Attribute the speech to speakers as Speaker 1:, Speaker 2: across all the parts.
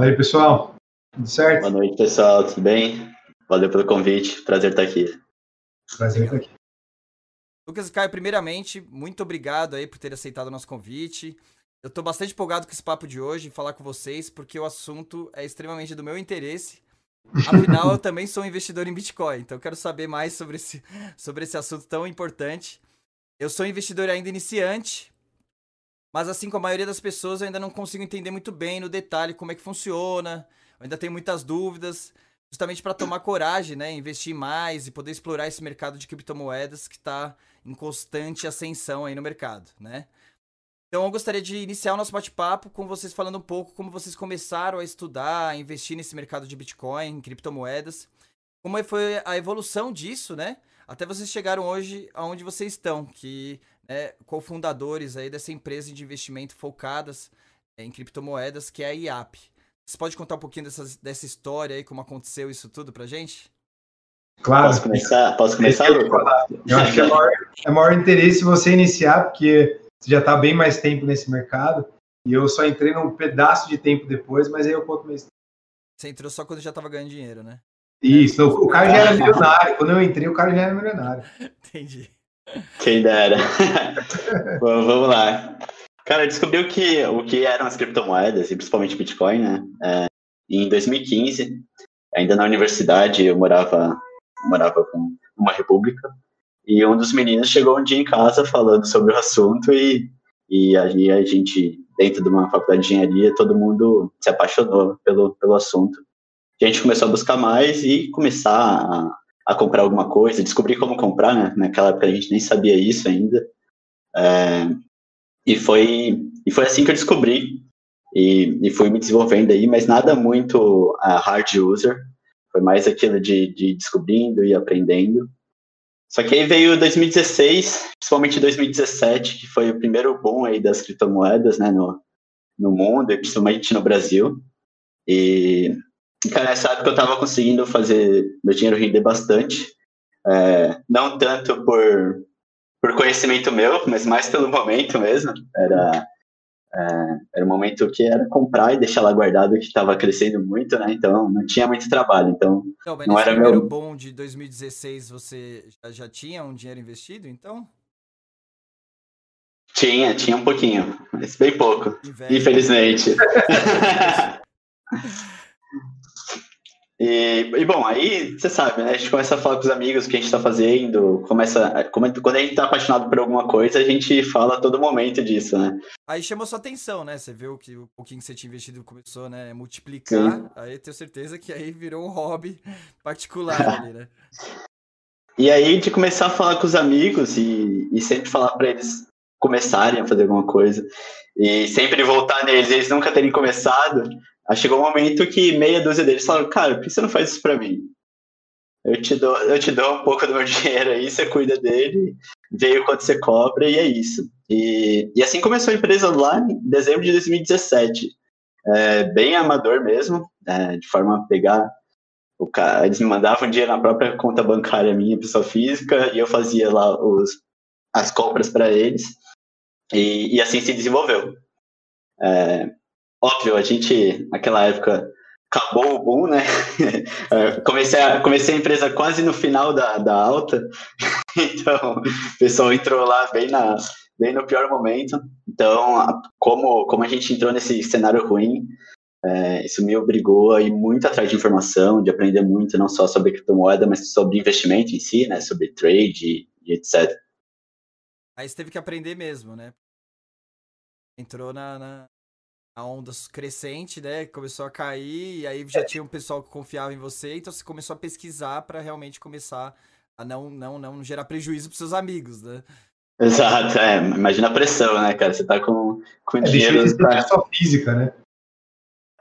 Speaker 1: Fala aí, pessoal. Tudo certo?
Speaker 2: Boa noite, pessoal. Tudo bem? Valeu pelo convite. Prazer estar aqui.
Speaker 1: Prazer estar aqui.
Speaker 3: Lucas e Caio, primeiramente, muito obrigado aí por ter aceitado o nosso convite. Eu estou bastante empolgado com esse papo de hoje, falar com vocês, porque o assunto é extremamente do meu interesse. Afinal, eu também sou investidor em Bitcoin, então eu quero saber mais sobre esse, sobre esse assunto tão importante. Eu sou investidor ainda iniciante, mas assim como a maioria das pessoas, eu ainda não consigo entender muito bem no detalhe como é que funciona. Eu ainda tenho muitas dúvidas, justamente para tomar coragem, né, investir mais e poder explorar esse mercado de criptomoedas que está em constante ascensão aí no mercado, né? Então eu gostaria de iniciar o nosso bate-papo com vocês falando um pouco como vocês começaram a estudar, a investir nesse mercado de Bitcoin, criptomoedas. Como foi a evolução disso, né? Até vocês chegaram hoje aonde vocês estão, que né, cofundadores aí dessa empresa de investimento focadas em criptomoedas, que é a IAP. Você pode contar um pouquinho dessa, dessa história aí, como aconteceu isso tudo pra gente?
Speaker 2: Claro. Posso começar, Posso começar
Speaker 1: eu, eu acho que é maior, é maior interesse você iniciar, porque você já está bem mais tempo nesse mercado. E eu só entrei num pedaço de tempo depois, mas aí eu conto mais.
Speaker 3: Você entrou só quando já estava ganhando dinheiro, né?
Speaker 1: Isso, o cara já era milionário. Quando eu entrei, o cara já era milionário.
Speaker 3: Entendi.
Speaker 2: Quem dera. Bom, vamos lá. Cara, descobriu que o que eram as criptomoedas, e principalmente Bitcoin, né? É, em 2015, ainda na universidade, eu morava, morava com uma república, e um dos meninos chegou um dia em casa falando sobre o assunto e, e aí a gente, dentro de uma faculdade de engenharia, todo mundo se apaixonou pelo, pelo assunto. A gente começou a buscar mais e começar a, a comprar alguma coisa, descobrir como comprar, né? Naquela época a gente nem sabia isso ainda. É, e, foi, e foi assim que eu descobri e, e fui me desenvolvendo aí, mas nada muito uh, hard user, foi mais aquilo de, de descobrindo e aprendendo. Só que aí veio 2016, principalmente 2017, que foi o primeiro boom aí das criptomoedas, né, no, no mundo, e principalmente no Brasil. E, cara, nessa época eu estava conseguindo fazer meu dinheiro render bastante. É, não tanto por, por conhecimento meu, mas mais pelo momento mesmo. Era é, era um momento que era comprar e deixar lá guardado que estava crescendo muito, né? Então não tinha muito trabalho. Então
Speaker 3: não, mas não era meu bom de 2016 você já, já tinha um dinheiro investido, então?
Speaker 2: Tinha, tinha um pouquinho, mas bem pouco, infelizmente. E, e, bom, aí você sabe, né? A gente começa a falar com os amigos o que a gente está fazendo, começa. Quando a gente está apaixonado por alguma coisa, a gente fala a todo momento disso, né?
Speaker 3: Aí chamou sua atenção, né? Você viu que o pouquinho que você tinha investido começou, né? Multiplicar. Sim. Aí tenho certeza que aí virou um hobby particular ali, né?
Speaker 2: E aí de começar a falar com os amigos e, e sempre falar para eles começarem a fazer alguma coisa e sempre voltar neles, eles nunca terem começado. Aí chegou um momento que meia dúzia deles falaram, cara, por que você não faz isso pra mim? Eu te dou, eu te dou um pouco do meu dinheiro aí, você cuida dele, veio quanto você cobra e é isso. E, e assim começou a empresa lá em dezembro de 2017. É, bem amador mesmo, é, de forma a pegar o cara, eles me mandavam dinheiro na própria conta bancária minha, pessoa física, e eu fazia lá os, as compras para eles, e, e, assim se desenvolveu. É, óbvio, a gente, naquela época, acabou o boom, né? É, comecei, a, comecei a empresa quase no final da, da alta, então o pessoal entrou lá bem, na, bem no pior momento. Então, como, como a gente entrou nesse cenário ruim, é, isso me obrigou a ir muito atrás de informação, de aprender muito, não só sobre criptomoeda, mas sobre investimento em si, né? Sobre trade e, etc.
Speaker 3: Aí você teve que aprender mesmo, né? Entrou na, na, a onda crescente, né? Começou a cair, e aí já tinha um pessoal que confiava em você, então você começou a pesquisar para realmente começar a não, não, não gerar prejuízo para seus amigos, né?
Speaker 2: Exato, é. Imagina a pressão, né, cara? Você tá com, com é, dinheiro.
Speaker 1: Deixei de pra... só física, né?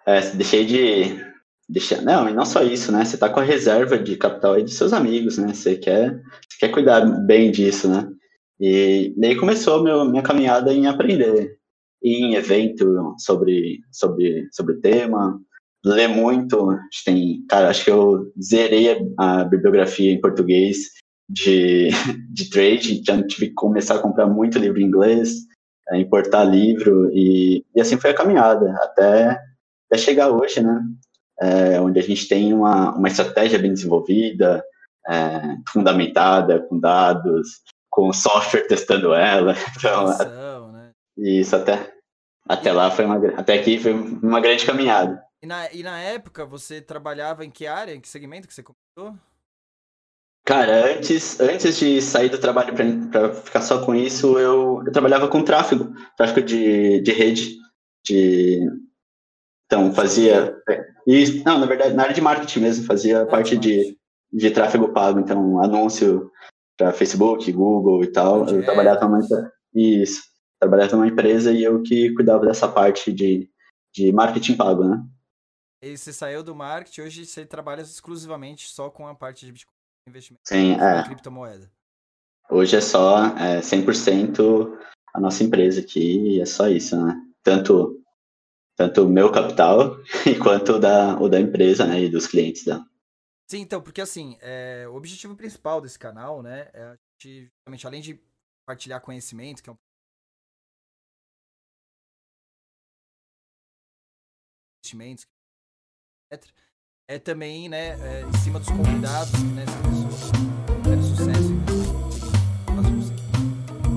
Speaker 2: É, deixei de. Deixa... Não, e não só isso, né? Você tá com a reserva de capital aí dos seus amigos, né? Você quer, você quer cuidar bem disso, né? E daí começou meu, minha caminhada em aprender em evento sobre, sobre, sobre o tema, ler muito. Tem, cara, acho que eu zerei a, a bibliografia em português de, de trade, já tive que começar a comprar muito livro em inglês, é, importar livro, e, e assim foi a caminhada, até, até chegar hoje, né? É, onde a gente tem uma, uma estratégia bem desenvolvida, é, fundamentada, com dados, com software testando ela. Então? Isso, até, até lá foi uma, até aqui foi uma grande caminhada.
Speaker 3: E na, e na época, você trabalhava em que área, em que segmento que você comentou?
Speaker 2: Cara, antes, antes de sair do trabalho para ficar só com isso, eu, eu trabalhava com tráfego, tráfego de, de rede, de então fazia isso, não, na verdade, na área de marketing mesmo, fazia ah, parte de, de tráfego pago, então anúncio para Facebook, Google e tal. Eu trabalhava numa isso, trabalhava numa empresa e eu que cuidava dessa parte de, de marketing pago, né?
Speaker 3: E você saiu do marketing, hoje você trabalha exclusivamente só com a parte de Bitcoin investimento.
Speaker 2: Sim, é.
Speaker 3: criptomoeda.
Speaker 2: Hoje é só é, 100% a nossa empresa aqui e é só isso, né? Tanto tanto o meu capital quanto o da, o da empresa, né, e dos clientes dela.
Speaker 3: Sim, então, porque assim, é, o objetivo principal desse canal, né, é a gente, além de compartilhar conhecimento, que é um investimentos, etc é também, né, é, em cima dos convidados, né, são pessoas que sucesso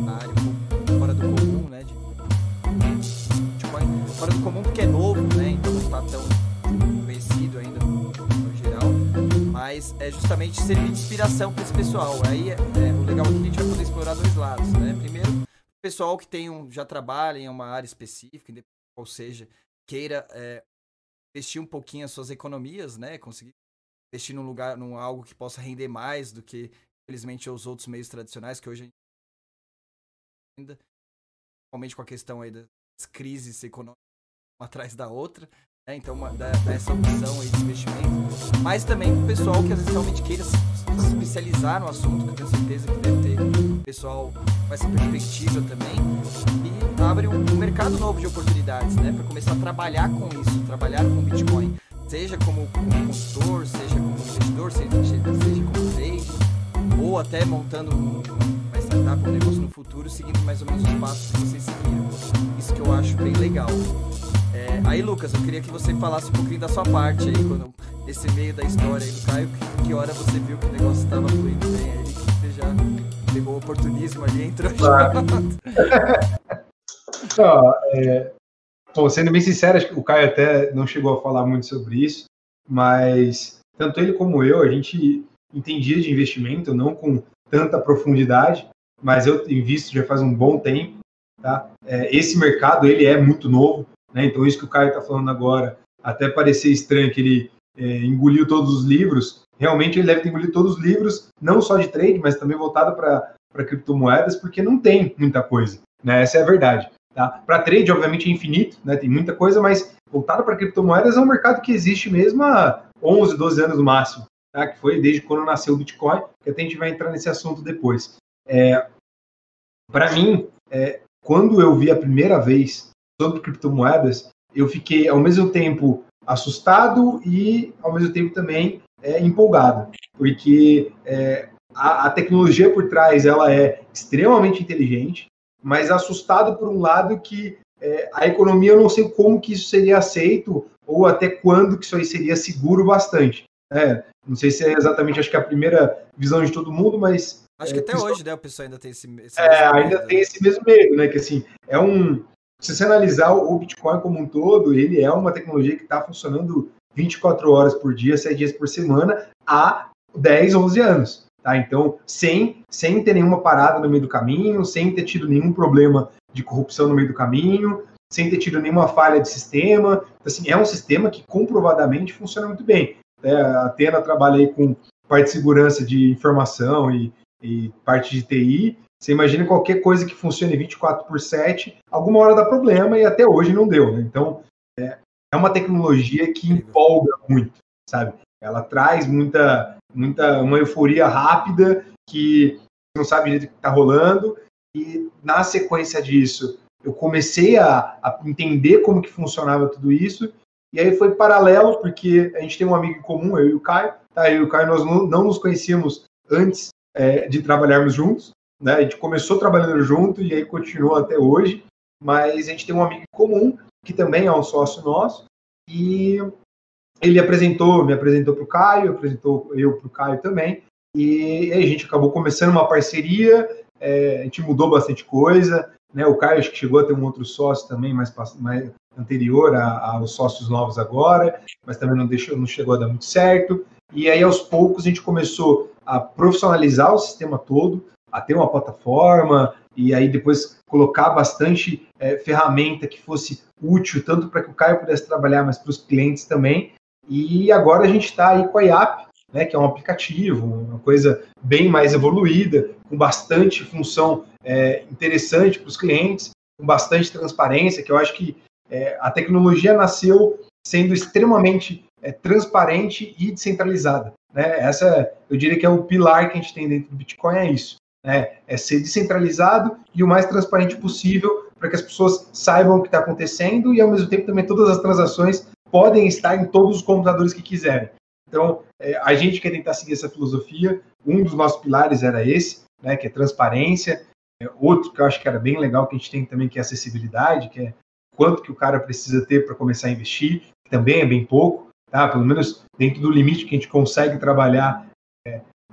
Speaker 3: na área fora do comum, né, de Bitcoin, fora do comum porque é novo, né, então não está tão conhecido ainda no, geral, mas é justamente servir de inspiração para esse pessoal. Aí é, é, o legal é que a gente vai poder explorar dois lados, né, primeiro, pessoal que tem um, já trabalha em uma área específica, ou seja, queira é, investir um pouquinho as suas economias, né? Conseguir investir num lugar, num algo que possa render mais do que, infelizmente, os outros meios tradicionais que hoje ainda, principalmente com a questão aí das crises econômicas uma atrás da outra, né? Então, uma, da, essa opção aí de investimento, mas também o pessoal que às vezes realmente queira se, especializar no assunto, que eu tenho certeza que deve ter pessoal com essa perspectiva também, e abre um, mercado novo de oportunidades, né? Para começar a trabalhar com isso, trabalhar com Bitcoin, seja como, consultor, seja como investidor, seja, seja como trade, ou até montando um, uma startup, um negócio no futuro, seguindo mais ou menos os passos que vocês seguiram. Isso que eu acho bem legal. É, aí, Lucas, eu queria que você falasse um pouquinho da sua parte aí, quando, esse meio da história aí do Caio, que, que hora você viu que o negócio estava fluindo bem aí, que você já pegou o oportunismo ali e entrou claro.
Speaker 1: Não, é, sendo bem sincero, acho que o Caio até não chegou a falar muito sobre isso, mas tanto ele como eu, a gente entendia de investimento, não com tanta profundidade, mas eu invisto já faz um bom tempo. Tá? É, esse mercado ele é muito novo, né? então isso que o Caio está falando agora, até parecer estranho que ele é, engoliu todos os livros, realmente ele deve ter engolido todos os livros, não só de trade, mas também voltado para criptomoedas, porque não tem muita coisa. Né? Essa é a verdade. Tá? Para trade, obviamente, é infinito, né? tem muita coisa, mas voltado para criptomoedas é um mercado que existe mesmo há 11, 12 anos no máximo, tá? que foi desde quando nasceu o Bitcoin, que até a gente vai entrar nesse assunto depois. É, para mim, é, quando eu vi a primeira vez sobre criptomoedas, eu fiquei ao mesmo tempo assustado e ao mesmo tempo também é, empolgado, porque é, a, a, tecnologia por trás ela é extremamente inteligente, mas assustado por um lado que é, a economia eu não sei como que isso seria aceito ou até quando que isso aí seria seguro bastante. É, não sei se é exatamente, acho que a primeira visão de todo mundo, mas
Speaker 3: acho que até hoje, né, o pessoal ainda tem esse, esse
Speaker 1: é, ainda medo, tem né? esse mesmo medo, né, que assim é um se você analisar o Bitcoin como um todo, ele é uma tecnologia que está funcionando 24 horas por dia, 7 dias por semana, há 10, 11 anos. Tá? Então, sem, sem ter nenhuma parada no meio do caminho, sem ter tido nenhum problema de corrupção no meio do caminho, sem ter tido nenhuma falha de sistema. Então, assim, é um sistema que comprovadamente funciona muito bem. É, a Atena trabalha aí com parte de segurança de informação e, e parte de TI. Você imagina qualquer coisa que funcione 24 por 7, alguma hora dá problema e até hoje não deu. Né? Então, é, é uma tecnologia que empolga muito, sabe? Ela traz muita, muita uma euforia rápida que você não sabe direito o que está rolando e na sequência disso eu comecei a, a, entender como que funcionava tudo isso e aí foi paralelo porque a gente tem um amigo em comum, eu e o Caio, tá? Eu e o Caio nós não, não nos conhecíamos antes é, de trabalharmos juntos, né? A gente começou trabalhando junto e aí continuou até hoje, mas a gente tem um amigo comum que também é um sócio nosso e ele apresentou, me apresentou para o Caio, apresentou eu para o Caio também, e a gente acabou começando uma parceria, é, a gente mudou bastante coisa, né? O Caio acho que chegou a ter um outro sócio também, mais, mais anterior aos sócios novos agora, mas também não deixou, não chegou a dar muito certo. E aí aos poucos a gente começou a profissionalizar o sistema todo, a ter uma plataforma e aí depois colocar bastante é, ferramenta que fosse útil tanto para que o Caio pudesse trabalhar, mas para os clientes também. E agora a gente está aí com a IAP, né, que é um aplicativo, uma coisa bem mais evoluída, com bastante função é, interessante para os clientes, com bastante transparência, que eu acho que é, a tecnologia nasceu sendo extremamente é, transparente e descentralizada. Né? Essa, eu diria que é o pilar que a gente tem dentro do Bitcoin, é isso. Né? É ser descentralizado e o mais transparente possível para que as pessoas saibam o que está acontecendo e, ao mesmo tempo, também todas as transações podem estar em todos os computadores que quiserem. Então, é, a gente quer tentar seguir essa filosofia. Um dos nossos pilares era esse, né, que é transparência. É, outro que eu acho que era bem legal que a gente tem também, que é acessibilidade, que é quanto que o cara precisa ter para começar a investir, que também é bem pouco, tá? Pelo menos dentro do limite que a gente consegue trabalhar,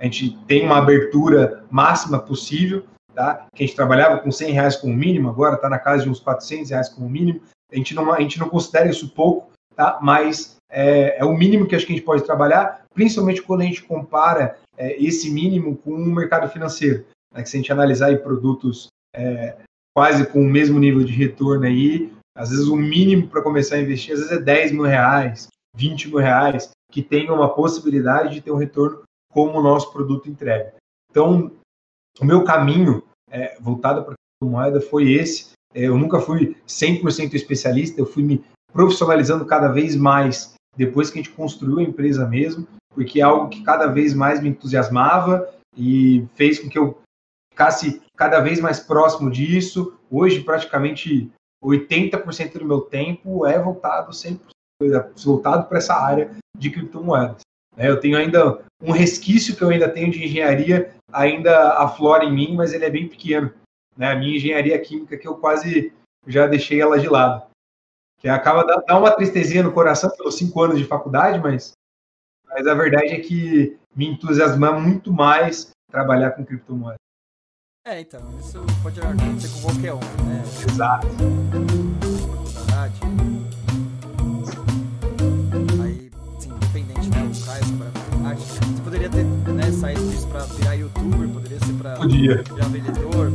Speaker 1: a gente tem uma abertura máxima possível, tá? Que a gente trabalhava com 100 reais como mínimo, agora está na casa de uns 400 reais como mínimo. A gente não, a gente não considera isso pouco, tá? Mas é, é, o mínimo que acho que a gente pode trabalhar, principalmente quando a gente compara é, esse mínimo com o mercado financeiro. Né, que se a gente analisar aí produtos é, quase com o mesmo nível de retorno aí, às vezes o mínimo para começar a investir, às vezes é 10 mil reais, 20 mil reais, que tenha uma possibilidade de ter um retorno como o nosso produto entrega. Então, o meu caminho é, voltado para a moeda foi esse. É, eu nunca fui 100% especialista, eu fui me profissionalizando cada vez mais depois que a gente construiu a empresa mesmo, porque é algo que cada vez mais me entusiasmava e fez com que eu ficasse cada vez mais próximo disso. Hoje, praticamente 80% do meu tempo é voltado sempre voltado para essa área de criptomoedas. Né? Eu tenho ainda um resquício que eu ainda tenho de engenharia ainda aflora em mim, mas ele é bem pequeno. Né? A minha engenharia química que eu quase já deixei ela de lado que acaba dando uma tristezinha no coração pelos cinco anos de faculdade, mas, mas a verdade é que me entusiasma muito mais trabalhar com criptomoedas.
Speaker 3: É, então, isso pode acontecer com qualquer um, né?
Speaker 1: Exato.
Speaker 3: Você poderia ter né, saído disso para virar youtuber, poderia ser para virar vendedor,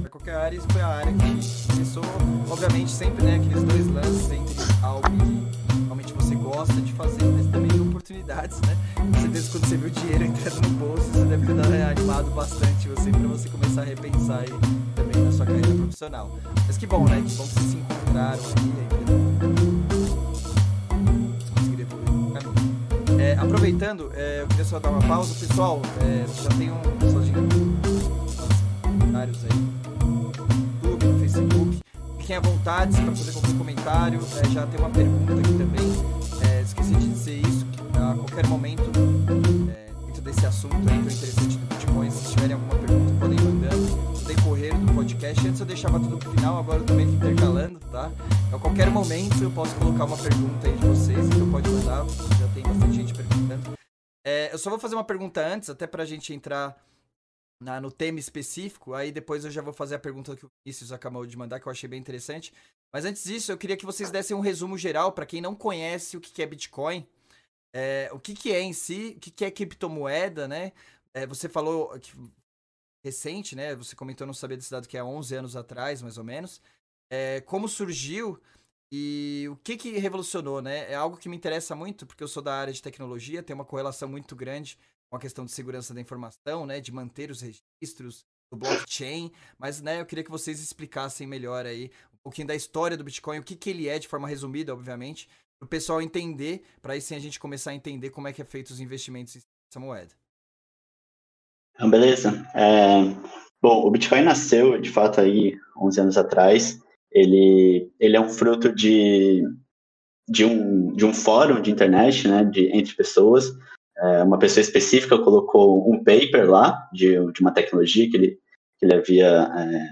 Speaker 3: para qualquer área, isso foi a área que começou, obviamente, sempre, né, aqueles dois lances entre algo que realmente você gosta de fazer, mas também oportunidades, né? Com certeza quando você viu o dinheiro entrando no bolso, você deve ter animado bastante você para você começar a repensar aí também na sua carreira profissional. Mas que bom, né? Que bom que vocês se encontraram aí, é, aproveitando, é, eu queria só dar uma pausa. Pessoal, é, já tem um comentários aí Facebook. Fiquem à vontade para fazer qualquer comentário. É, já tem uma pergunta aqui também. É, esqueci de dizer isso, que a qualquer momento, é, dentro desse assunto aí tão interessante do Bitcoin, se tiverem alguma pergunta, podem mandar no decorrer do podcast. Antes eu deixava tudo pro final, agora eu também intercalando, tá? A qualquer momento eu posso colocar uma pergunta aí de vocês, então pode mandar, tem bastante gente perguntando. É, eu só vou fazer uma pergunta antes, até pra gente entrar na, no tema específico. Aí depois eu já vou fazer a pergunta que o Vinícius acabou de mandar, que eu achei bem interessante. Mas antes disso, eu queria que vocês dessem um resumo geral para quem não conhece o que é Bitcoin. É, o que, que é em si, o que, que é criptomoeda, né? É, você falou que recente, né? Você comentou, não sabia desse dado que é 11 anos atrás, mais ou menos. É, como surgiu e o que, que revolucionou, né? É algo que me interessa muito, porque eu sou da área de tecnologia, tem uma correlação muito grande com a questão de segurança da informação, né, de manter os registros do blockchain, mas né, eu queria que vocês explicassem melhor aí um pouquinho da história do Bitcoin, o que, que ele é de forma resumida, obviamente, para o pessoal entender, para aí sim a gente começar a entender como é que é feito os investimentos nessa moeda.
Speaker 2: Então, beleza. É... Bom, o Bitcoin nasceu, de fato, aí 11 anos atrás. Ele, ele é um fruto de, de, um, de um fórum de internet, né, de, entre pessoas, é, uma pessoa específica colocou um paper lá de, de uma tecnologia que ele, que ele havia é,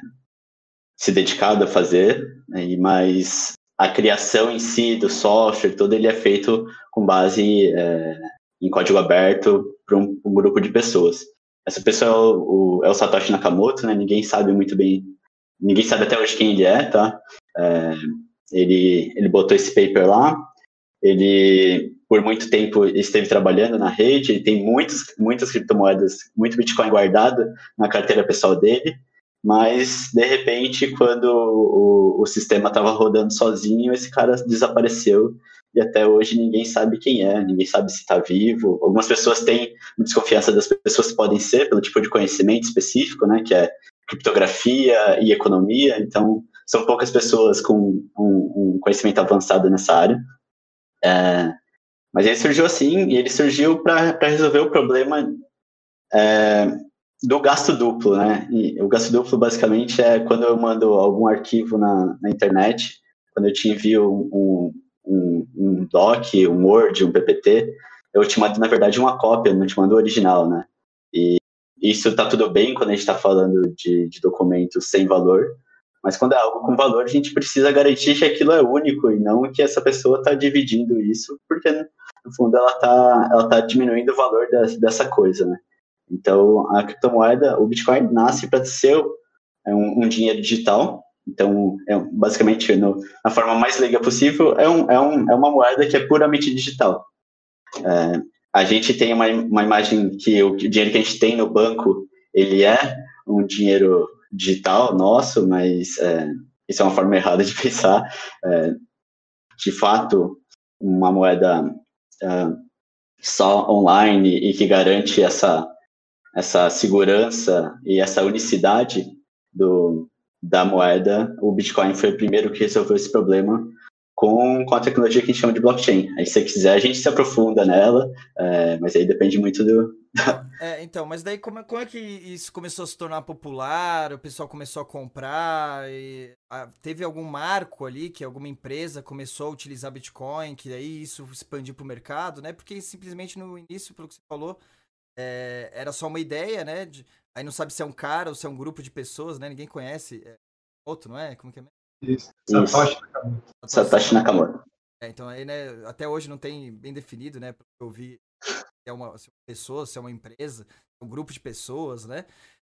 Speaker 2: se dedicado a fazer, né, mas a criação em si do software, todo ele é feito com base é, em código aberto para um, um, grupo de pessoas. Essa pessoa é o, o, é o, Satoshi Nakamoto, né? Ninguém sabe muito bem, ninguém sabe até hoje quem ele é, tá? É, ele, ele botou esse paper lá, ele por muito tempo esteve trabalhando na rede, ele tem muitos, muitas criptomoedas, muito Bitcoin guardado na carteira pessoal dele, mas de repente, quando o, o sistema estava rodando sozinho, esse cara desapareceu e até hoje ninguém sabe quem é, ninguém sabe se está vivo. Algumas pessoas têm desconfiança das pessoas que podem ser pelo tipo de conhecimento específico, né, que é criptografia e economia. Então, são poucas pessoas com um, um conhecimento avançado nessa área. É, mas ele surgiu assim, e ele surgiu para resolver o problema é, do gasto duplo, né? E o gasto duplo basicamente é quando eu mando algum arquivo na, na internet, quando eu te envio um, um, um, doc, um Word, um PPT, eu te mando, na verdade, uma cópia, não te mando o original, né? E isso está tudo bem quando a gente está falando de, de documentos sem valor, mas quando é algo com valor, a gente precisa garantir que aquilo é único e não que essa pessoa está dividindo isso, porque no fundo ela está ela tá diminuindo o valor dessa coisa, né? Então, a criptomoeda, o Bitcoin nasce para ser um, um, dinheiro digital. Então, é, basicamente, no, na forma mais leiga possível, é, um, é, um, é uma moeda que é puramente digital. É, a gente tem uma, uma imagem que o dinheiro que a gente tem no banco, ele é um dinheiro digital nosso, mas é, isso é uma forma errada de pensar. É, de fato, uma moeda é, só online e que garante essa essa segurança e essa unicidade do, da moeda, o Bitcoin foi o primeiro que resolveu esse problema com, com a tecnologia que a gente chama de blockchain. Aí, se você quiser, a gente se aprofunda nela, é, mas aí depende muito do.
Speaker 3: é, então, mas daí como, como é que isso começou a se tornar popular? O pessoal começou a comprar? E, a, teve algum marco ali que alguma empresa começou a utilizar Bitcoin, que aí isso expandiu para o mercado, né? Porque simplesmente no início, pelo que você falou, é, era só uma ideia, né? De, aí não sabe se é um cara ou se é um grupo de pessoas, né? Ninguém conhece. É, outro, não é? Como que é?
Speaker 1: Isso. Satoshi Nakamoto.
Speaker 2: Satoshi Nakamoto.
Speaker 3: É, então aí, né, até hoje não tem bem definido, né? Porque eu vi se é uma, se é uma pessoa, se é uma empresa, um grupo de pessoas, né?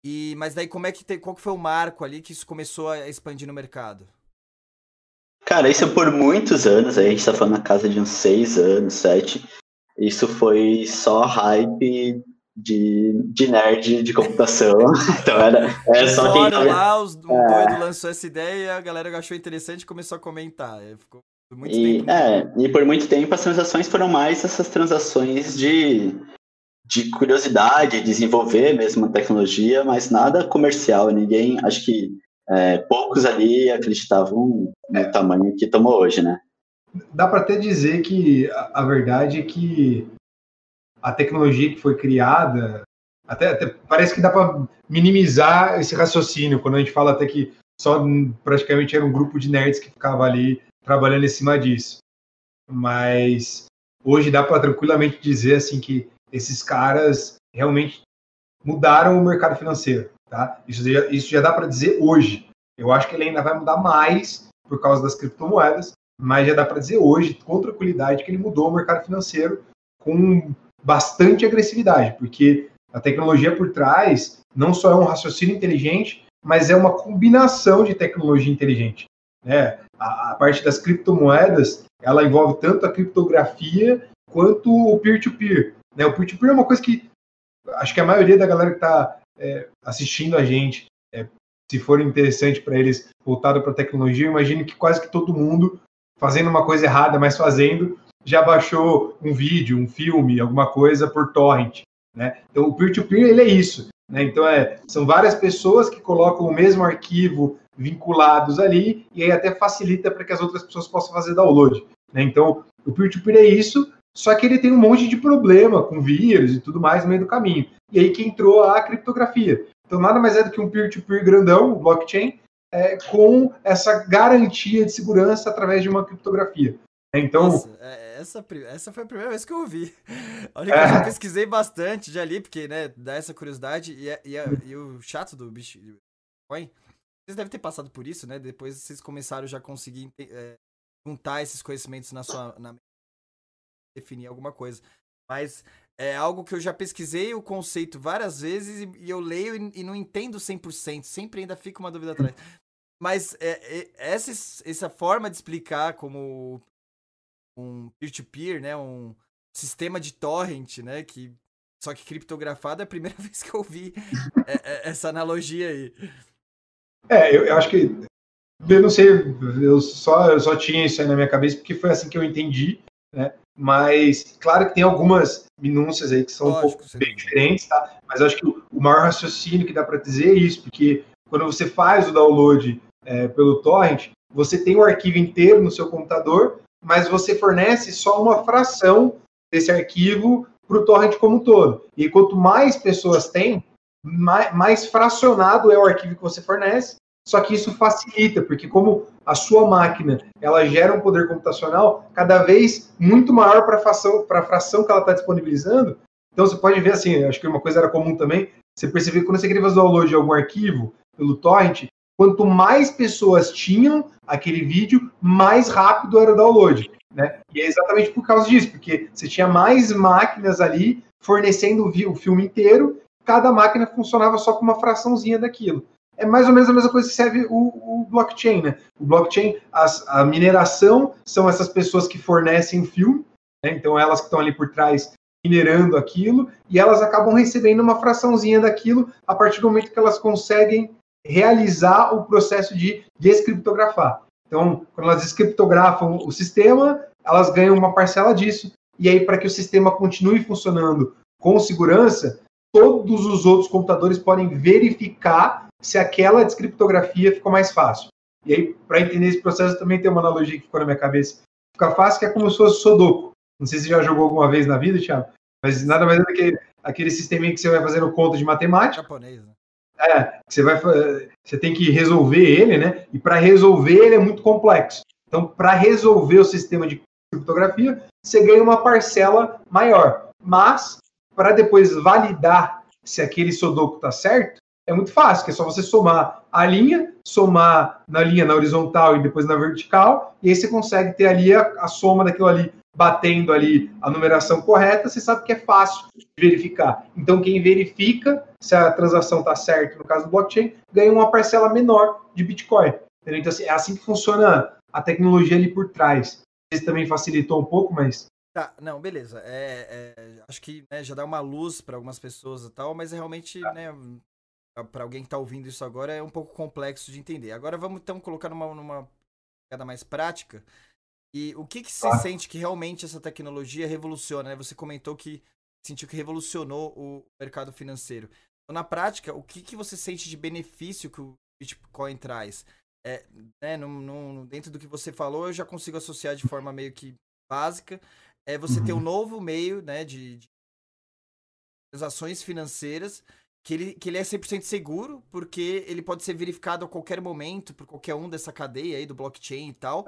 Speaker 3: E, mas daí como é que tem, qual que foi o marco ali que isso começou a expandir no mercado?
Speaker 2: Cara, isso por muitos anos, aí a gente tá falando na casa de uns seis anos, sete. Isso foi só hype de, de nerd de computação. então era, era só quem.
Speaker 3: Tava... lá, os, o é... doido lançou essa ideia e a galera achou interessante e começou a comentar. Ficou muito
Speaker 2: e, tempo. É, e por muito tempo as transações foram mais essas transações de, de curiosidade, desenvolver mesmo a tecnologia, mas nada comercial. Ninguém, acho que é, poucos ali acreditavam no tamanho que tomou hoje, né?
Speaker 1: dá para até dizer que a, a, verdade é que a tecnologia que foi criada, até, até parece que dá para minimizar esse raciocínio, quando a gente fala até que só praticamente era um grupo de nerds que ficava ali trabalhando em cima disso. Mas hoje dá para tranquilamente dizer assim que esses caras realmente mudaram o mercado financeiro, tá? Isso já, isso já dá para dizer hoje. Eu acho que ele ainda vai mudar mais por causa das criptomoedas, mas já dá para dizer hoje, com tranquilidade, que ele mudou o mercado financeiro com bastante agressividade, porque a tecnologia por trás não só é um raciocínio inteligente, mas é uma combinação de tecnologia inteligente. Né? A, a parte das criptomoedas, ela envolve tanto a criptografia quanto o peer-to-peer. Né? O peer-to-peer é uma coisa que acho que a maioria da galera que está é, assistindo a gente, é, se for interessante para eles voltado para a tecnologia, imagino que quase que todo mundo fazendo uma coisa errada, mas fazendo, já baixou um vídeo, um filme, alguma coisa por torrent. Né? Então, o peer-to-peer ele é isso. Né? Então, é, são várias pessoas que colocam o mesmo arquivo vinculados ali, e aí até facilita para que as outras pessoas possam fazer download. Né? Então, o peer-to-peer é isso, só que ele tem um monte de problema com vírus e tudo mais no meio do caminho. E aí que entrou a criptografia. Então, nada mais é do que um peer-to-peer -peer grandão, um blockchain, é, com essa garantia de segurança através de uma criptografia. Então.
Speaker 3: Nossa, é, essa, essa foi a primeira vez que eu ouvi. Olha que é. eu já pesquisei bastante já ali, porque, né, dá essa curiosidade. E, e, e o chato do Bitcoin, vocês devem ter passado por isso, né? Depois vocês começaram já a conseguir é, juntar esses conhecimentos na sua na definir alguma coisa. Mas é algo que eu já pesquisei o conceito várias vezes e, e eu leio e, e, não entendo 100%, sempre ainda fica uma dúvida atrás. Mas é, é, essa, essa forma de explicar como um peer-to-peer, -peer, né, um sistema de torrent, né, que só que criptografado é a primeira vez que eu vi é, essa analogia aí.
Speaker 1: É, eu, eu, acho que eu não sei, eu só, eu só tinha isso aí na minha cabeça porque foi assim que eu entendi, né? Mas claro que tem algumas minúcias aí que são Lógico, um pouco bem diferentes, tá? Mas acho que o, o maior raciocínio que dá para dizer é isso, porque quando você faz o download é, pelo torrent, você tem o arquivo inteiro no seu computador, mas você fornece só uma fração desse arquivo para o torrent como um todo. E quanto mais pessoas tem, mais, mais fracionado é o arquivo que você fornece, só que isso facilita, porque como a sua máquina ela gera um poder computacional cada vez muito maior para a fração, fração que ela está disponibilizando, então você pode ver assim, acho que uma coisa era comum também, você percebeu que quando você queria fazer download de algum arquivo pelo torrent, quanto mais pessoas tinham aquele vídeo, mais rápido era o download. Né? E é exatamente por causa disso, porque você tinha mais máquinas ali fornecendo o filme inteiro, cada máquina funcionava só com uma fraçãozinha daquilo é mais ou menos a mesma coisa que serve o, o blockchain, né? O blockchain, as, a mineração são essas pessoas que fornecem o filme, né? então elas que estão ali por trás minerando aquilo, e elas acabam recebendo uma fraçãozinha daquilo a partir do momento que elas conseguem realizar o processo de descriptografar. Então, quando elas descriptografam o sistema, elas ganham uma parcela disso, e aí para que o sistema continue funcionando com segurança, todos os outros computadores podem verificar se aquela descriptografia ficou mais fácil. E aí, para entender esse processo, também tem uma analogia que ficou na minha cabeça. Fica fácil que é como se fosse Sudoku. Não sei se você já jogou alguma vez na vida, Thiago, mas nada mais é do que aquele sisteminha que você vai fazendo conta de matemática.
Speaker 3: Japonês, né?
Speaker 1: É, você vai você tem que resolver ele, né? E para resolver ele é muito complexo. Então, para resolver o sistema de criptografia, você ganha uma parcela maior. Mas para depois validar se aquele Sudoku está certo, é muito fácil, é só você somar a linha, somar na linha na horizontal e depois na vertical, e aí você consegue ter ali a, a soma daquilo ali batendo ali a numeração correta, você sabe que é fácil de verificar. Então, quem verifica se a transação está certa, no caso do blockchain, ganha uma parcela menor de Bitcoin. Entendeu? Então, assim, é assim que funciona a tecnologia ali por trás. Isso também facilitou um pouco, mas
Speaker 3: Tá, não, beleza. É, é, acho que né, já dá uma luz para algumas pessoas e tal, mas é realmente, tá. né, para alguém que está ouvindo isso agora, é um pouco complexo de entender. Agora vamos então colocar numa, numa pegada mais prática. E o que, que você ah. sente que realmente essa tecnologia revoluciona? Né? Você comentou que sentiu que revolucionou o mercado financeiro. Então, na prática, o que, que você sente de benefício que o Bitcoin traz? É, né, no, dentro do que você falou, eu já consigo associar de forma meio que básica. É você uhum. ter um novo meio né, de, de transações financeiras que ele, que ele é 100% seguro, porque ele pode ser verificado a qualquer momento por qualquer um dessa cadeia aí do blockchain e tal.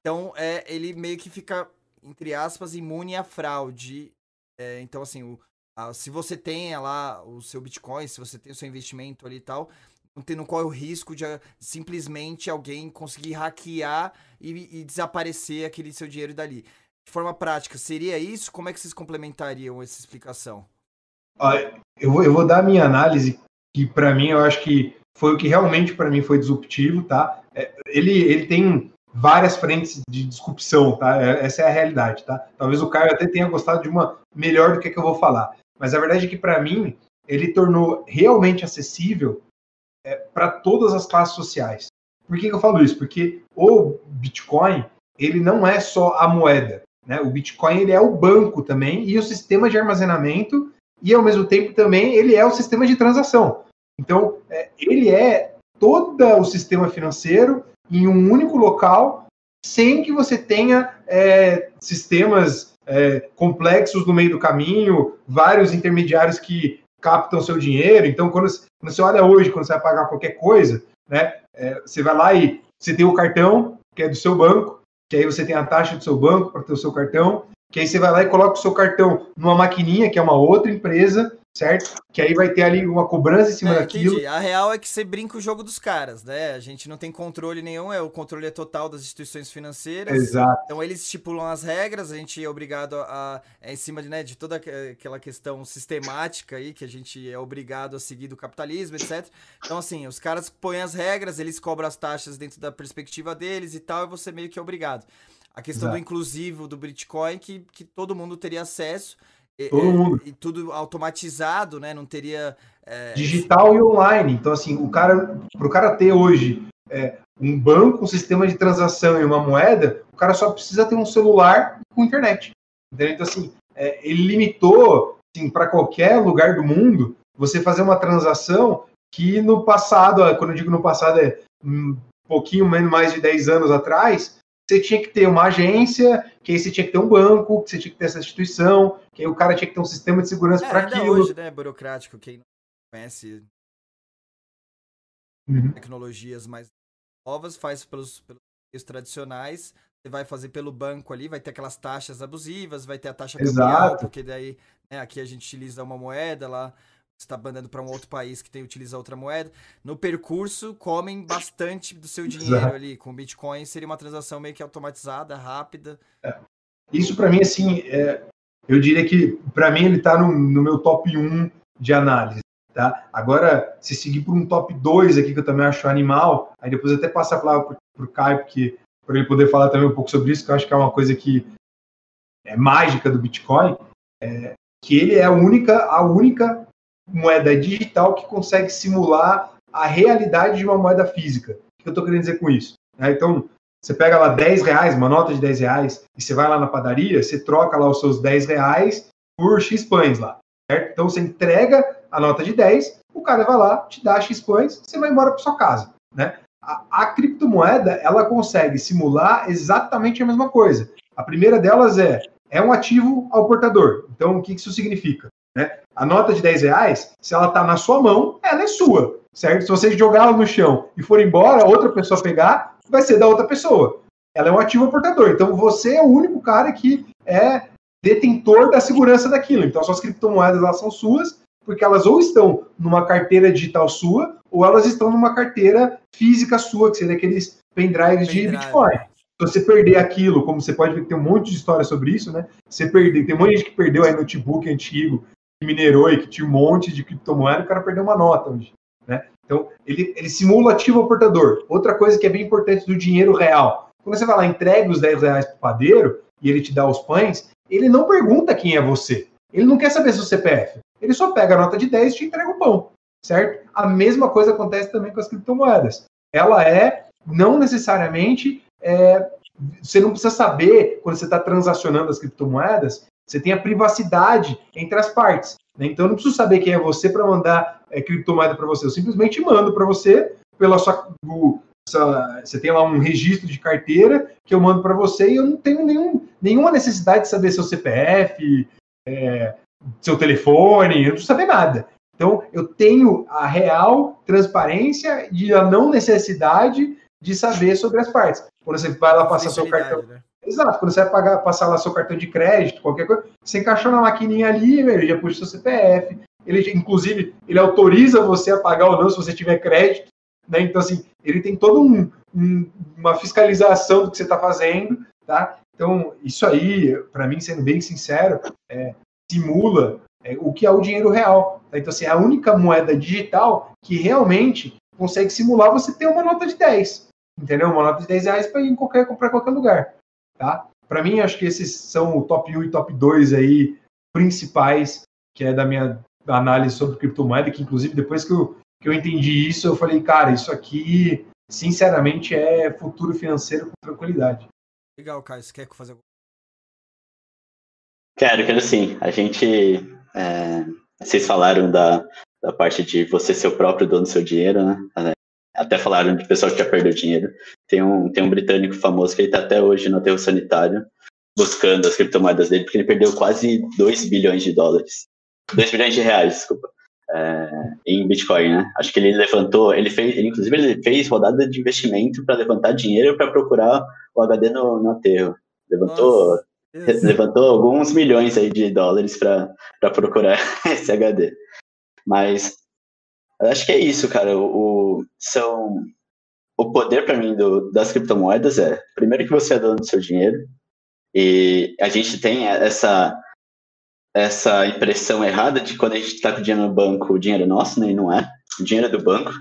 Speaker 3: Então, é, ele meio que fica, entre aspas, imune à fraude. É, então, assim, o, a, se você tem lá o seu Bitcoin, se você tem o seu investimento ali e tal, não, tem, não corre o risco de a, simplesmente alguém conseguir hackear e, e desaparecer aquele seu dinheiro dali. De forma prática, seria isso? Como é que vocês complementariam essa explicação?
Speaker 1: Eu, vou, eu vou dar a minha análise, que para mim eu acho que foi o que realmente para mim foi disruptivo, tá? É, ele, ele tem várias frentes de disrupção, tá? É, essa é a realidade, tá? Talvez o Caio até tenha gostado de uma melhor do que, a que eu vou falar, mas a verdade é que para mim ele tornou realmente acessível é, para todas as classes sociais. Por que, que eu falo isso? Porque o Bitcoin ele não é só a moeda, né? O Bitcoin ele é o banco também e o sistema de armazenamento e ao mesmo tempo também ele é o sistema de transação. Então, é, ele é todo o sistema financeiro em um único local, sem que você tenha é, sistemas é, complexos no meio do caminho, vários intermediários que captam seu dinheiro. Então, quando, quando você olha hoje, quando você vai pagar qualquer coisa, né, é, você vai lá e você tem o cartão, que é do seu banco, que aí você tem a taxa do seu banco para ter o seu cartão, que aí você vai lá e coloca o seu cartão numa maquininha, que é uma outra empresa, certo? Que aí vai ter ali uma cobrança em cima é, daquilo. Entendi.
Speaker 3: A real é que você brinca o jogo dos caras, né? A gente não tem controle nenhum, é o controle é total das instituições financeiras.
Speaker 1: Exato.
Speaker 3: Então eles estipulam as regras, a gente é obrigado a, é em cima de, né, de toda aquela questão sistemática aí que a gente é obrigado a seguir do capitalismo, etc. Então assim, os caras põem as regras, eles cobram as taxas dentro da perspectiva deles e tal, e você meio que é obrigado. A questão Exato. do inclusivo do Bitcoin que, que todo mundo teria acesso
Speaker 1: Todo é, mundo.
Speaker 3: E tudo automatizado, né? Não teria. É...
Speaker 1: Digital e online. Então, assim, o cara, para o cara ter hoje é, um banco, um sistema de transação e uma moeda, o cara só precisa ter um celular com internet. Entendeu? Então, assim, é, ele limitou assim, para qualquer lugar do mundo você fazer uma transação que no passado, quando eu digo no passado, é um pouquinho menos mais de 10 anos atrás, você tinha que ter uma agência, que aí você tinha que ter um banco, que você tinha que ter essa instituição, que aí o cara tinha que ter um sistema de segurança é, para aquilo.
Speaker 3: hoje, né, burocrático, quem não conhece uhum. tecnologias mais novas, faz pelos, pelos meios tradicionais, você vai fazer pelo banco ali, vai ter aquelas taxas abusivas, vai ter a taxa cambial, porque daí né, aqui a gente utiliza uma moeda lá está mandando para um outro país que tem utiliza outra moeda. No percurso, comem bastante do seu dinheiro Exato. ali. Com Bitcoin seria uma transação meio que automatizada, rápida.
Speaker 1: É. Isso para mim, assim, é, eu diria que para mim ele está no, no, meu top 1 de análise. Tá? Agora, se seguir por um top 2 aqui, que eu também acho animal, aí depois até passar a palavra para o Caio, porque para ele poder falar também um pouco sobre isso, que eu acho que é uma coisa que é mágica do Bitcoin, é, que ele é a única, a única moeda digital que consegue simular a realidade de uma moeda física. O que eu estou querendo dizer com isso? É, então, você pega lá 10 reais, uma nota de 10 reais, e você vai lá na padaria, você troca lá os seus 10 reais por X pães lá. Certo? Então você entrega a nota de 10, o cara vai lá, te dá X pães, você vai embora para sua casa. Né? A, a, criptomoeda ela consegue simular exatamente a mesma coisa. A primeira delas é é um ativo ao portador. Então o que isso significa? Né? A nota de 10 reais, se ela está na sua mão, ela é sua, certo? Se você jogar ela no chão e for embora, outra pessoa pegar, vai ser da outra pessoa. Ela é um ativo portador. Então você é o único cara que é detentor da segurança daquilo. Então suas criptomoedas elas são suas, porque elas ou estão numa carteira digital sua, ou elas estão numa carteira física sua, que seria aqueles pendrives de Bitcoin. Se você perder aquilo, como você pode ver que tem um monte de história sobre isso, né? Você perder, tem um monte de gente que perdeu aí notebook antigo, minerou e que tinha um monte de criptomoeda, o cara perdeu uma nota hoje. Né? Então, ele, ele simula ativo ao portador. Outra coisa que é bem importante do dinheiro real. Quando você vai lá, entrega os 10 reais para o padeiro e ele te dá os pães, ele não pergunta quem é você. Ele não quer saber seu CPF. Ele só pega a nota de 10 e te entrega o pão. Certo? A mesma coisa acontece também com as criptomoedas. Ela é, não necessariamente, é, você não precisa saber, quando você está transacionando as criptomoedas, você tem a privacidade entre as partes. Né? Então eu não preciso saber quem é você para mandar é, criptomoeda para você. Eu simplesmente mando para você pela sua. Do, essa, você tem lá um registro de carteira que eu mando para você e eu não tenho nenhum, nenhuma necessidade de saber seu CPF, é, seu telefone, eu não preciso saber nada. Então, eu tenho a real transparência e a não necessidade de saber sobre as partes. Quando você vai lá passar seu cartão. Né? Exato, quando você vai pagar, passar lá seu cartão de crédito, qualquer coisa, você encaixou na maquininha ali, ele já puxa seu CPF, ele, inclusive, ele autoriza você a pagar ou não se você tiver crédito, né? Então, assim, ele tem toda um, um, uma fiscalização do que você está fazendo, tá? Então, isso aí, para mim, sendo bem sincero, é, simula é, o que é o dinheiro real. Tá? Então, assim, é a única moeda digital que realmente consegue simular você ter uma nota de 10, entendeu? Uma nota de 10 reais para ir em qualquer, comprar qualquer lugar. Tá? Para mim, acho que esses são o top 1 e top 2 aí principais, que é da minha análise sobre criptomoeda, que inclusive depois que eu, que eu entendi isso, eu falei, cara, isso aqui, sinceramente, é futuro financeiro com tranquilidade.
Speaker 3: Legal, Caio, você quer fazer
Speaker 2: Quero, quero sim. A gente. É, vocês falaram da, da parte de você ser o próprio dono do seu dinheiro, né? Até falaram de pessoal que já perdeu dinheiro. Tem um, tem um britânico famoso que ele está até hoje no aterro sanitário buscando as criptomoedas dele, porque ele perdeu quase 2 bilhões de dólares. 2 bilhões de reais, desculpa. É, em Bitcoin, né? Acho que ele levantou, ele fez, ele, inclusive ele fez rodada de investimento para levantar dinheiro para procurar o HD no, no aterro. Levantou Nossa. levantou alguns milhões aí de dólares para procurar esse HD. Mas acho que é isso, cara. O, o são, o poder para mim do, das criptomoedas é, primeiro que você é dono do seu dinheiro, e a gente tem essa essa impressão errada de quando a gente está com dinheiro no banco, o dinheiro é nosso, né? E não é. O dinheiro é do banco.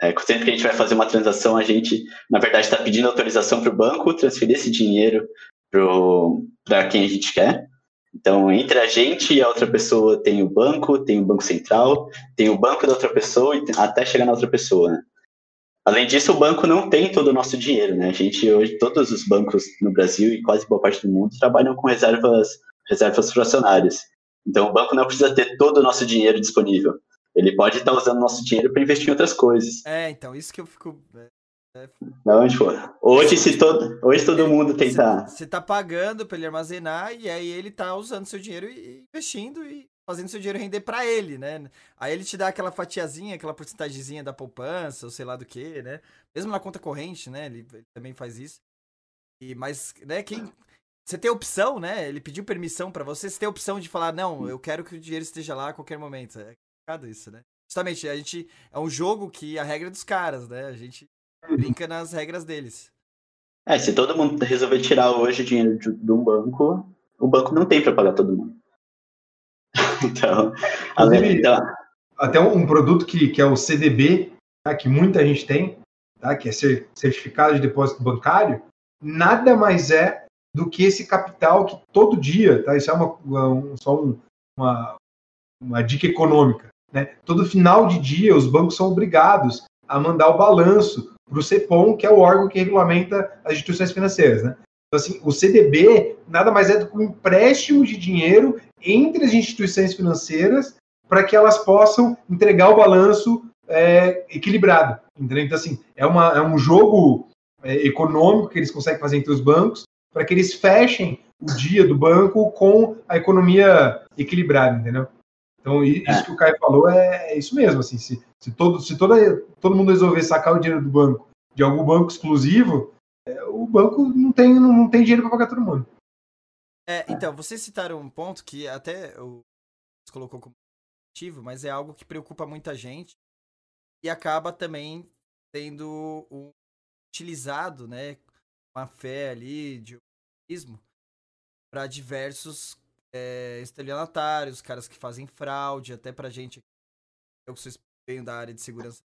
Speaker 2: É, sempre que a gente vai fazer uma transação, a gente, na verdade, está pedindo autorização para o banco transferir esse dinheiro para quem a gente quer. Então, entre a gente e a outra pessoa tem o banco, tem o banco central, tem o banco da outra pessoa até chegar na outra pessoa. Né? Além disso, o banco não tem todo o nosso dinheiro, né? A gente hoje, todos os bancos no Brasil e quase boa parte do mundo trabalham com reservas, reservas fracionárias. Então, o banco não precisa ter todo o nosso dinheiro disponível. Ele pode estar usando nosso dinheiro para investir em outras coisas.
Speaker 3: É, então, isso que eu fico. É,
Speaker 2: é... Não, tipo, hoje, se todo, hoje todo mundo tenta.
Speaker 3: Você está pagando para ele armazenar e aí ele está usando seu dinheiro e investindo e fazendo seu dinheiro render para ele, né? Aí ele te dá aquela fatiazinha, aquela porcentagemzinha da poupança, ou sei lá do que, né? Mesmo na conta corrente, né? Ele, ele também faz isso. E, mas, né, quem, você tem opção, né? Ele pediu permissão para você, você tem opção de falar, não, eu quero que o dinheiro esteja lá a qualquer momento. É complicado isso, né? Justamente, a gente. É um jogo que a regra é dos caras, né? A gente. Brinca nas regras deles.
Speaker 2: É, se todo mundo resolver tirar hoje dinheiro de, de um banco, o banco não tem para pagar todo mundo. então, além, então...
Speaker 1: Até um produto que, que é o CDB, tá, que muita gente tem, tá, que é certificado de depósito bancário, nada mais é do que esse capital que todo dia, tá? Isso é uma, um, só um, uma, uma dica econômica. Né? Todo final de dia, os bancos são obrigados a mandar o balanço para o CEPOM, que é o órgão que regulamenta as instituições financeiras. Né? Então, assim, o CDB nada mais é do que um empréstimo de dinheiro entre as instituições financeiras para que elas possam entregar o balanço é, equilibrado. Entendeu? Então, assim, é, uma, é um jogo é, econômico que eles conseguem fazer entre os bancos para que eles fechem o dia do banco com a economia equilibrada, entendeu? Então, isso é. que o Caio falou é, é, isso mesmo, assim, se, se, todo, se toda, todo mundo resolver sacar o dinheiro do banco de algum banco exclusivo, é, o banco não tem, não, não tem dinheiro para pagar todo mundo.
Speaker 3: É, então, vocês citaram um ponto que até o colocou como ativo, mas é algo que preocupa muita gente e acaba também sendo um, utilizado, né, uma fé ali de otimismo para diversos é, estelionatários, caras que fazem fraude, até pra gente, eu sou venho da área de segurança,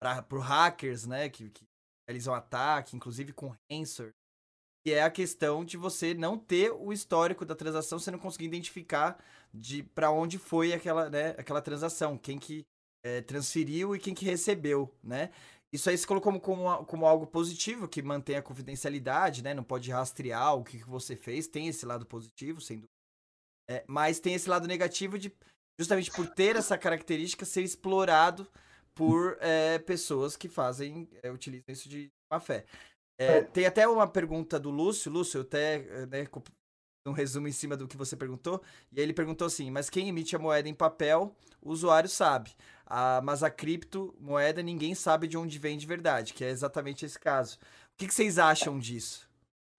Speaker 3: para pro hackers, né, que, que realizam ataque, inclusive com ransomware, que é a questão de você não ter o histórico da transação, você não conseguir identificar de para onde foi aquela, né, aquela transação, quem que é, transferiu e quem que recebeu, né? Isso aí se colocou como, como, como, algo positivo, que mantém a confidencialidade, né? Não pode rastrear o que, que você fez. Tem esse lado positivo, sem dúvida. É, mas tem esse lado negativo de, justamente por ter essa característica, ser explorado por é, pessoas que fazem, é, utilizam isso de má fé. É, é. tem até uma pergunta do Lúcio. Lúcio, eu até né, um resumo em cima do que você perguntou. E aí ele perguntou assim: mas quem emite a moeda em papel, o usuário sabe. Ah, mas a criptomoeda ninguém sabe de onde vem de verdade, que é exatamente esse caso. O que, que vocês acham disso?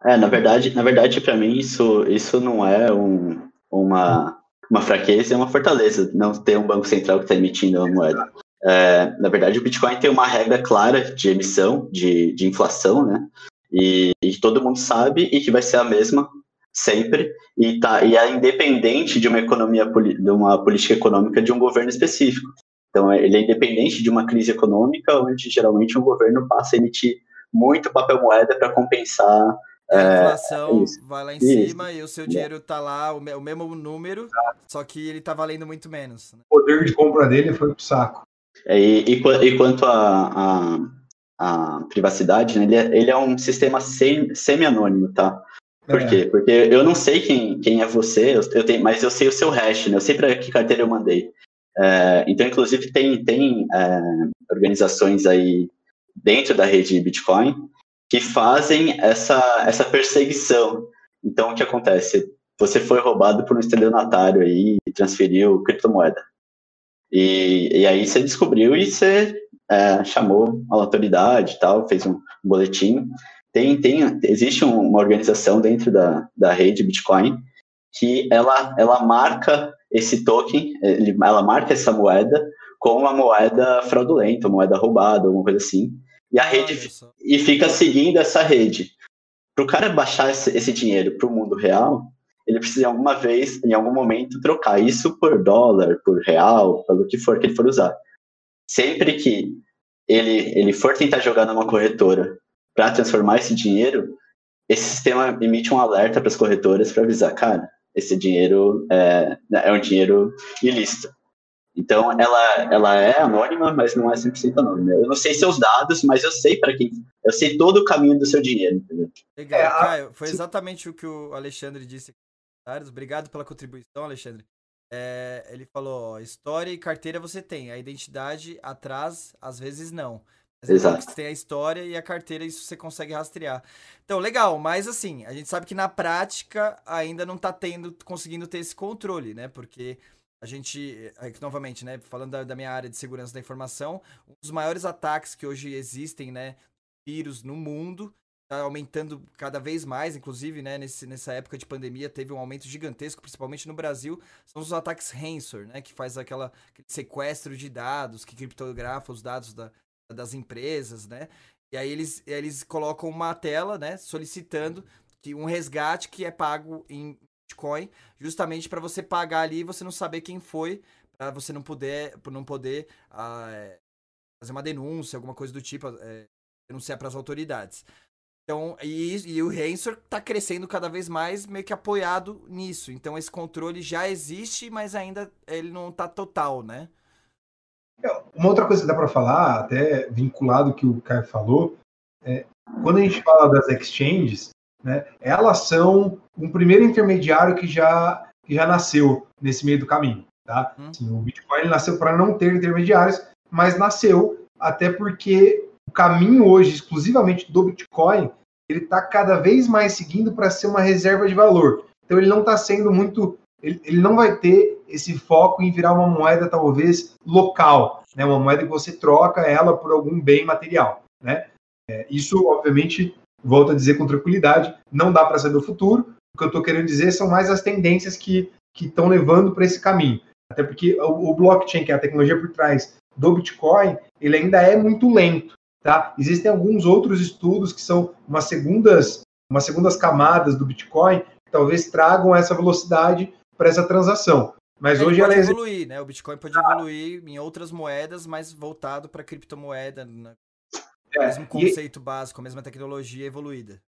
Speaker 2: É, na verdade, na verdade, para mim isso, isso não é um, uma, uma fraqueza, é uma fortaleza não ter um banco central que está emitindo a moeda. É, na verdade, o Bitcoin tem uma regra clara de emissão, de, de inflação, né? E, e todo mundo sabe e que vai ser a mesma sempre e tá e é independente de uma economia de uma política econômica de um governo específico. Então, ele é independente de uma crise econômica, onde geralmente um governo passa a emitir muito papel moeda para compensar.
Speaker 3: A é, inflação é, vai lá em isso. cima e o seu dinheiro está lá, o mesmo número, só que ele está valendo muito menos.
Speaker 1: Né? O poder de compra dele foi pro saco.
Speaker 2: É, e, e, e, quanto à a, a, privacidade, né, ele, é, ele é um sistema semi-anônimo, tá? Por é. quê? Porque eu não sei quem, quem é você, eu, eu tenho, mas eu sei o seu hash, né? Eu sei para que carteira eu mandei. É, então, inclusive, tem, tem é, organizações aí dentro da rede Bitcoin que fazem essa, essa perseguição. Então, o que acontece? Você foi roubado por um estelionatário aí e transferiu criptomoeda. E, e aí você descobriu e você é, chamou a autoridade e tal, fez um, boletim. tem, tem, existe uma organização dentro da, da rede Bitcoin que ela, ela marca esse token, ela marca essa moeda como uma moeda fraudulenta, uma moeda roubada, alguma coisa assim. E a rede e fica seguindo essa rede. Para o cara baixar esse, esse dinheiro para o mundo real, ele precisa em alguma vez, em algum momento, trocar isso por dólar, por real, pelo que for que ele for usar. Sempre que ele, ele for tentar jogar numa corretora para transformar esse dinheiro, esse sistema emite um alerta para as corretoras para avisar, cara, esse dinheiro é, é um dinheiro ilícito. Então, ela, ela é anônima, mas não é 100% anônima. Eu não sei seus dados, mas eu sei para quem. Eu sei todo o caminho do seu dinheiro, entendeu?
Speaker 3: Legal, é, Caio, foi exatamente o que o Alexandre disse aqui. Obrigado pela contribuição, Alexandre. É, ele falou: ó, história e carteira você tem, a identidade atrás, às vezes não. Mas Exato. Você tem a história e a carteira, isso você consegue rastrear. Então, legal, mas assim, a gente sabe que na prática ainda não está tendo, conseguindo ter esse controle, né? Porque a gente, aqui, novamente, né, falando da, da, minha área de segurança da informação, um dos maiores ataques que hoje existem, né, vírus no mundo, está aumentando cada vez mais, inclusive, né, nesse, nessa época de pandemia teve um aumento gigantesco, principalmente no Brasil, são os ataques ransomware, né, que faz aquela sequestro de dados, que criptografa os dados da, das empresas, né, e aí eles, eles colocam uma tela, né, solicitando que um resgate que é pago em Bitcoin, justamente para você pagar ali e você não saber quem foi, para você não poder, não poder ah, fazer uma denúncia, alguma coisa do tipo, é, denunciar para as autoridades. Então, e, e o Rensor está crescendo cada vez mais, meio que apoiado nisso. Então, esse controle já existe, mas ainda ele não está total, né?
Speaker 1: É, uma outra coisa que dá para falar, até vinculado ao que o Caio falou, é, quando a gente fala das exchanges, né, elas são um primeiro intermediário que já, que já nasceu nesse meio do caminho. Tá? Hum. Assim, o Bitcoin nasceu para não ter intermediários, mas nasceu até porque o caminho hoje, exclusivamente do Bitcoin, ele está cada vez mais seguindo para ser uma reserva de valor. Então ele não está sendo muito, ele, ele, não vai ter esse foco em virar uma moeda talvez local, né? Uma moeda que você troca ela por algum bem material, né? É, isso obviamente volto a dizer com tranquilidade, não dá para saber o futuro. O que eu estou querendo dizer são mais as tendências que estão levando para esse caminho. Até porque o, o, blockchain, que é a tecnologia por trás do Bitcoin, ele ainda é muito lento. Tá? Existem alguns outros estudos que são umas segundas, umas segundas camadas do Bitcoin que talvez tragam essa velocidade para essa transação. Mas
Speaker 3: Ele
Speaker 1: hoje
Speaker 3: pode
Speaker 1: ela
Speaker 3: evoluir, né? O Bitcoin pode evoluir em outras moedas, mas voltado para criptomoeda, né? É, mesmo conceito e, básico, a mesma tecnologia evoluída.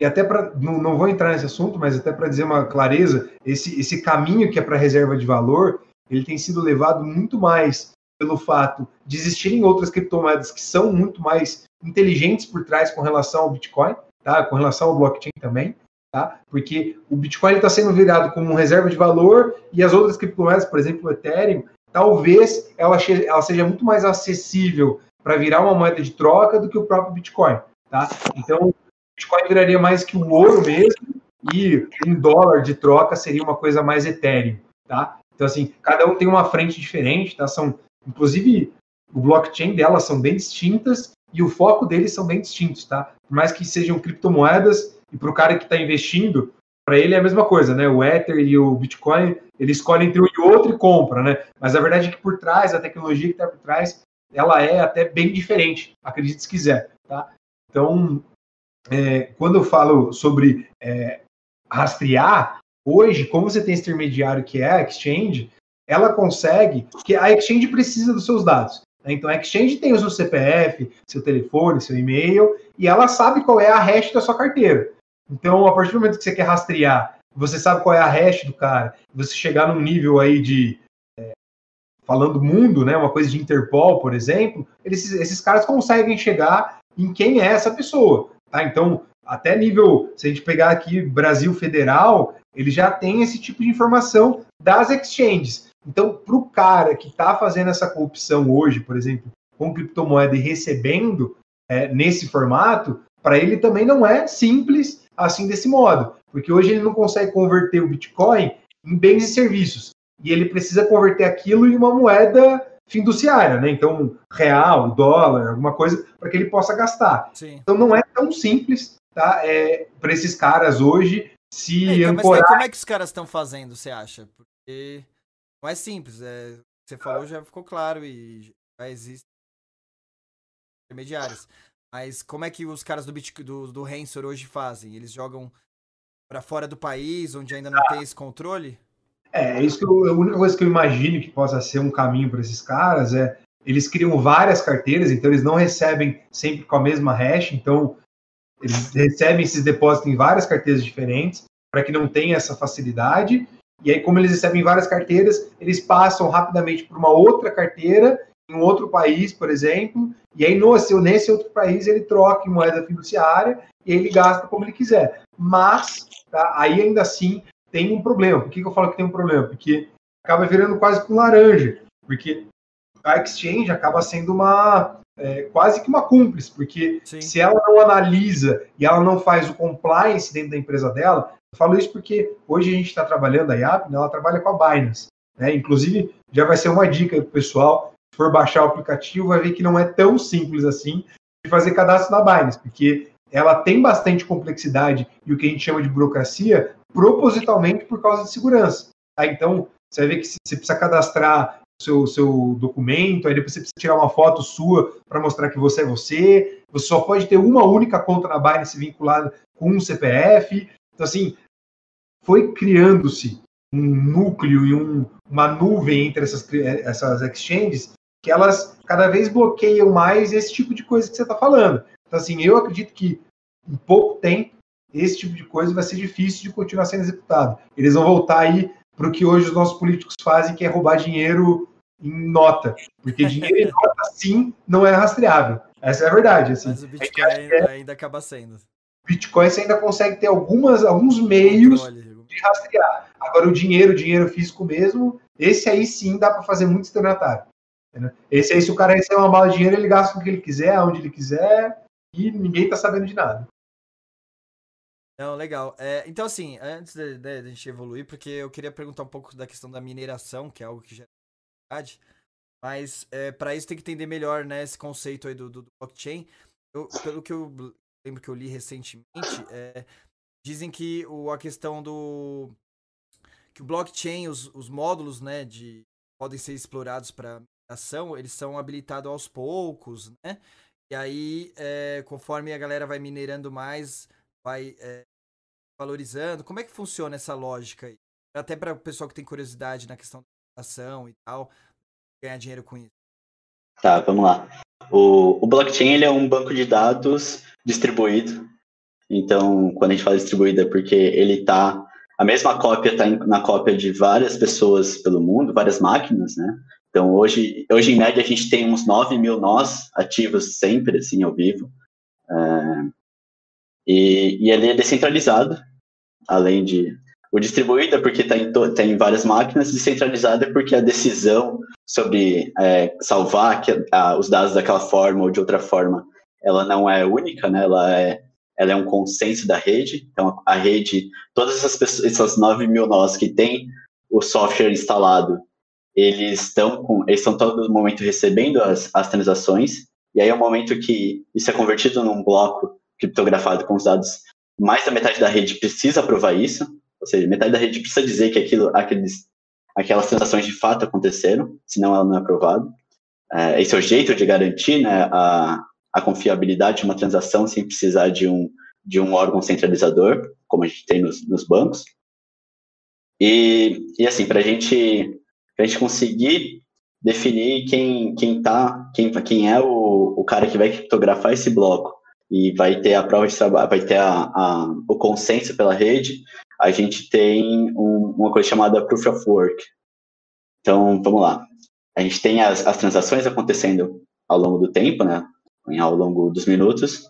Speaker 1: E até para, não, não vou entrar nesse assunto, mas até para dizer uma clareza, esse, esse caminho que é para reserva de valor, ele tem sido levado muito mais pelo fato de existirem outras criptomoedas que são muito mais inteligentes por trás com relação ao Bitcoin, tá? com relação ao blockchain também, tá? porque o Bitcoin está sendo virado como reserva de valor e as outras criptomoedas, por exemplo, o Ethereum, talvez ela, ela seja muito mais acessível para virar uma moeda de troca do que o próprio Bitcoin, tá? Então, Bitcoin viraria mais que o ouro mesmo e um dólar de troca seria uma coisa mais etéreo, tá? Então, assim, cada um tem uma frente diferente, tá? São, inclusive, o blockchain delas são bem distintas e o foco deles são bem distintos, tá? Por mais que sejam criptomoedas e para o cara que está investindo, para ele é a mesma coisa, né? O Ether e o Bitcoin, ele escolhe entre um e outro e compra, né? Mas a verdade é que por trás, a tecnologia que está por trás ela é até bem diferente, acredite se quiser. Tá? Então, é, quando eu falo sobre é, rastrear, hoje, como você tem esse intermediário que é a Exchange, ela consegue, que a Exchange precisa dos seus dados. Né? Então, a Exchange tem o seu CPF, seu telefone, seu e-mail, e ela sabe qual é a hash da sua carteira. Então, a partir do momento que você quer rastrear, você sabe qual é a hash do cara, você chegar num nível aí de falando mundo, né, uma coisa de Interpol, por exemplo, eles, esses caras conseguem chegar em quem é essa pessoa, tá? Então, até nível, se a gente pegar aqui Brasil Federal, ele já tem esse tipo de informação das exchanges. Então, para o cara que está fazendo essa corrupção hoje, por exemplo, com criptomoeda e recebendo é, nesse formato, para ele também não é simples assim desse modo, porque hoje ele não consegue converter o Bitcoin em bens e serviços e ele precisa converter aquilo em uma moeda fiduciária, né? Então, real, dólar, alguma coisa, para que ele possa gastar. Sim. Então, não é tão simples tá, é, para esses caras hoje se
Speaker 3: é, então, ancorar... Mas como é que os caras estão fazendo, você acha? Porque não é simples, é, você falou já ficou claro e já existem intermediários. Mas como é que os caras do, Bitcoin, do, do Rensor hoje fazem? Eles jogam para fora do país, onde ainda não ah. tem esse controle?
Speaker 1: É, isso que eu, a única coisa que eu imagino que possa ser um caminho para esses caras é eles criam várias carteiras, então eles não recebem sempre com a mesma hash, então eles recebem esses depósitos em várias carteiras diferentes para que não tenha essa facilidade. E aí, como eles recebem várias carteiras, eles passam rapidamente por uma outra carteira em um outro país, por exemplo, e aí no, nesse outro país ele troca em moeda fiduciária e ele gasta como ele quiser. Mas tá, aí ainda assim tem um problema. Por que, que eu falo que tem um problema? Porque acaba virando quase com laranja, porque a exchange acaba sendo uma é, quase que uma cúmplice, porque Sim. se ela não analisa e ela não faz o compliance dentro da empresa dela, eu falo isso porque hoje a gente está trabalhando, a IAP, né, ela trabalha com a Binance. Né? Inclusive, já vai ser uma dica para o pessoal, se for baixar o aplicativo, vai ver que não é tão simples assim de fazer cadastro na Binance, porque ela tem bastante complexidade e o que a gente chama de burocracia, propositalmente por causa de segurança. Tá? Então, você vai ver que você precisa cadastrar seu, seu documento, aí depois você precisa tirar uma foto sua para mostrar que você é você. Você só pode ter uma única conta na Binance vinculada com um CPF. Então, assim, foi criando-se um núcleo e um, uma nuvem entre essas, essas exchanges que elas cada vez bloqueiam mais esse tipo de coisa que você está falando. Então, assim, eu acredito que em pouco tempo esse tipo de coisa vai ser difícil de continuar sendo executado. Eles vão voltar aí para o que hoje os nossos políticos fazem, que é roubar dinheiro em nota. Porque dinheiro em nota, sim, não é rastreável. Essa é a verdade. Assim.
Speaker 3: Mas o Bitcoin ainda, é... ainda acaba sendo.
Speaker 1: Bitcoin você ainda consegue ter algumas, alguns meios Controle. de rastrear. Agora, o dinheiro, o dinheiro físico mesmo, esse aí sim dá para fazer muito estelionatário. Esse aí, se o cara receber uma bala de dinheiro, ele gasta o que ele quiser, onde ele quiser, e ninguém tá sabendo de nada.
Speaker 3: Não, legal. É, então, assim, antes de, de, de, a gente evoluir, porque eu queria perguntar um pouco da questão da mineração, que é algo que já é mas é, para isso tem que entender melhor né, esse conceito aí do, do, do blockchain. Eu, pelo que eu lembro que eu li recentemente, é, dizem que o, a questão do. que o blockchain, os, os módulos né, de, podem ser explorados para mineração, eles são habilitados aos poucos, né? E aí, é, conforme a galera vai minerando mais vai é, valorizando? Como é que funciona essa lógica aí? Até para o pessoal que tem curiosidade na questão da ação e tal, ganhar dinheiro com isso.
Speaker 2: Tá, vamos lá. O, o blockchain ele é um banco de dados distribuído. Então, quando a gente fala distribuído é porque ele está a mesma cópia está na cópia de várias pessoas pelo mundo, várias máquinas, né? Então, hoje, hoje em média, a gente tem uns 9 mil nós ativos sempre, assim, ao vivo. É, e, e ele é descentralizado, além de. O distribuído é porque está em, tá em várias máquinas, descentralizado é porque a decisão sobre é, salvar que, a, os dados daquela forma ou de outra forma, ela não é única, né? ela, é, ela é um consenso da rede. Então, a rede, todas essas pessoas, essas 9 mil nós que têm o software instalado, eles estão com, eles estão todo momento recebendo as, as transações, e aí é o momento que isso é convertido num bloco criptografado com os dados, mais da metade da rede precisa aprovar isso, ou seja, metade da rede precisa dizer que aquilo, aqueles, aquelas transações de fato aconteceram, senão ela não é aprovada. É, esse é o jeito de garantir né, a, a confiabilidade de uma transação sem precisar de um, de um órgão centralizador, como a gente tem nos, nos bancos. E, e assim, para gente, a gente conseguir definir quem, quem, tá, quem, quem é o, o cara que vai criptografar esse bloco e vai ter a prova de trabalho, vai ter a, a, o consenso pela rede, a gente tem um, uma coisa chamada Proof of Work. Então, vamos lá. A gente tem as, as transações acontecendo ao longo do tempo, né? Ao longo dos minutos.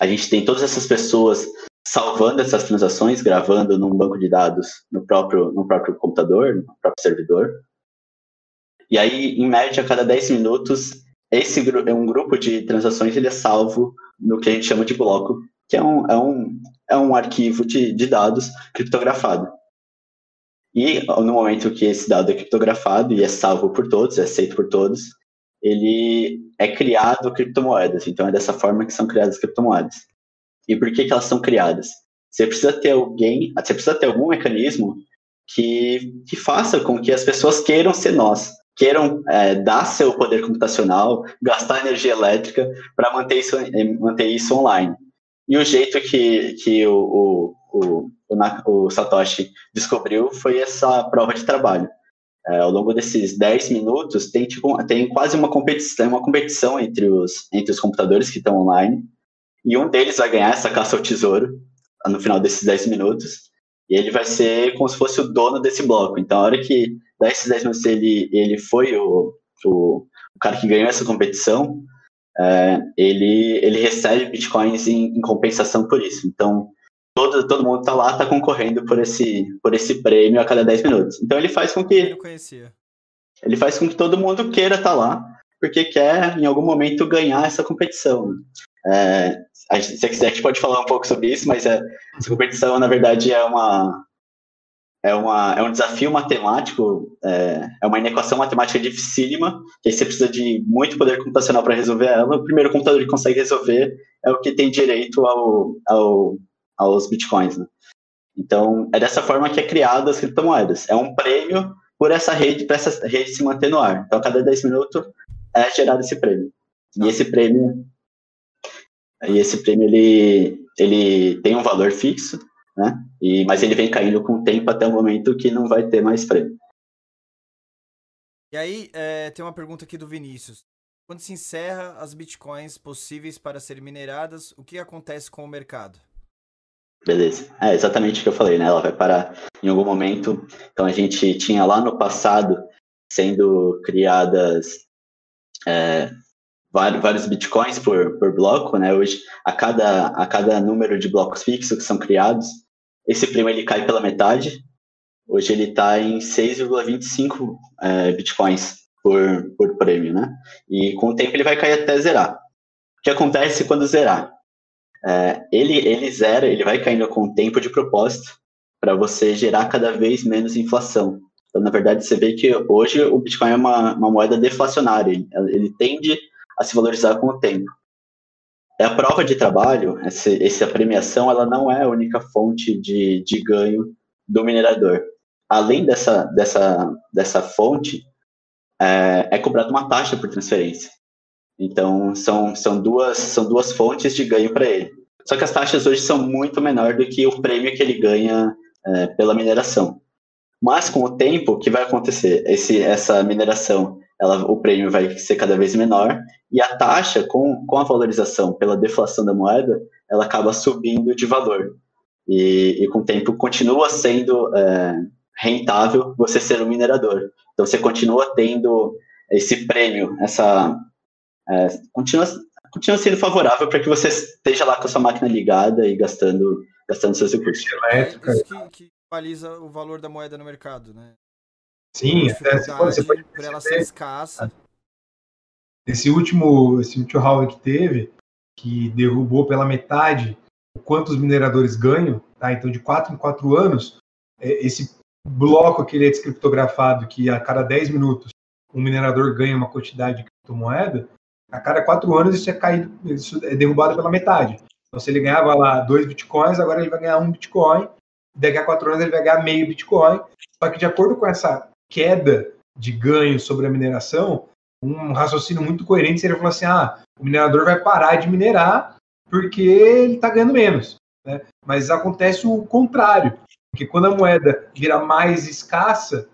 Speaker 2: A gente tem todas essas pessoas salvando essas transações, gravando num banco de dados no próprio, no próprio computador, no próprio servidor. E aí, em média, a cada 10 minutos, esse é um grupo de transações ele é salvo no que a gente chama de bloco, que é um, é um, é um arquivo de, de dados criptografado. E no momento que esse dado é criptografado e é salvo por todos, é aceito por todos, ele é criado criptomoedas. Então é dessa forma que são criadas criptomoedas. e por que, que elas são criadas. Você precisa ter alguém, você precisa ter algum mecanismo que, que faça com que as pessoas queiram ser nós, queiram é, dar seu poder computacional, gastar energia elétrica para manter isso, manter isso online. E o jeito que, que o, o, o, o Satoshi descobriu foi essa prova de trabalho. É, ao longo desses 10 minutos, tem, tipo, tem quase uma competição, uma competição entre os, entre os computadores que estão online, e um deles vai ganhar essa caça ao tesouro no final desses 10 minutos, e ele vai ser como se fosse o dono desse bloco. Então, a hora que dá esses 10 minutos ele, ele foi o, o, o cara que ganhou essa competição, é, ele, ele recebe bitcoins em, em, compensação por isso. Então, todo, todo mundo está lá, está concorrendo por esse, por esse prêmio a cada 10 minutos. Então, ele faz com que.
Speaker 3: Eu conhecia.
Speaker 2: Ele faz com que todo mundo queira estar tá lá, porque quer, em algum momento, ganhar essa competição. É, se você quiser, a gente pode falar um pouco sobre isso, mas é, essa competição, na verdade, é uma, é, uma, é um desafio matemático, é, é uma inequação matemática dificílima, que aí você precisa de muito poder computacional para resolver ela. O primeiro computador que consegue resolver é o que tem direito ao, ao, aos bitcoins. Né? Então, é dessa forma que é criado as criptomoedas. É um prêmio por essa rede, para essa rede se manter no ar. Então, a cada 10 minutos é gerado esse prêmio. E esse prêmio, e esse prêmio ele, ele tem um valor fixo, né? E, mas ele vem caindo com o tempo até o momento que não vai ter mais prêmio.
Speaker 3: E aí, é, tem uma pergunta aqui do Vinícius. Quando se encerra as bitcoins possíveis para serem mineradas, o que acontece com o mercado?
Speaker 2: Beleza. É exatamente o que eu falei, né? Ela vai parar em algum momento. Então a gente tinha lá no passado sendo criadas é, vários bitcoins por, por bloco, né? Hoje, a cada, a cada número de blocos fixos que são criados, esse prêmio ele cai pela metade. Hoje ele está em 6,25 é, bitcoins por, por prêmio, né? E com o tempo ele vai cair até zerar. O que acontece quando zerar? É, ele, ele zera, ele vai caindo com o tempo de propósito para você gerar cada vez menos inflação. Então, na verdade, você vê que hoje o Bitcoin é uma, uma moeda deflacionária. Ele, ele tende a se valorizar com o tempo. A prova de trabalho, essa, essa premiação, ela não é a única fonte de, de ganho do minerador. Além dessa, dessa, dessa fonte, é, é cobrada uma taxa por transferência. Então, são, são, duas, são duas fontes de ganho para ele. Só que as taxas hoje são muito menor do que o prêmio que ele ganha é, pela mineração. Mas, com o tempo, o que vai acontecer? Esse, essa mineração ela, o prêmio vai ser cada vez menor e a taxa, com, com a valorização pela deflação da moeda, ela acaba subindo de valor. E, e com o tempo continua sendo é, rentável você ser um minerador. Então você continua tendo esse prêmio, essa é, continua, continua sendo favorável para que você esteja lá com a sua máquina ligada e gastando, gastando seus recursos.
Speaker 3: É isso que, que baliza o valor da moeda no mercado, né?
Speaker 1: Sim, até você pode, você pode
Speaker 3: ela ser escassa.
Speaker 1: Esse último, esse último round que teve, que derrubou pela metade quantos mineradores ganham, tá? Então, de 4 em 4 anos, é, esse bloco que ele é descriptografado, que a cada 10 minutos um minerador ganha uma quantidade de criptomoeda, a cada 4 anos isso é caído, isso é derrubado pela metade. Então, se ele ganhava lá 2 bitcoins, agora ele vai ganhar um bitcoin, daqui a 4 anos ele vai ganhar meio bitcoin. Só que de acordo com essa queda de ganho sobre a mineração, um raciocínio muito coerente seria falar assim: ah, o minerador vai parar de minerar porque ele está ganhando menos. Né? Mas acontece o contrário, porque quando a moeda vira mais escassa,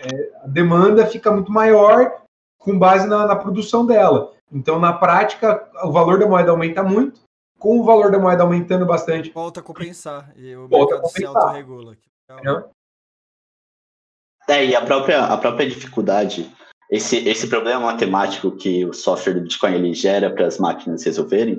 Speaker 1: é, a demanda fica muito maior com base na, na, produção dela. Então, na prática, o valor da moeda aumenta muito, com o valor da moeda aumentando bastante.
Speaker 3: Volta a compensar, e o Volta mercado se autorregula. Então,
Speaker 2: é, e a própria, a própria dificuldade, esse, esse problema matemático que o software do Bitcoin ele gera para as máquinas resolverem,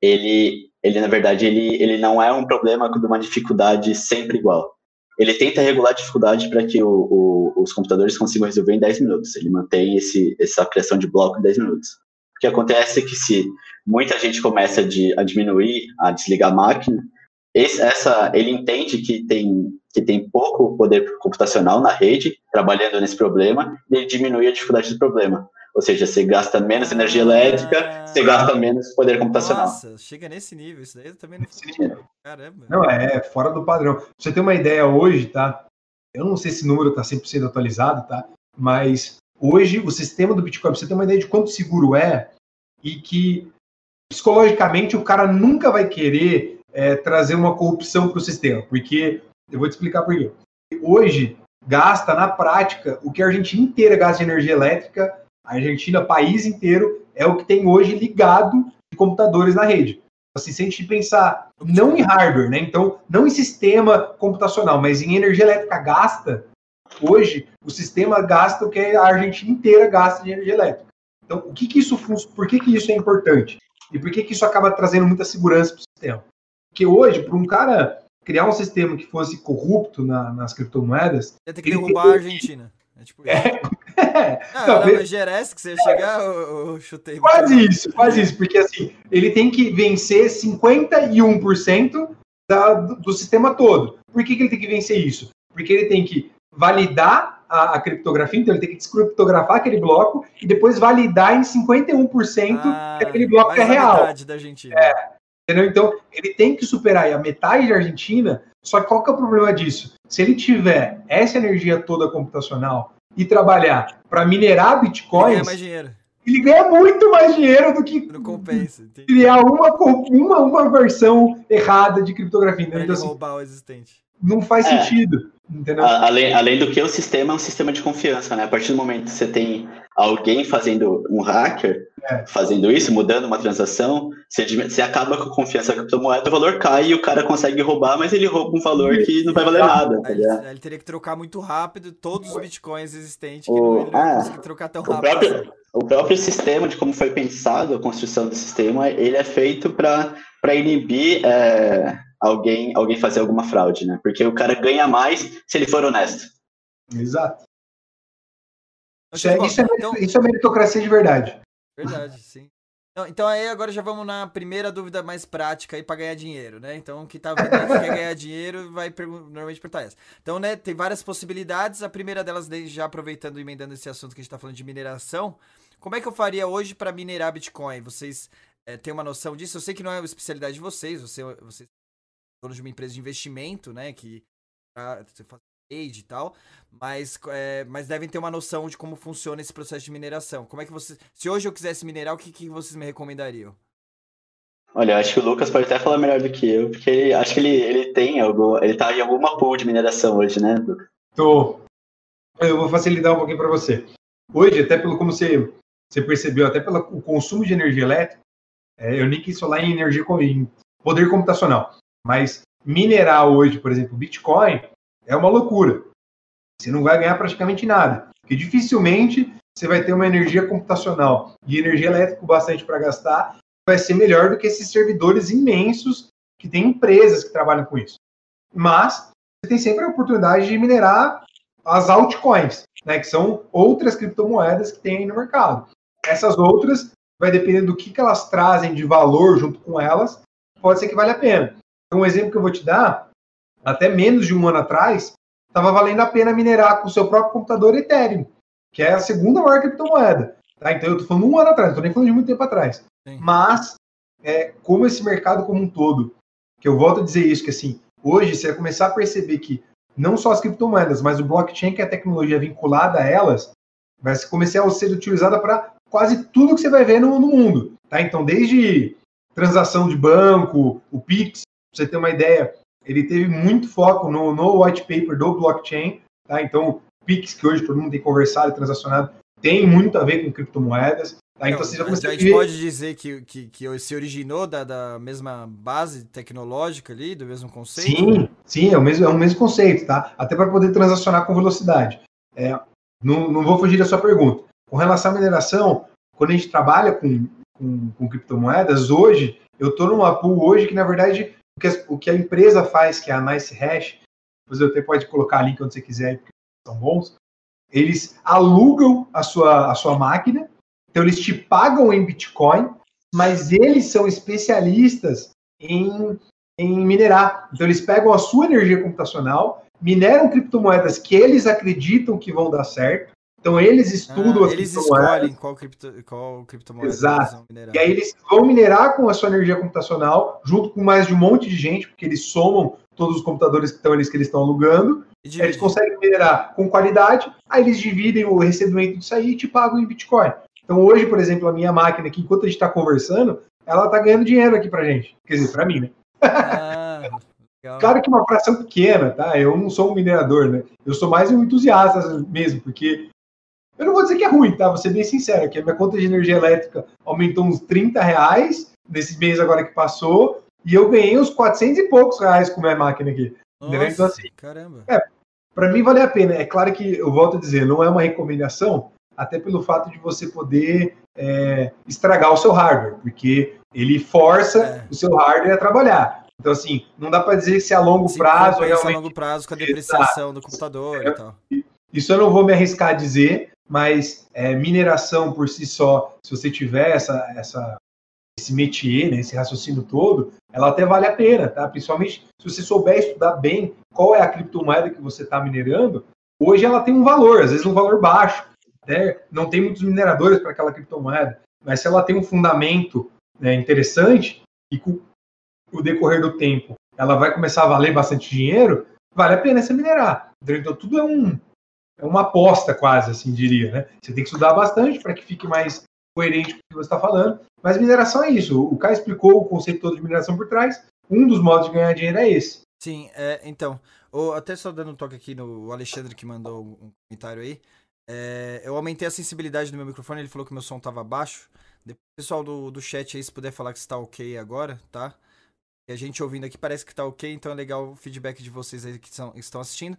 Speaker 2: ele, ele na verdade, ele, ele não é um problema de uma dificuldade sempre igual. Ele tenta regular a dificuldade para que o, o, os computadores consigam resolver em 10 minutos. Ele mantém esse, essa criação de bloco em 10 minutos. O que acontece é que se muita gente começa a diminuir, a desligar a máquina, esse, essa, ele entende que tem, que tem pouco poder computacional na rede, trabalhando nesse problema, e ele diminui a dificuldade do problema. Ou seja, você gasta menos energia elétrica,
Speaker 3: Ah.
Speaker 2: você gasta menos poder computacional.
Speaker 3: Nossa, chega nesse nível. Isso daí eu também não
Speaker 2: Sim.
Speaker 3: Caramba.
Speaker 1: Não, é fora do padrão. Pra você ter uma ideia hoje, tá? Eu não sei se esse número está 100% atualizado, tá? Mas hoje o sistema do Bitcoin, pra você ter uma ideia de quanto seguro é e que psicologicamente o cara nunca vai querer é, trazer uma corrupção para o sistema, porque eu vou te explicar por quê. Hoje gasta na prática o que a Argentina inteira gasta de energia elétrica, a Argentina, país inteiro, é o que tem hoje ligado de computadores na rede. Assim, se a gente pensar não em hardware, né? Então, não em sistema computacional, mas em energia elétrica gasta, hoje o sistema gasta o que a Argentina inteira gasta de energia elétrica. Então, o que que isso por que que isso é importante? E por que que isso acaba trazendo muita segurança para o sistema? Porque hoje, para um cara criar um sistema que fosse corrupto na- nas criptomoedas,
Speaker 3: Ia ter que
Speaker 1: Ele
Speaker 3: derrubar
Speaker 1: tem-
Speaker 3: a Argentina. É tipo isso.
Speaker 1: é,
Speaker 3: Não,
Speaker 1: Não, ele-
Speaker 3: mas Geres que você ia chegar, eu, eu chutei.
Speaker 1: Quase isso, quase isso, porque assim, ele tem que vencer 51% da, do, do sistema todo. Por que, que ele tem que vencer isso? Porque ele tem que validar a, a criptografia, então ele tem que descriptografar aquele bloco e depois validar em 51%
Speaker 3: Ah,
Speaker 1: que aquele bloco é real.
Speaker 3: da Argentina.
Speaker 1: Entendeu? Então, ele tem que superar a metade da Argentina, só que qual que é o problema disso? Se ele tiver essa energia toda computacional e trabalhar para minerar
Speaker 3: Ele ganha
Speaker 1: bitcoins,
Speaker 3: mais dinheiro.
Speaker 1: ele ganha muito mais dinheiro do que
Speaker 3: Não compensa.
Speaker 1: Criar uma, uma, uma versão errada de criptografia.
Speaker 3: Ele
Speaker 1: Então, assim,
Speaker 3: roubar o existente.
Speaker 1: Não faz
Speaker 2: É.
Speaker 1: sentido. Entendeu?
Speaker 2: Além, além do que, o sistema é um sistema de confiança, né? A partir do momento que você tem alguém fazendo, um hacker,
Speaker 1: É.
Speaker 2: fazendo isso, mudando uma transação, você, você acaba com a confiança na criptomoeda, o valor cai e o cara consegue roubar, mas ele rouba um valor que não vai valer nada, tá
Speaker 3: ele, ele teria que trocar muito rápido todos os bitcoins existentes, que
Speaker 2: O-
Speaker 3: ele não
Speaker 2: ah,
Speaker 3: conseguir trocar tão
Speaker 2: O
Speaker 3: rápido. assim.
Speaker 2: próprio, o próprio sistema, de como foi pensado a construção do sistema, ele é feito para inibir é, alguém, alguém fazer alguma fraude, né? Porque o cara ganha mais se ele for honesto.
Speaker 1: Exato. Isso é, isso, é,
Speaker 3: então,
Speaker 1: isso é meritocracia de verdade.
Speaker 3: verdade, sim. Então, então aí agora já vamos na primeira dúvida mais prática aí para ganhar dinheiro, né? Então que tá vendo que quer ganhar dinheiro vai normalmente perguntar essa. Então, né, tem várias possibilidades. A primeira delas, desde já aproveitando e emendando esse assunto que a gente tá falando de mineração, como é que eu faria hoje para minerar Bitcoin? Vocês eh, têm uma noção disso? Eu sei que não é a especialidade de vocês, você, vocês são donos de uma empresa de investimento, né? Que ah, você faz trade e tal, mas, é, mas devem ter uma noção de como funciona esse processo de mineração. Como é que você. Se hoje eu quisesse minerar, o que, que vocês me recomendariam?
Speaker 2: Olha, eu acho que o Lucas pode até falar melhor do que eu, porque ele, acho que ele, ele tem algum, ele tá em alguma pool de mineração hoje, né, Lucas?
Speaker 1: Tô. Eu vou facilitar um pouquinho para você. Hoje, até pelo como você, você percebeu, até pelo o consumo de energia elétrica, é, eu nem quis falar em energia com- em poder computacional, mas minerar hoje, por exemplo, Bitcoin, é uma loucura. Você não vai ganhar praticamente nada, porque dificilmente você vai ter uma energia computacional e energia elétrica bastante para gastar, vai ser melhor do que esses servidores imensos que tem empresas que trabalham com isso. Mas você tem sempre a oportunidade de minerar as altcoins, né, que são outras criptomoedas que tem aí no mercado. Essas outras, vai depender do que, que elas trazem de valor junto com elas, pode ser que vale a pena. Então, um exemplo que eu vou te dar, até menos de um ano atrás, estava valendo a pena minerar com o seu próprio computador Ethereum, que é a segunda maior criptomoeda. Tá? Então, eu estou falando um ano atrás, não estou nem falando de muito tempo atrás.
Speaker 3: Sim.
Speaker 1: Mas, é, como esse mercado como um todo, que eu volto a dizer isso, que assim, hoje você vai começar a perceber que não só as criptomoedas, mas o blockchain, que é a tecnologia vinculada a elas, vai começar a ser utilizada para quase tudo que você vai ver no, no mundo. Tá? Então, desde transação de banco, o Pix, você ter uma ideia, ele teve muito foco no, no white paper do blockchain. Tá? Então, o Pix, que hoje todo mundo tem conversado e transacionado, tem muito a ver com criptomoedas. Tá? Então,
Speaker 3: Não, a
Speaker 1: a
Speaker 3: gente
Speaker 1: ver...
Speaker 3: pode dizer que, que, que se originou da, da mesma base tecnológica ali, do mesmo conceito?
Speaker 1: Sim, sim, é o mesmo, é o mesmo conceito, tá? Até para poder transacionar com velocidade. É, não, não vou fugir da sua pergunta. Com relação à mineração, quando a gente trabalha com, com, com criptomoedas, hoje, eu estou numa pool hoje que, na verdade, o que, o que a empresa faz, que é a Nice Hash, você até pode colocar link onde você quiser, porque são bons, eles alugam a sua, a sua máquina, então eles te pagam em Bitcoin, mas eles são especialistas em em minerar. Então eles pegam a sua energia computacional, mineram criptomoedas que eles acreditam que vão dar certo, Então eles estudam
Speaker 3: ah, Eles escolhem qual, cripto, qual criptomoeda
Speaker 1: Exato. vão minerar. E aí eles vão minerar com a sua energia computacional, junto com mais de um monte de gente, porque eles somam todos os computadores que estão eles que eles estão alugando. Eles conseguem minerar com qualidade, aí eles dividem o recebimento disso aí e te pagam em Bitcoin. Então hoje, por exemplo, a minha máquina aqui, enquanto a gente está conversando, ela está ganhando dinheiro aqui pra gente. Quer dizer, para mim, né? Ah, claro que uma fração pequena, tá? Eu não sou um minerador, né? Eu sou mais um entusiasta mesmo, porque eu não vou dizer que é ruim, tá? Vou ser bem sincero, que a minha conta de energia elétrica aumentou uns 30 reais nesse mês agora que passou, e eu ganhei uns 400 e poucos reais com minha máquina aqui.
Speaker 3: Nossa, então, assim, caramba.
Speaker 1: É, para mim vale a pena. É claro que, eu volto a dizer, não é uma recomendação, até pelo fato de você poder é, estragar o seu hardware, porque ele força é. o seu hardware a trabalhar. Então, assim, não dá para dizer se a longo Se prazo.
Speaker 3: Realmente... a longo prazo com a depreciação Exato. do computador é, e tal.
Speaker 1: Isso eu não vou me arriscar a dizer, mas é, mineração por si só, se você tiver essa, essa, esse métier, né, esse raciocínio todo, ela até vale a pena, tá? Principalmente se você souber estudar bem qual é a criptomoeda que você está minerando, hoje ela tem um valor, às vezes um valor baixo, até não tem muitos mineradores para aquela criptomoeda, mas se ela tem um fundamento né, interessante e com o decorrer do tempo ela vai começar a valer bastante dinheiro, vale a pena você minerar. Então tudo é um, é uma aposta quase, assim, diria, né? Você tem que estudar bastante para que fique mais coerente com o que você está falando. Mas mineração é isso. O Kai explicou o conceito todo de mineração por trás. Um dos modos de ganhar dinheiro é esse.
Speaker 3: Sim, é, então. O, até só dando um toque aqui no Alexandre que mandou um comentário aí. É, eu aumentei a sensibilidade do meu microfone, ele falou que meu som estava baixo. Depois, pessoal do, do chat aí, se puder falar que está ok agora, tá? E a gente ouvindo aqui parece que está ok, então é legal o feedback de vocês aí que, são, que estão assistindo.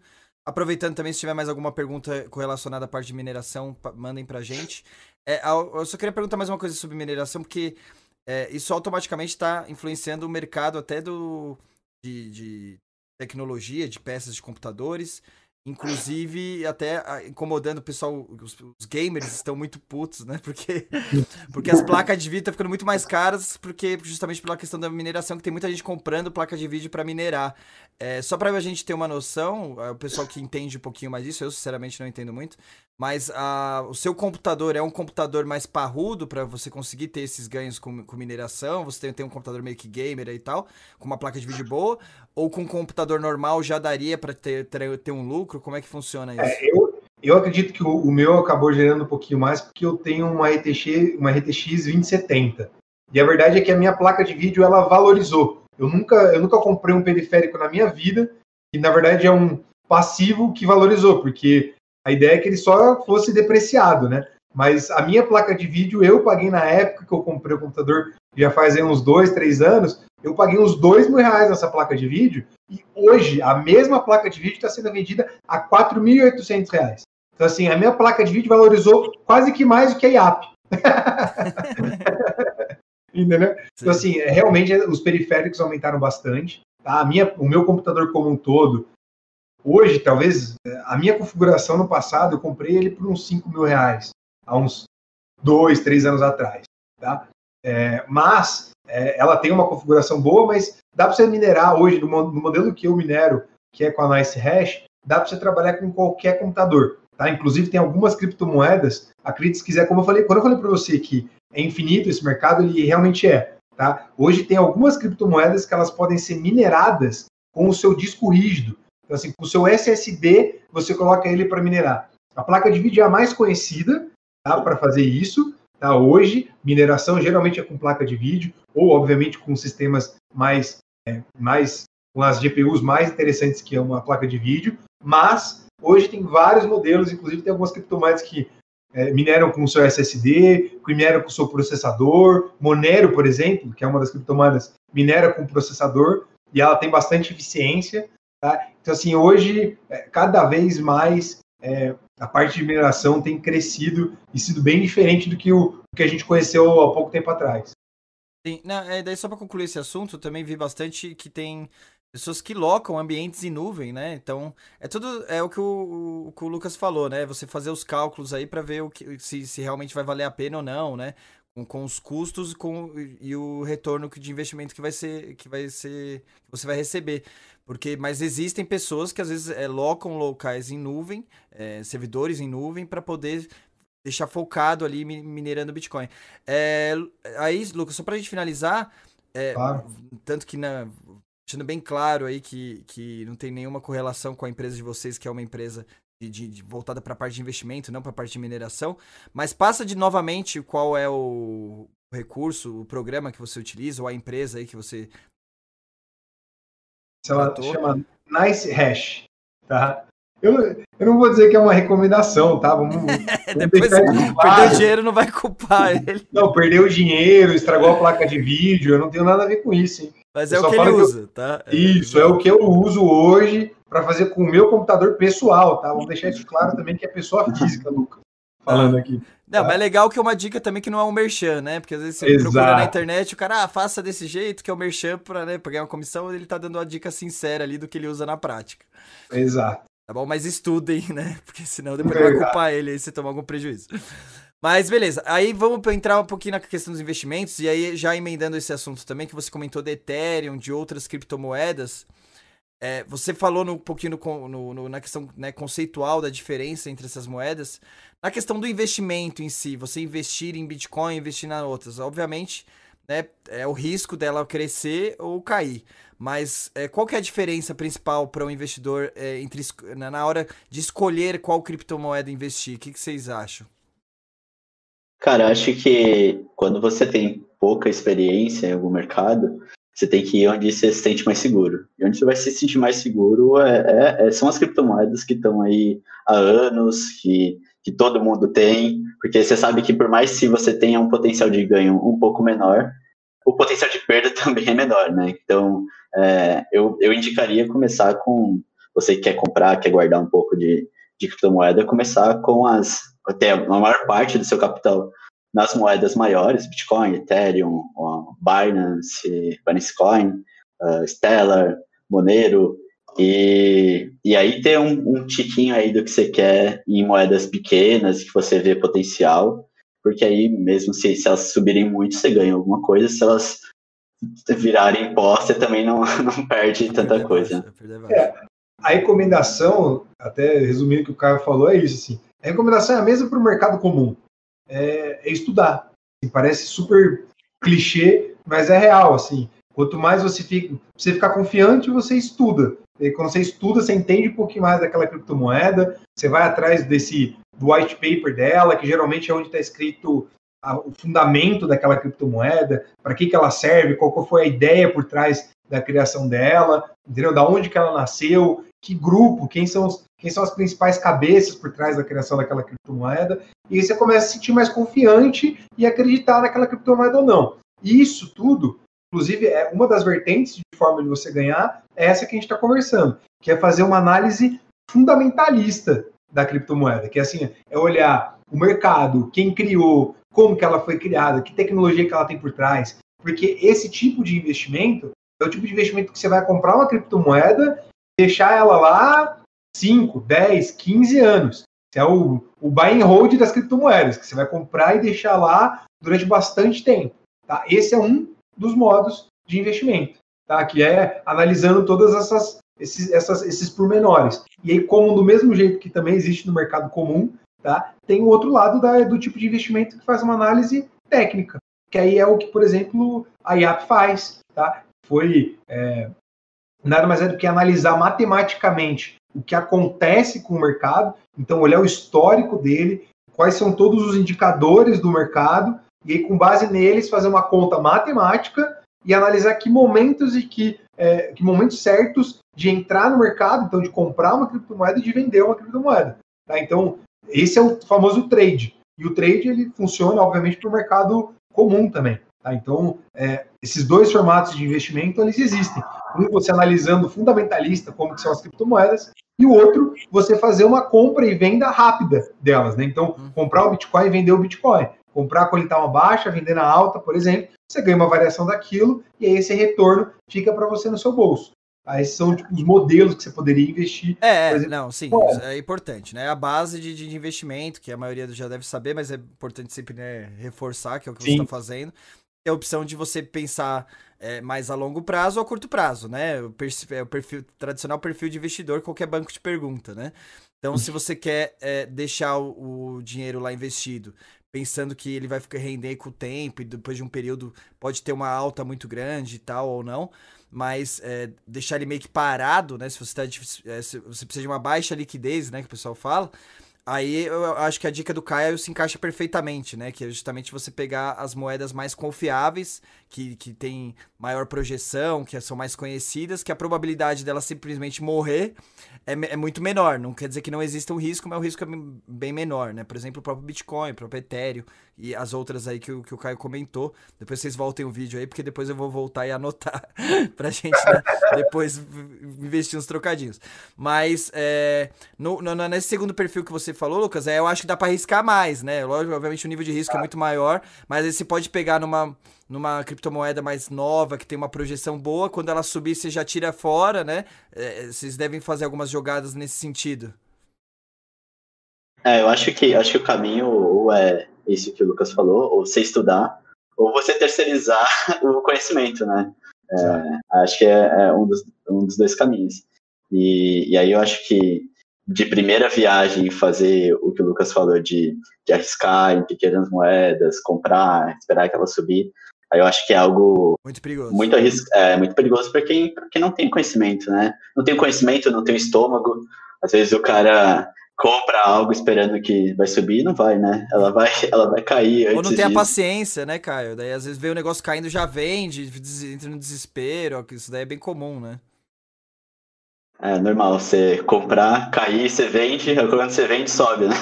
Speaker 3: Aproveitando também, se tiver mais alguma pergunta correlacionada à parte de mineração, mandem pra gente. É, eu só queria perguntar mais uma coisa sobre mineração, porque é, isso automaticamente está influenciando o mercado até do, de, de tecnologia, de peças de computadores. Inclusive, até incomodando o pessoal, os, os, gamers estão muito putos, né? Porque, porque as placas de vídeo estão ficando muito mais caras, porque justamente pela questão da mineração, que tem muita gente comprando placa de vídeo para minerar. É, só para a gente ter uma noção, é, o pessoal que entende um pouquinho mais disso, eu sinceramente não entendo muito, mas a, o seu computador é um computador mais parrudo para você conseguir ter esses ganhos com, com mineração? Você tem, tem, um computador meio que gamer e tal, com uma placa de vídeo boa? Ou com um computador normal já daria para ter, ter, ter, um lucro? Como é que funciona isso?
Speaker 1: É, eu, eu acredito que o, o, meu acabou gerando um pouquinho mais porque eu tenho uma RTX, uma RTX 2070. E a verdade é que a minha placa de vídeo ela valorizou. Eu nunca, eu nunca comprei um periférico na minha vida e na verdade é um passivo que valorizou, porque a ideia é que ele só fosse depreciado, né? Mas a minha placa de vídeo, eu paguei na época que eu comprei o computador, já faz uns dois, três anos, eu paguei uns dois mil reais nessa placa de vídeo, e hoje a mesma placa de vídeo está sendo vendida a 4.800 reais. Então, assim, a minha placa de vídeo valorizou quase que mais do que a IAP. Entendeu? Então, assim, é, realmente os periféricos aumentaram bastante. Tá? A minha, o meu computador como um todo, Hoje, talvez, a minha configuração no passado, eu comprei ele por uns 5 mil reais, há uns dois, três anos atrás. Tá? É, mas é, ela tem uma configuração boa, mas dá para você minerar hoje, no, modelo que eu minero, que é com a Nice Hash, dá para você trabalhar com qualquer computador. Tá? Inclusive, tem algumas criptomoedas, acredite se quiser, como eu falei, quando eu falei para você que é infinito esse mercado, ele realmente é. Tá? Hoje tem algumas criptomoedas que elas podem ser mineradas com o seu disco rígido. Então, assim, com o seu SSD, você coloca ele para minerar. A placa de vídeo é a mais conhecida tá, para fazer isso. Tá? Hoje, mineração geralmente é com placa de vídeo, ou, obviamente, com sistemas mais, é, mais com as GPUs mais interessantes que é uma placa de vídeo. Mas, hoje tem vários modelos, inclusive tem algumas criptomoedas que é, mineram com o seu SSD, mineram com o seu processador. Monero, por exemplo, que é uma das criptomoedas, minera com processador e ela tem bastante eficiência. Tá? Então, assim, hoje, é, cada vez mais, é, a parte de mineração tem crescido e sido bem diferente do que o que a gente conheceu há pouco tempo atrás.
Speaker 3: Sim, não, é, daí só para concluir esse assunto, também vi bastante que tem pessoas que locam ambientes em nuvem, né? Então, é tudo é o que o, o, que o Lucas falou, né? Você fazer os cálculos aí para ver o que, se, se realmente vai valer a pena ou não, né? com, com os custos com, e o retorno de investimento que vai ser que vai ser que você vai receber. Porque, mas existem pessoas que às vezes é, locam locais em nuvem, é, servidores em nuvem, para poder deixar focado ali minerando Bitcoin. É, aí, Lucas, só para a gente finalizar, é, claro. tanto que na, deixando bem claro aí que, que não tem nenhuma correlação com a empresa de vocês, que é uma empresa de, de, voltada para a parte de investimento, não para a parte de mineração, mas passa de novamente qual é o recurso, o programa que você utiliza, ou a empresa aí que você.
Speaker 1: Ela chama Nice Hash, tá? Eu, eu não vou dizer que é uma recomendação, tá? Vamos, vamos
Speaker 3: Depois perder dinheiro não vai culpar ele.
Speaker 1: Não, perdeu o dinheiro, estragou a placa de vídeo, eu não tenho nada a ver com isso, hein?
Speaker 3: Mas eu é o que ele usa, eu... tá?
Speaker 1: É. Isso, é o que eu uso hoje para fazer com o meu computador pessoal, tá? Vamos deixar isso claro também que é pessoa física, Lucas, falando aqui.
Speaker 3: Não, tá? mas é legal que é uma dica também que não é um merchan, né? Porque às vezes você Exato. procura na internet, o cara, ah, faça desse jeito, que é o merchan para né, pra ganhar uma comissão, ele tá dando uma dica sincera ali do que ele usa na prática.
Speaker 1: Exato.
Speaker 3: Tá bom? Mas estudem, né? Porque senão depois vai culpar ele aí se tomar algum prejuízo. Mas beleza, aí vamos entrar um pouquinho na questão dos investimentos, e aí já emendando esse assunto também, que você comentou de Ethereum, de outras criptomoedas. É, você falou no, um pouquinho no, no, no, na questão né, conceitual da diferença entre essas moedas. Na questão do investimento em si, você investir em Bitcoin, investir nas outras. Obviamente, né, é o risco dela crescer ou cair. Mas é, qual que é a diferença principal para um investidor é, entre, na hora de escolher qual criptomoeda investir? O que, que vocês acham?
Speaker 2: Cara, acho que quando você tem pouca experiência em algum mercado, você tem que ir onde você se sente mais seguro. E onde você vai se sentir mais seguro é, é, é são as criptomoedas que estão aí há anos, que, que todo mundo tem, porque você sabe que por mais que você tenha um potencial de ganho um pouco menor, o potencial de perda também é menor, né? Então, é, eu, eu indicaria começar com, você que quer comprar, quer guardar um pouco de, de criptomoeda, começar com as, até a maior parte do seu capital nas moedas maiores, Bitcoin, Ethereum, Binance, Binance Coin, uh, Stellar, Monero, e, e aí ter um, um tiquinho aí do que você quer em moedas pequenas, que você vê potencial, porque aí mesmo se, se elas subirem muito, você ganha alguma coisa, se elas virarem pó, você também não, não perde tanta coisa.
Speaker 1: É, a recomendação, até resumindo o que o Caio falou, é isso, assim, a recomendação é a mesma para o mercado comum, é, é estudar. Assim, parece super clichê, mas é real, assim. Quanto mais você fica, você ficar confiante, você estuda. E quando você estuda, você entende um pouquinho mais daquela criptomoeda, você vai atrás desse do white paper dela, que geralmente é onde está escrito a, o fundamento daquela criptomoeda, para que, que ela serve, qual foi a ideia por trás da criação dela, entendeu? Da onde que ela nasceu, que grupo, quem são, os, quem são as principais cabeças por trás da criação daquela criptomoeda, e aí você começa a se sentir mais confiante e acreditar naquela criptomoeda ou não. E isso tudo, inclusive, é uma das vertentes de forma de você ganhar, é essa que a gente está conversando, que é fazer uma análise fundamentalista da criptomoeda, que é assim, é olhar o mercado, quem criou, como que ela foi criada, que tecnologia que ela tem por trás, porque esse tipo de investimento é o tipo de investimento que você vai comprar uma criptomoeda, deixar ela lá 5, 10, 15 anos. é o, o buy and hold das criptomoedas, que você vai comprar e deixar lá durante bastante tempo. Tá? Esse é um dos modos de investimento, tá? que é analisando todas essas esses, essas, esses pormenores. E aí, como do mesmo jeito que também existe no mercado comum, tá? tem o outro lado da, do tipo de investimento que faz uma análise técnica, que aí é o que, por exemplo, a IAP faz. Tá? Foi é, nada mais é do que analisar matematicamente o que acontece com o mercado, então olhar o histórico dele, quais são todos os indicadores do mercado, e aí, com base neles, fazer uma conta matemática e analisar que momentos e que, é, que momentos certos de entrar no mercado, então de comprar uma criptomoeda e de vender uma criptomoeda. Tá? Então, esse é o famoso trade. E o trade ele funciona, obviamente, para o mercado comum também. Tá? Então, é, esses dois formatos de investimento eles existem. Um você analisando fundamentalista, como que são as criptomoedas, e o outro você fazer uma compra e venda rápida delas. Né? Então, uhum. comprar o Bitcoin e vender o Bitcoin. Comprar quando ele está uma baixa, vender na alta, por exemplo, você ganha uma variação daquilo e aí esse retorno fica para você no seu bolso. Aí são tipo, os modelos que você poderia investir.
Speaker 3: É, exemplo, não, sim, é importante, né? A base de, de, investimento, que a maioria já deve saber, mas é importante sempre né, reforçar, que é o que sim. você está fazendo. É a opção de você pensar é, mais a longo prazo ou a curto prazo, né? O perfil, é o perfil, tradicional perfil de investidor, qualquer banco te pergunta, né? Então, se você quer é, deixar o, o, dinheiro lá investido, pensando que ele vai ficar render com o tempo e depois de um período pode ter uma alta muito grande e tal ou não, mas é, deixar ele meio que parado, né? Se você, tá, é, se você precisa de uma baixa liquidez, né? Que o pessoal fala. Aí eu acho que a dica do Caio se encaixa perfeitamente, né? Que é justamente você pegar as moedas mais confiáveis, que, que tem maior projeção, que são mais conhecidas, que a probabilidade dela simplesmente morrer é, é muito menor. Não quer dizer que não exista um risco, mas o risco é bem menor, né? Por exemplo, o próprio Bitcoin, o próprio Ethereum e as outras aí que, o, que o Caio comentou. Depois vocês voltem o vídeo aí, porque depois eu vou voltar e anotar pra gente né? depois investir uns trocadinhos. Mas é, no, no, nesse segundo perfil que você falou, Lucas, é, eu acho que dá para arriscar mais, né? Lógico, obviamente o nível de risco é muito maior, mas aí você pode pegar numa numa criptomoeda mais nova, que tem uma projeção boa, quando ela subir você já tira fora, né? É, vocês devem fazer algumas jogadas nesse sentido.
Speaker 2: É, eu acho que acho que o caminho ou é isso que o Lucas falou, ou você estudar, ou você terceirizar o conhecimento, né? É, acho que é, é, um, dos, um dos dois caminhos. E, e aí eu acho que de primeira viagem fazer o que o Lucas falou de, de arriscar em pequenas moedas, comprar, esperar que ela subir, Aí eu acho que é algo
Speaker 3: muito perigoso.
Speaker 2: Muito, arris... é, muito perigoso para quem, quem não tem conhecimento, né? Não tem conhecimento, não tem estômago. Às vezes o cara compra algo esperando que vai subir e não vai, né? Ela vai, ela vai cair
Speaker 3: antes Ou não tem disso. a paciência, né, Caio? Daí às vezes vê o negócio caindo já vende, entra no desespero, isso daí é bem comum, né?
Speaker 2: É normal, você comprar, cair, você vende, quando você vende, sobe, né?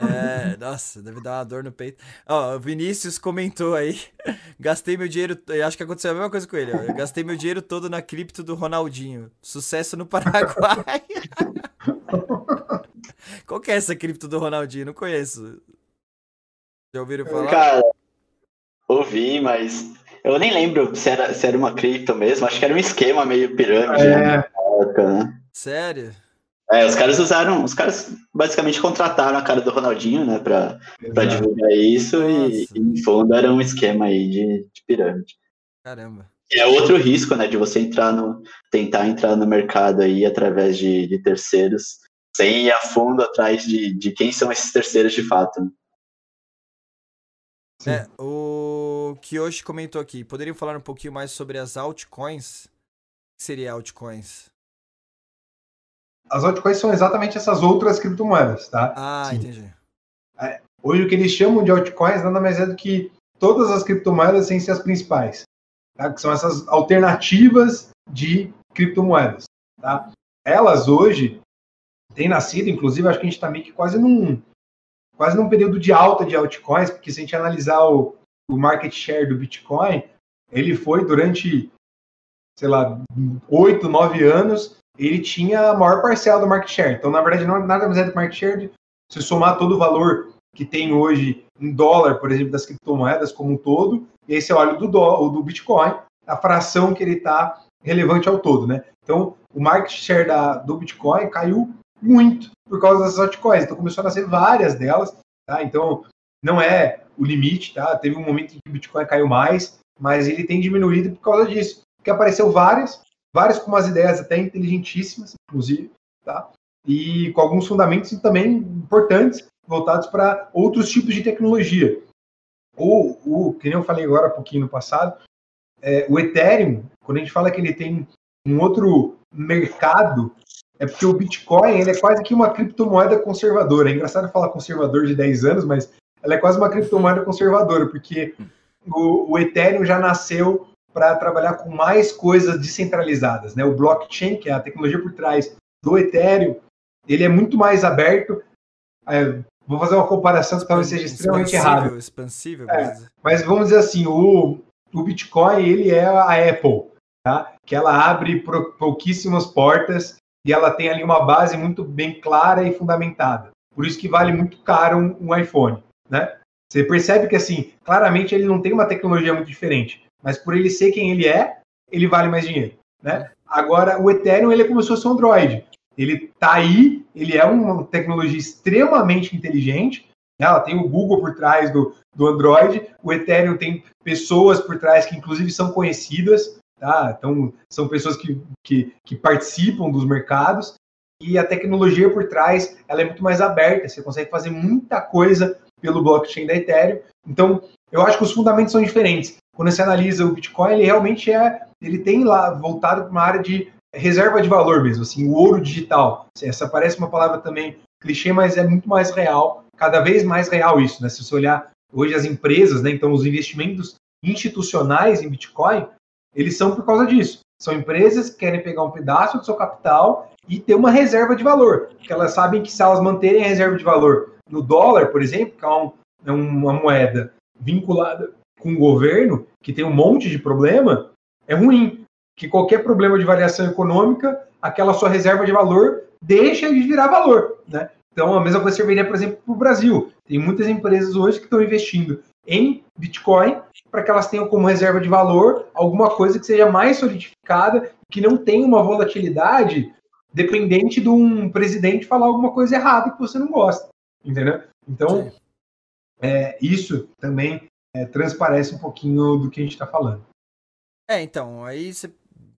Speaker 3: É, nossa, deve dar uma dor no peito. Ó, o Vinícius comentou aí, gastei meu dinheiro, eu acho que aconteceu a mesma coisa com ele, ó. Eu gastei meu dinheiro todo na cripto do Ronaldinho. Sucesso no Paraguai. Qual que é essa cripto do Ronaldinho? Não conheço. Já ouviram falar?
Speaker 2: Cara, ouvi, mas eu nem lembro se era, se era uma cripto mesmo. Acho que era um esquema meio pirâmide. É. Né? Época, né?
Speaker 3: Sério?
Speaker 2: É, os caras usaram, os caras basicamente contrataram a cara do Ronaldinho, né, pra, pra divulgar isso e, e, no fundo era um esquema aí de, de pirâmide.
Speaker 3: Caramba.
Speaker 2: É outro risco, né, de você entrar no, tentar entrar no mercado aí através de, de terceiros, sem ir a fundo atrás de, de quem são esses terceiros de fato. Né?
Speaker 3: É, o Kiyoshi comentou aqui, poderiam falar um pouquinho mais sobre as altcoins? O que seria altcoins?
Speaker 1: As altcoins são exatamente essas outras criptomoedas, tá?
Speaker 3: Ah, Sim. entendi.
Speaker 1: É, hoje o que eles chamam de altcoins nada mais é do que todas as criptomoedas sem ser as principais, tá? que são essas alternativas de criptomoedas. Tá? Elas hoje têm nascido, inclusive, acho que a gente está meio que quase num, quase num período de alta de altcoins, porque se a gente analisar o, o market share do Bitcoin, ele foi durante, sei lá, oito, nove anos, ele tinha a maior parcela do market share. Então, na verdade, não é nada mais é do market share. Se somar todo o valor que tem hoje em dólar, por exemplo, das criptomoedas como um todo, e aí você olha do, do, do Bitcoin, a fração que ele está relevante ao todo, né? Então, o market share da, do Bitcoin caiu muito por causa das altcoins. Então, começou a nascer várias delas, tá? Então, não é o limite, tá? Teve um momento em que o Bitcoin caiu mais, mas ele tem diminuído por causa disso. Porque apareceu várias, várias com umas ideias até inteligentíssimas, inclusive, tá? E com alguns fundamentos também importantes voltados para outros tipos de tecnologia. Ou, o que nem eu falei agora um pouquinho no passado, é, o Ethereum, quando a gente fala que ele tem um outro mercado, é porque o Bitcoin ele é quase que uma criptomoeda conservadora. É engraçado falar conservador de 10 anos, mas ela é quase uma criptomoeda conservadora, porque o, o Ethereum já nasceu para trabalhar com mais coisas descentralizadas. Né? O blockchain, que é a tecnologia por trás do Ethereum, ele é muito mais aberto. É, vou fazer uma comparação que talvez seja extremamente errada.
Speaker 3: Expansível,
Speaker 1: é, mas vamos dizer assim, o, o Bitcoin ele é a Apple, tá? que ela abre pouquíssimas portas e ela tem ali uma base muito bem clara e fundamentada. Por isso que vale muito caro um, um iPhone, né? Você percebe que assim, claramente ele não tem uma tecnologia muito diferente mas por ele ser quem ele é, ele vale mais dinheiro. Né? Agora, o Ethereum ele é como se fosse um Android. Ele tá aí, ele é uma tecnologia extremamente inteligente. Né? Ela tem o Google por trás do, do Android. O Ethereum tem pessoas por trás que, inclusive, são conhecidas. Tá? Então, são pessoas que, que, que participam dos mercados. E a tecnologia por trás ela é muito mais aberta. Você consegue fazer muita coisa pelo blockchain da Ethereum. Então, eu acho que os fundamentos são diferentes. Quando você analisa o Bitcoin, ele realmente é, ele tem lá voltado para uma área de reserva de valor mesmo, assim, o ouro digital. Essa parece uma palavra também clichê, mas é muito mais real, cada vez mais real isso, né? Se você olhar hoje as empresas, né, então os investimentos institucionais em Bitcoin, eles são por causa disso. São empresas que querem pegar um pedaço do seu capital e ter uma reserva de valor, porque elas sabem que se elas manterem a reserva de valor no dólar, por exemplo, que é, um, é uma moeda vinculada com o governo, que tem um monte de problema, é ruim. Que qualquer problema de variação econômica, aquela sua reserva de valor deixa de virar valor. Né? Então, a mesma coisa serviria, por exemplo, para o Brasil. Tem muitas empresas hoje que estão investindo em Bitcoin para que elas tenham como reserva de valor alguma coisa que seja mais solidificada, que não tenha uma volatilidade dependente de um presidente falar alguma coisa errada que você não gosta. Entendeu? Então, é, isso também é, transparece um pouquinho do que a gente está falando.
Speaker 3: É, então, aí você,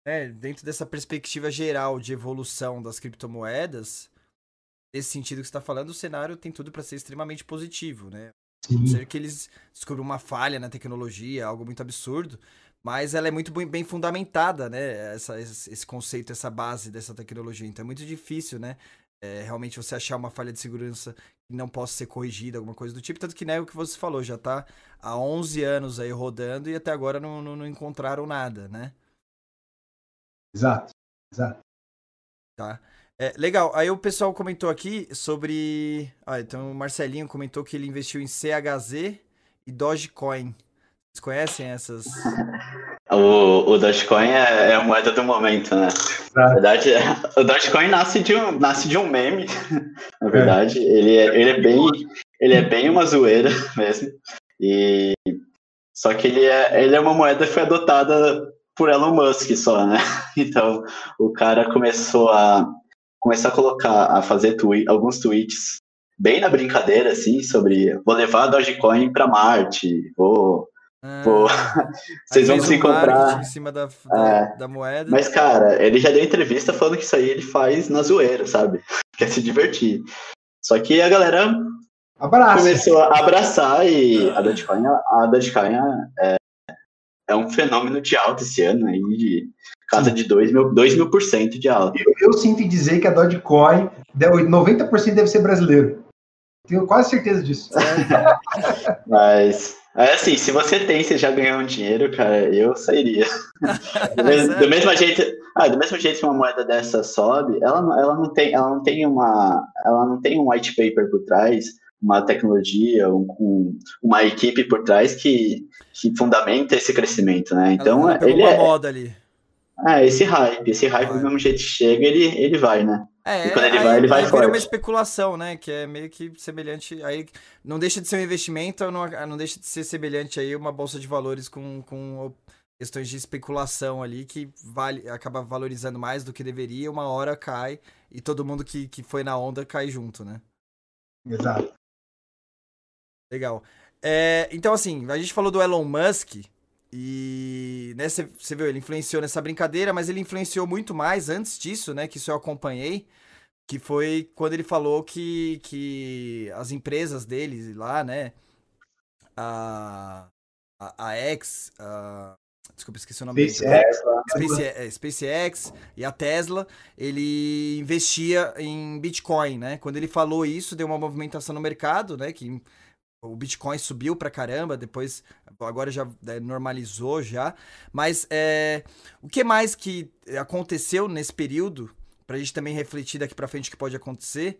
Speaker 3: né, dentro dessa perspectiva geral de evolução das criptomoedas, nesse sentido que você está falando, o cenário tem tudo para ser extremamente positivo, né? Sim. Ser que eles descubram uma falha na tecnologia, algo muito absurdo, mas ela é muito bem fundamentada, né? Essa, esse conceito, essa base dessa tecnologia. Então é muito difícil, né? É, realmente você achar uma falha de segurança não possa ser corrigida, alguma coisa do tipo. Tanto que, né, o que você falou, já está há 11 anos aí rodando e até agora não, não, não encontraram nada, né?
Speaker 1: Exato, exato.
Speaker 3: Tá. É, legal, aí o pessoal comentou aqui sobre. Ah, então o Marcelinho comentou que ele investiu em CHZ e Dogecoin. Vocês conhecem essas?
Speaker 2: O, o Dogecoin é, é, a moeda do momento, né? Na verdade, o Dogecoin nasce de um, nasce de um meme, na verdade. É. Ele, é, ele, é bem, ele é bem uma zoeira mesmo. E, só que ele é, ele é uma moeda que foi adotada por Elon Musk só, né? Então, o cara começou a começar a colocar, a fazer tweet, alguns tweets bem na brincadeira, assim, sobre vou levar a Dogecoin para Marte, vou ah, Pô, vocês vão se encontrar
Speaker 3: em cima da, da, é, da, moeda.
Speaker 2: Mas, cara, ele já deu entrevista falando que isso aí ele faz na zoeira, sabe? Quer se divertir. Só que a galera Abraça. começou a abraçar e a Dogecoin, a Dogecoin é, é um fenômeno de alta esse ano aí, de casa de 2 mil, 2 mil por cento de alta.
Speaker 1: Eu, eu sinto dizer que a Dogecoin, 90% deve ser brasileiro. Tenho quase certeza disso.
Speaker 2: Mas é assim, se você tem, você já ganhou um dinheiro, cara, eu sairia. do, mesmo, do, mesmo jeito, ah, do mesmo jeito que uma moeda dessa sobe, ela, ela, não tem, ela não tem uma, ela não tem um white paper por trás, uma tecnologia, um, uma equipe por trás que, que fundamenta esse crescimento, né? Então ele
Speaker 3: uma é moda ali.
Speaker 2: É, esse hype, esse hype do mesmo jeito que chega, ele, ele vai, né?
Speaker 3: É, e quando ele aí, vai, ele vai forte. uma especulação, né? Que é meio que semelhante. Aí não deixa de ser um investimento, não, não deixa de ser semelhante aí uma bolsa de valores com, com questões de especulação ali que vale, acaba valorizando mais do que deveria, uma hora cai e todo mundo que, que foi na onda cai junto, né?
Speaker 1: Exato.
Speaker 3: Legal. É, então, assim, a gente falou do Elon Musk e né, você viu, ele influenciou nessa brincadeira, mas ele influenciou muito mais antes disso, né? Que isso eu acompanhei. Que foi quando ele falou que, que as empresas dele lá, né? A, a, a X, a, desculpa, esqueci o nome
Speaker 1: SpaceX,
Speaker 3: Space, é, SpaceX e a Tesla, ele investia em Bitcoin, né? Quando ele falou isso, deu uma movimentação no mercado, né? Que o Bitcoin subiu pra caramba, depois agora já né, normalizou já. Mas é, o que mais que aconteceu nesse período, pra gente também refletir daqui pra frente o que pode acontecer,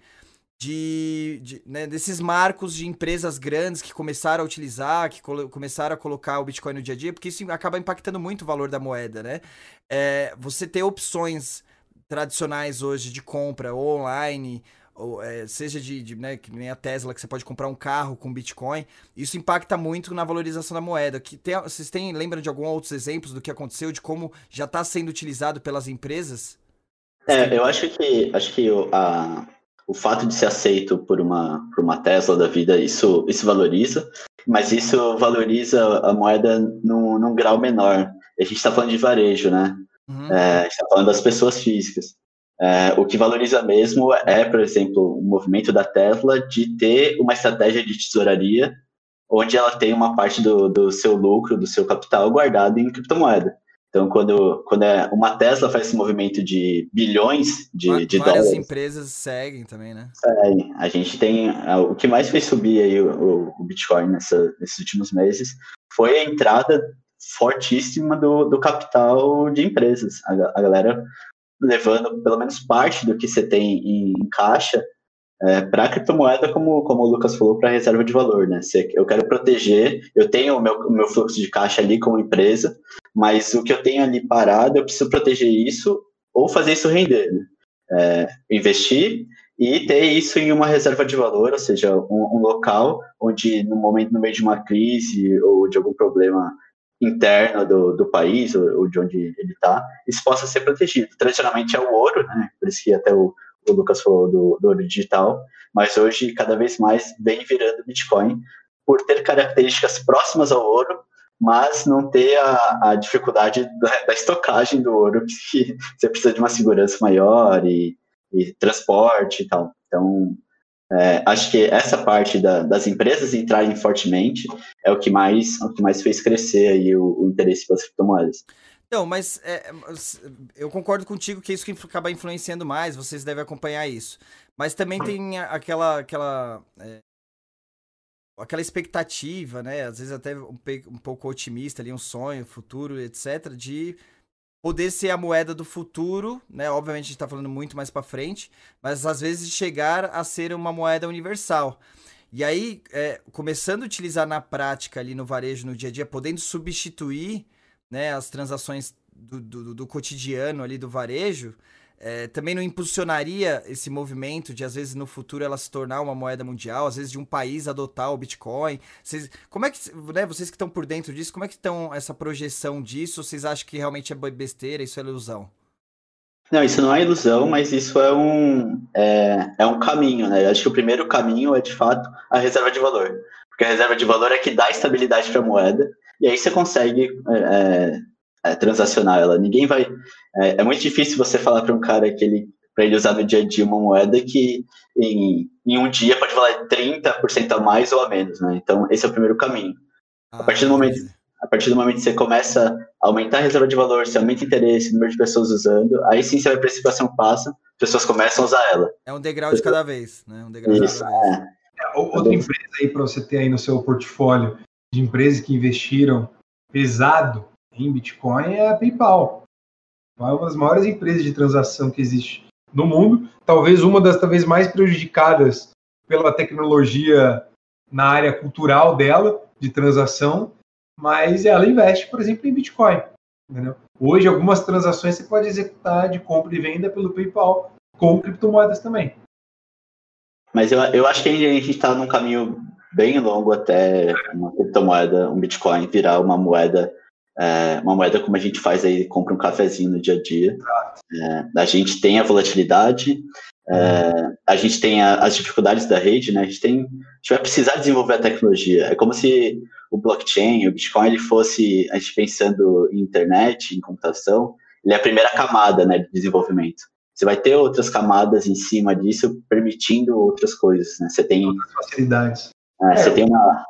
Speaker 3: de, de né, desses marcos de empresas grandes que começaram a utilizar, que começaram a colocar o Bitcoin no dia a dia, porque isso acaba impactando muito o valor da moeda, né? É, você ter opções tradicionais hoje de compra online ou, é, seja de, de, né, que nem a Tesla, que você pode comprar um carro com Bitcoin, isso impacta muito na valorização da moeda. Que tem, vocês têm, lembram de alguns outros exemplos do que aconteceu, de como já está sendo utilizado pelas empresas?
Speaker 2: É, eu acho que acho que o, a, o fato de ser aceito por uma, por uma Tesla da vida, isso, isso valoriza, mas isso valoriza a moeda num, num grau menor. A gente está falando de varejo, né? Uhum. É, a gente está falando das pessoas físicas. É, o que valoriza mesmo é, por exemplo, o movimento da Tesla de ter uma estratégia de tesouraria onde ela tem uma parte do, do seu lucro, do seu capital guardado em criptomoeda. Então, quando, quando é uma Tesla faz esse movimento de bilhões de, de
Speaker 3: Várias
Speaker 2: dólares...
Speaker 3: empresas seguem também, né?
Speaker 2: Seguem. A gente tem... O que mais fez subir aí o, o Bitcoin nessa, nesses últimos meses foi a entrada fortíssima do, do capital de empresas. A, a galera levando pelo menos parte do que você tem em, caixa é, para criptomoeda, como, como o Lucas falou, para reserva de valor. Né? Eu quero proteger, eu tenho o meu, meu fluxo de caixa ali como empresa, mas o que eu tenho ali parado, eu preciso proteger isso ou fazer isso render. Né? É, investir e ter isso em uma reserva de valor, ou seja, um, um, local onde no momento, no meio de uma crise ou de algum problema interno do, do país ou de onde ele está, isso possa ser protegido. Tradicionalmente é o ouro, né? por isso que até o, o Lucas falou do, do ouro digital, mas hoje cada vez mais vem virando Bitcoin por ter características próximas ao ouro, mas não ter a, a dificuldade da, da, estocagem do ouro, que você precisa de uma segurança maior e, e transporte e tal. Então, é, acho que essa parte da, das empresas entrarem fortemente é o que mais, o que mais fez crescer aí o, o interesse pelas criptomoedas.
Speaker 3: Não, mas é, eu concordo contigo que é isso que acaba influenciando mais, vocês devem acompanhar isso. Mas também tem aquela aquela é, aquela expectativa, né? Às vezes até um, um pouco otimista ali, um sonho, futuro, etc, de poder ser a moeda do futuro, né? Obviamente a gente está falando muito mais para frente, mas às vezes chegar a ser uma moeda universal. E aí, é, começando a utilizar na prática ali no varejo, no dia a dia, podendo substituir né, as transações do, do, do cotidiano ali do varejo, é, também não impulsionaria esse movimento de, às vezes, no futuro ela se tornar uma moeda mundial, às vezes de um país adotar o Bitcoin? Vocês, como é que, né, vocês que estão por dentro disso, como é que estão essa projeção disso? Vocês acham que realmente é besteira, isso é ilusão?
Speaker 2: Não, isso não é ilusão, mas isso é um, é, é um caminho, né? Eu acho que o primeiro caminho é, de fato, a reserva de valor. Porque a reserva de valor é que dá estabilidade para a moeda, e aí você consegue é, é transacionar ela. Ninguém vai. É, é muito difícil você falar para um cara que ele para ele usar no dia a dia uma moeda que em, em um dia pode valer 30% a mais ou a menos, né? Então, esse é o primeiro caminho. Ah, a partir do momento a partir do momento que você começa a aumentar a reserva de valor, você aumenta o interesse, o número de pessoas usando, aí sim você vai precificação passa, as pessoas começam a usar ela.
Speaker 3: É um degrau de cada vez, né? Um degrau
Speaker 1: Isso,
Speaker 3: de cada vez.
Speaker 1: É. É, outra empresa aí para você ter aí no seu portfólio de empresas que investiram pesado em Bitcoin é a PayPal. É uma das maiores empresas de transação que existe no mundo, talvez uma das talvez mais prejudicadas pela tecnologia na área cultural dela de transação, mas ela investe, por exemplo, em Bitcoin. Entendeu? Hoje, algumas transações você pode executar de compra e venda pelo PayPal com criptomoedas também.
Speaker 2: Mas eu, eu acho que a gente está num caminho bem longo até uma criptomoeda, um Bitcoin, virar uma moeda é, uma moeda como a gente faz aí, compra um cafezinho no dia a dia. É, a gente tem a volatilidade, é, a gente tem a, as dificuldades da rede, né? A gente, tem, a gente vai precisar desenvolver a tecnologia. É como se o blockchain, o Bitcoin, ele fosse, a gente pensando em internet, em computação, ele é a primeira camada né, de desenvolvimento. Você vai ter outras camadas em cima disso, permitindo outras coisas. Né? Você tem
Speaker 1: facilidades.
Speaker 2: É, você tem uma,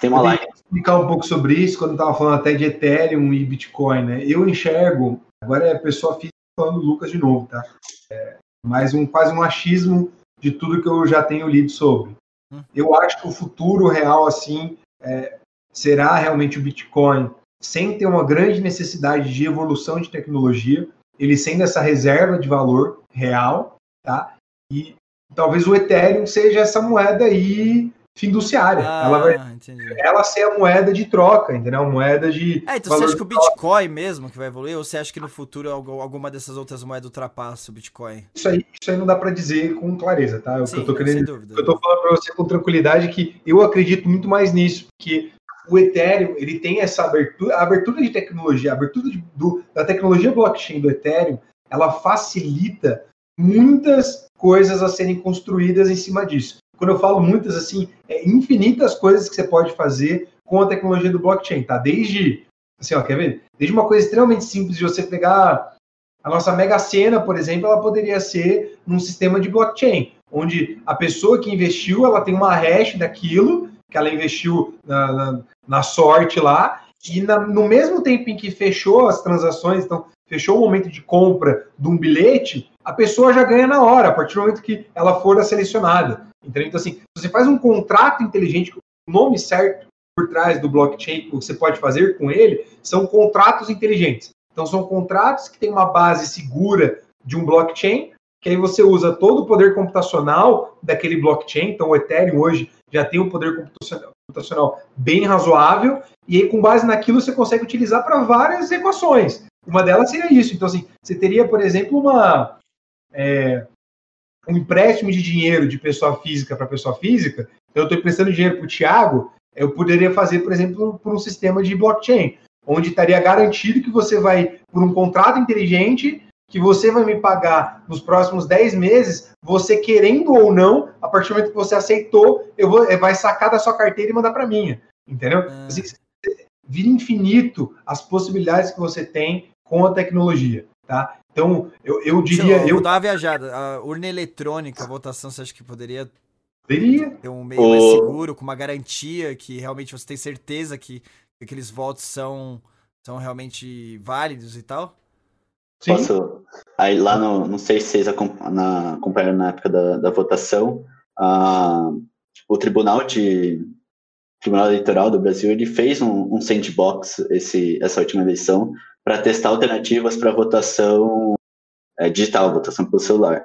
Speaker 2: tem uma live.
Speaker 1: explicar um pouco sobre isso quando estava falando até de Ethereum e Bitcoin, né? Eu enxergo, agora é a pessoa física falando Lucas de novo, tá? É, mais um quase um achismo de tudo que eu já tenho lido sobre. Hum. Eu acho que o futuro real assim é, será realmente o Bitcoin, sem ter uma grande necessidade de evolução de tecnologia, ele sendo essa reserva de valor real, tá? E talvez o Ethereum seja essa moeda aí fiduciária.
Speaker 3: Ah,
Speaker 1: ela vai
Speaker 3: entendi.
Speaker 1: ela ser a moeda de troca, entendeu? Moeda de.
Speaker 3: É, então você acha que o
Speaker 1: troca.
Speaker 3: Bitcoin mesmo que vai evoluir? Ou você acha que no futuro algu- alguma dessas outras moedas ultrapassa o Bitcoin?
Speaker 1: Isso aí, isso aí não dá para dizer com clareza, tá? O que eu tô querendo. Eu tô falando para você com tranquilidade que eu acredito muito mais nisso, porque o Ethereum ele tem essa abertura, a abertura de tecnologia, a abertura de- do- da tecnologia blockchain do Ethereum, ela facilita muitas coisas a serem construídas em cima disso. Quando eu falo muitas, assim, é infinitas coisas que você pode fazer com a tecnologia do blockchain, tá? Desde, assim, ó, quer ver? Desde uma coisa extremamente simples de você pegar a nossa Mega Sena, por exemplo, ela poderia ser num sistema de blockchain, onde a pessoa que investiu, ela tem uma hash daquilo, que ela investiu na, na, na sorte lá, e na- no mesmo tempo em que fechou as transações, então fechou o momento de compra de um bilhete, a pessoa já ganha na hora, a partir do momento que ela for selecionada. Entendeu? Então, assim, você faz um contrato inteligente, o nome certo por trás do blockchain, o que você pode fazer com ele, são contratos inteligentes. Então, são contratos que têm uma base segura de um blockchain, que aí você usa todo o poder computacional daquele blockchain. Então, o Ethereum hoje já tem um poder computacional, computacional bem razoável, e aí, com base naquilo, você consegue utilizar para várias equações. Uma delas seria isso. Então, assim, você teria, por exemplo, uma, é, um empréstimo de dinheiro de pessoa física para pessoa física. Então, eu estou emprestando dinheiro para o Thiago, eu poderia fazer, por exemplo, por um sistema de blockchain, onde estaria garantido que você vai, por um contrato inteligente, que você vai me pagar nos próximos 10 meses, você querendo ou não, a partir do momento que você aceitou, eu vou, vai sacar da sua carteira e mandar para minha. Entendeu?
Speaker 3: Ah.
Speaker 1: Assim, vira infinito as possibilidades que você tem com a tecnologia, tá? Então, eu, eu diria,
Speaker 3: eu
Speaker 1: eu
Speaker 3: vou dar uma viajada. A urna eletrônica, a votação, você acha que poderia
Speaker 1: poderia,
Speaker 3: ter um meio mais
Speaker 2: O-
Speaker 3: seguro, com uma garantia que realmente você tem certeza que aqueles votos são, são realmente válidos e tal?
Speaker 1: sim,
Speaker 2: Posso. Aí lá no. Não sei se vocês acompanharam na época da, da votação, a- o Tribunal de. Tribunal Eleitoral do Brasil ele fez um, um sandbox esse, essa última eleição para testar alternativas para votação é, digital, votação pelo celular.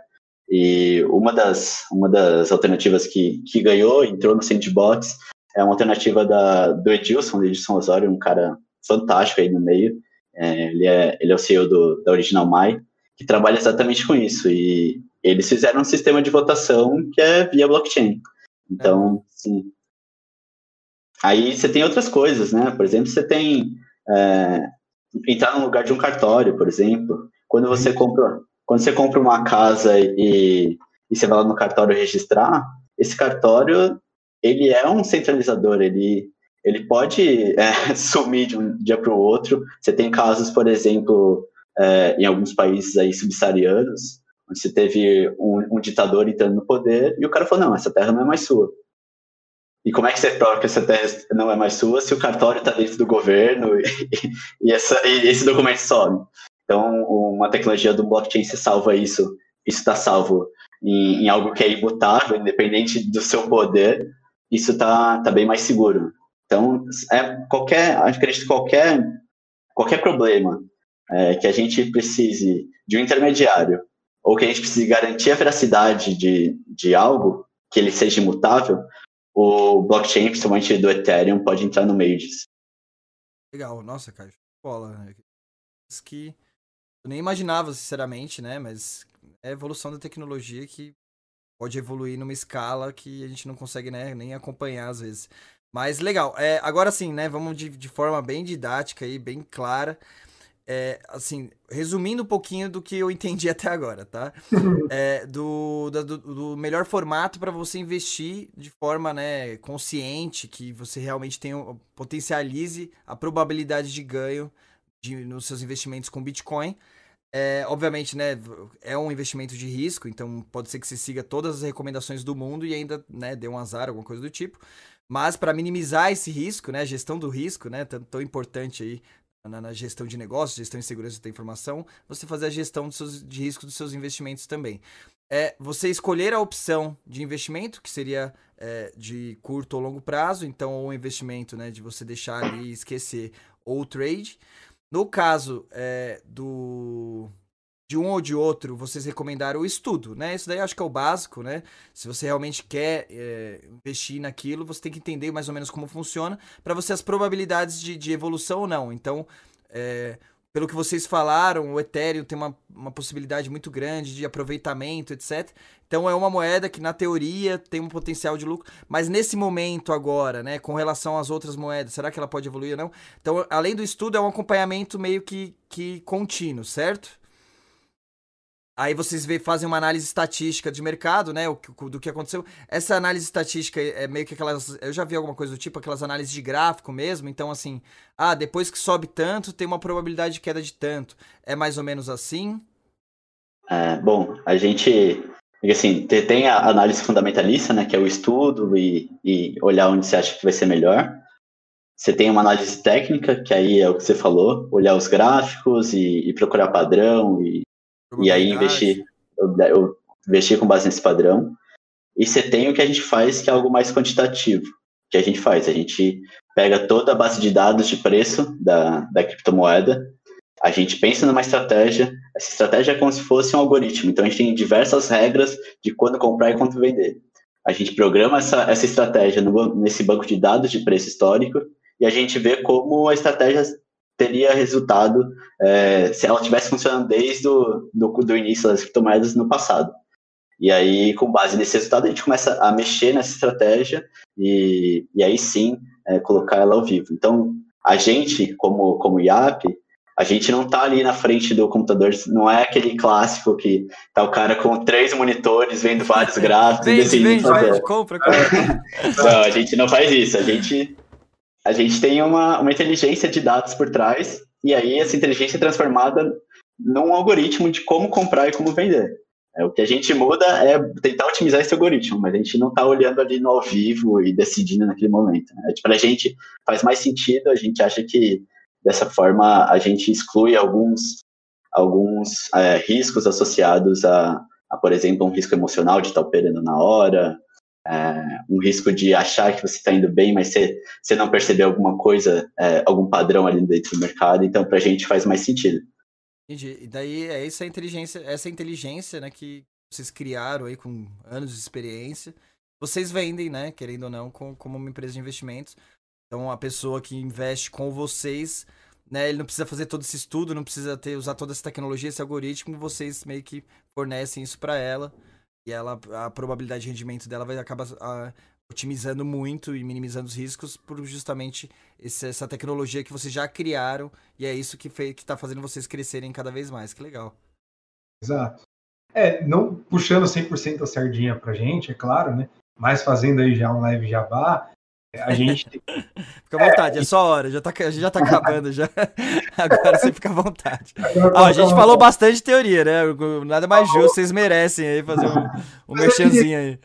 Speaker 2: E uma das, uma das alternativas que, que ganhou, entrou no sandbox, é uma alternativa da, do Edilson, do Edilson Osório, um cara fantástico aí no meio. É, ele, é, ele é o CEO do, da Original My, que trabalha exatamente com isso. E eles fizeram um sistema de votação que é via blockchain. Então, sim. Aí você tem outras coisas, né? Por exemplo, você tem é, entrar no lugar de um cartório, por exemplo. Quando você compra, quando você compra uma casa e, e você vai lá no cartório registrar, esse cartório ele é um centralizador, ele ele pode é, sumir de um dia para o outro. Você tem casos, por exemplo, é, em alguns países aí subsaarianos, onde você teve um, um ditador entrando no poder e o cara falou, não, essa terra não é mais sua. E como é que você prova que essa terra não é mais sua se o cartório está dentro do governo e, e, essa, e esse documento some? Então, uma tecnologia do blockchain se salva isso. Isso está salvo em, em, algo que é imutável, independente do seu poder. Isso está tá bem mais seguro. Então, é qualquer, acredito que qualquer, qualquer problema é, que a gente precise de um intermediário ou que a gente precise garantir a veracidade de, de algo, que ele seja imutável, o blockchain, principalmente do Ethereum, pode entrar no meio disso.
Speaker 3: Legal, nossa, cara, bola. né? Que eu nem imaginava, sinceramente, né? Mas é a evolução da tecnologia que pode evoluir numa escala que a gente não consegue né, nem acompanhar às vezes. Mas legal. É, agora sim, né? Vamos de, de forma bem didática e bem clara. É, assim, resumindo um pouquinho do que eu entendi até agora, tá? É, do, do, do, melhor formato para você investir de forma né, consciente, que você realmente tenha, potencialize a probabilidade de ganho de, nos seus investimentos com Bitcoin. É, obviamente, né, é um investimento de risco, então pode ser que você siga todas as recomendações do mundo e ainda né, dê um azar, alguma coisa do tipo. Mas para minimizar esse risco, né, a gestão do risco, né, tão, tão importante aí na, na, gestão de negócios, gestão de segurança da informação, você fazer a gestão seus, de risco dos seus investimentos também. É você escolher a opção de investimento, que seria é, de curto ou longo prazo, então ou investimento né, de você deixar ali esquecer ou trade. No caso é, do de um ou de outro, vocês recomendaram o estudo, né? Isso daí acho que é o básico, né? Se você realmente quer é, investir naquilo, você tem que entender mais ou menos como funciona para você as probabilidades de, de evolução ou não. Então, é, pelo que vocês falaram, o Ethereum tem uma, uma possibilidade muito grande de aproveitamento, etc. Então é uma moeda que, na teoria, tem um potencial de lucro. Mas nesse momento agora, né, com relação às outras moedas, será que ela pode evoluir ou não? Então, além do estudo, é um acompanhamento meio que, que contínuo, certo? Aí vocês vê, fazem uma análise estatística de mercado, né? O, do que aconteceu. Essa análise estatística é meio que aquelas. Eu já vi alguma coisa do tipo, aquelas análises de gráfico mesmo. Então, assim, ah, depois que sobe tanto, tem uma probabilidade de queda de tanto. É mais ou menos assim?
Speaker 2: É, bom, a gente. Assim, tem a análise fundamentalista, né? Que é o estudo e, e olhar onde você acha que vai ser melhor. Você tem uma análise técnica, que aí é o que você falou, olhar os gráficos e, e procurar padrão e e aí investir, eu, eu investir com base nesse padrão. E você tem o que a gente faz, que é algo mais quantitativo. Que a gente faz, a gente pega toda a base de dados de preço da, da criptomoeda, a gente pensa numa estratégia, essa estratégia é como se fosse um algoritmo, então a gente tem diversas regras de quando comprar e quando vender. A gente programa essa, essa estratégia no, nesse banco de dados de preço histórico e a gente vê como a estratégia teria resultado é, se ela tivesse funcionando desde o do, do início das criptomoedas no passado. E aí, com base nesse resultado, a gente começa a mexer nessa estratégia e, e aí sim é, colocar ela ao vivo. Então, a gente, como, como IAP, a gente não está ali na frente do computador, não é aquele clássico que tá o cara com três monitores, vendo vários gráficos
Speaker 3: vende, e decidindo vende, compra, compra.
Speaker 2: não, a gente não faz isso, a gente a gente tem uma, uma inteligência de dados por trás, e aí essa inteligência é transformada num algoritmo de como comprar e como vender. É, o que a gente muda é tentar otimizar esse algoritmo, mas a gente não está olhando ali no ao vivo e decidindo naquele momento. Né? Para a gente faz mais sentido, a gente acha que dessa forma a gente exclui alguns, alguns é, riscos associados a, a, por exemplo, um risco emocional de estar operando na hora, um risco de achar que você está indo bem, mas você, você não percebeu alguma coisa, é, algum padrão ali dentro do mercado, então para a gente faz mais sentido.
Speaker 3: Entendi. E daí é essa inteligência, essa inteligência, né, que vocês criaram aí com anos de experiência, vocês vendem, né, querendo ou não, com, como uma empresa de investimentos. Então a pessoa que investe com vocês, né, ele não precisa fazer todo esse estudo, não precisa ter usar toda essa tecnologia, esse algoritmo, vocês meio que fornecem isso para ela e ela a probabilidade de rendimento dela vai acabar a, otimizando muito e minimizando os riscos por justamente esse, essa tecnologia que vocês já criaram e é isso que está fazendo vocês crescerem cada vez mais. Que legal.
Speaker 1: Exato. É, não puxando 100% a sardinha pra gente, é claro, né? Mas fazendo aí já um live jabá, a gente.
Speaker 3: fica à vontade, é, é só hora, já tá, já tá acabando já. Agora você fica à vontade. Ó, a gente falou bastante teoria, né? Nada mais justo, vocês merecem aí fazer um, um merchanzinho aí.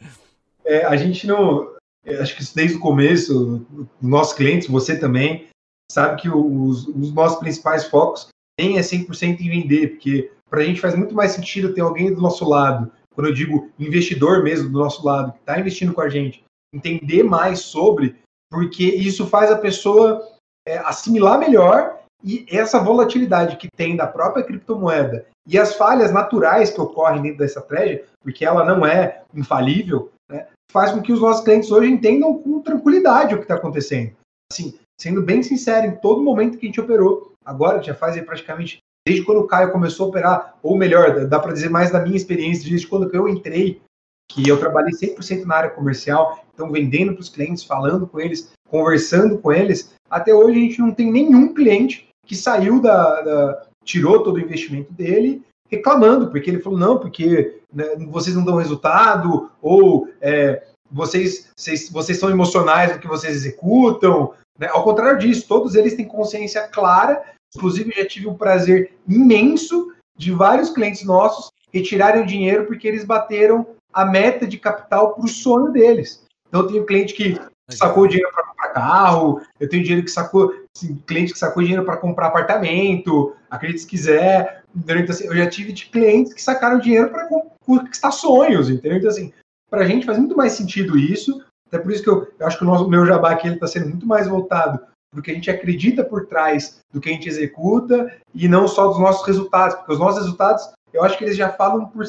Speaker 1: É, a gente não. É, acho que desde o começo, os nossos clientes, você também, sabe que os, os nossos principais focos nem é 100% em vender, porque para a gente faz muito mais sentido ter alguém do nosso lado. Quando eu digo investidor mesmo do nosso lado, que está investindo com a gente, entender mais sobre, porque isso faz a pessoa é, assimilar melhor e essa volatilidade que tem da própria criptomoeda e as falhas naturais que ocorrem dentro dessa estratégia, porque ela não é infalível, né, faz com que os nossos clientes hoje entendam com tranquilidade o que está acontecendo. Assim, sendo bem sincero, em todo momento que a gente operou, agora já faz praticamente desde quando o Caio começou a operar, ou melhor, dá para dizer mais da minha experiência, desde quando eu entrei que eu trabalhei 100% na área comercial, então vendendo para os clientes, falando com eles, conversando com eles. Até hoje a gente não tem nenhum cliente que saiu da, da tirou todo o investimento dele reclamando, porque ele falou, não, porque né, vocês não dão resultado, ou é, vocês, vocês, vocês são emocionais no que vocês executam. Né? Ao contrário disso, todos eles têm consciência clara. Inclusive, já tive um prazer imenso de vários clientes nossos retirarem o dinheiro porque eles bateram a meta de capital para o sonho deles. Então, eu tenho cliente que sacou dinheiro para comprar carro, eu tenho dinheiro que sacou, assim, cliente que sacou dinheiro para comprar apartamento, acredite se quiser. Então, assim, eu já tive de clientes que sacaram dinheiro para conquistar sonhos, entendeu? Então, assim, para a gente faz muito mais sentido isso, até por isso que eu, eu acho que o nosso, meu jabá aqui está sendo muito mais voltado do que a gente acredita por trás do que a gente executa e não só dos nossos resultados, porque os nossos resultados eu acho que eles já falam por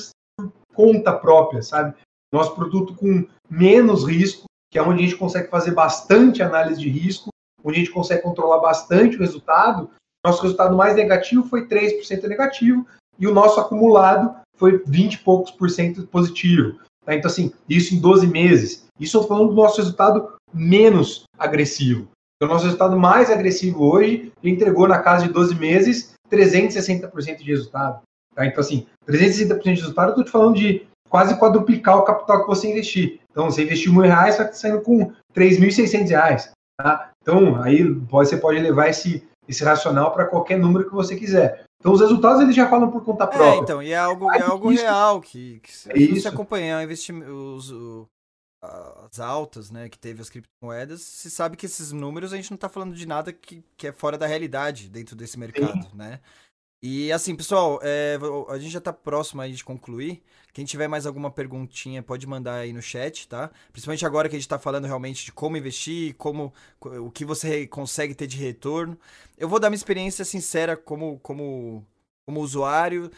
Speaker 1: conta própria, sabe? Nosso produto com menos risco, que é onde a gente consegue fazer bastante análise de risco, onde a gente consegue controlar bastante o resultado. Nosso resultado mais negativo foi 3% negativo e o nosso acumulado foi 20 e poucos por cento positivo. Tá? Então, assim, isso em 12 meses. Isso eu falando do nosso resultado menos agressivo. O nosso resultado mais agressivo hoje entregou na casa de 12 meses 360% de resultado. Tá? Então, assim, 360% de resultado, eu estou te falando de quase quadruplicar o capital que você investir. Então, você investiu mil reais, vai saindo com 3.600 reais. Tá? Então, aí você pode levar esse, esse racional para qualquer número que você quiser. Então, os resultados eles já falam por conta é, própria.
Speaker 3: É, então, e é algo, é algo isso, real que, que se é você acompanhar os, as altas, né, que teve as criptomoedas, se sabe que esses números a gente não está falando de nada que, que é fora da realidade dentro desse mercado, Sim. né? E assim, pessoal, é, a gente já está próximo aí de concluir. Quem tiver mais alguma perguntinha pode mandar aí no chat, tá? Principalmente agora que a gente está falando realmente de como investir, como o que você consegue ter de retorno. Eu vou dar minha experiência sincera como, como, como usuário,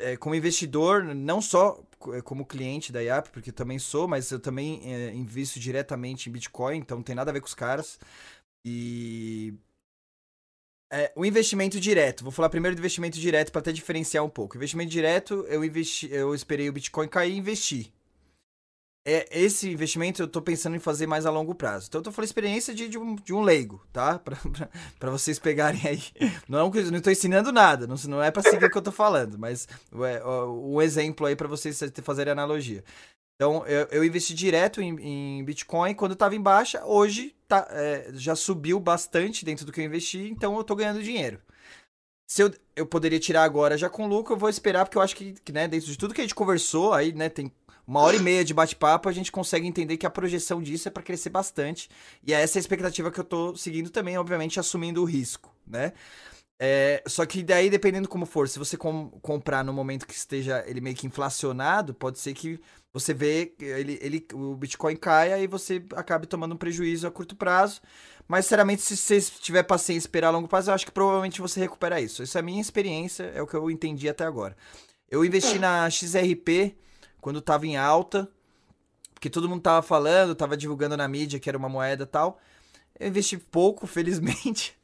Speaker 3: é, como investidor, não só é, como cliente da IAP, porque eu também sou, mas eu também é, invisto diretamente em Bitcoin, então não tem nada a ver com os caras. E é, o investimento direto. Vou falar primeiro do investimento direto para até diferenciar um pouco. Investimento direto, eu investi, eu esperei o Bitcoin cair e investi. É, esse investimento eu estou pensando em fazer mais a longo prazo. Então eu tô falando experiência de, de, um, de um leigo, tá? Para vocês pegarem aí. Não, não tô ensinando nada, não, não é para seguir o que eu tô falando, mas é, um exemplo aí para vocês fazerem analogia. Então, eu, eu investi direto em, em, Bitcoin quando estava em baixa. Hoje tá, é, já subiu bastante dentro do que eu investi, então eu estou ganhando dinheiro. Se eu, eu poderia tirar agora já com lucro, eu vou esperar, porque eu acho que, que né, dentro de tudo que a gente conversou, aí, né, tem uma hora e meia de bate-papo, a gente consegue entender que a projeção disso é para crescer bastante. E é essa a expectativa que eu estou seguindo também, obviamente, assumindo o risco, né? É, só que daí, dependendo como for, se você com, comprar no momento que esteja ele meio que inflacionado, pode ser que você vê ele, ele, o Bitcoin caia e você acabe tomando um prejuízo a curto prazo. Mas, sinceramente, se você tiver paciência e esperar a longo prazo, eu acho que provavelmente você recupera isso. Isso é a minha experiência, é o que eu entendi até agora. Eu investi na XRP quando estava em alta, porque todo mundo tava falando, tava divulgando na mídia que era uma moeda e tal. Eu investi pouco, felizmente.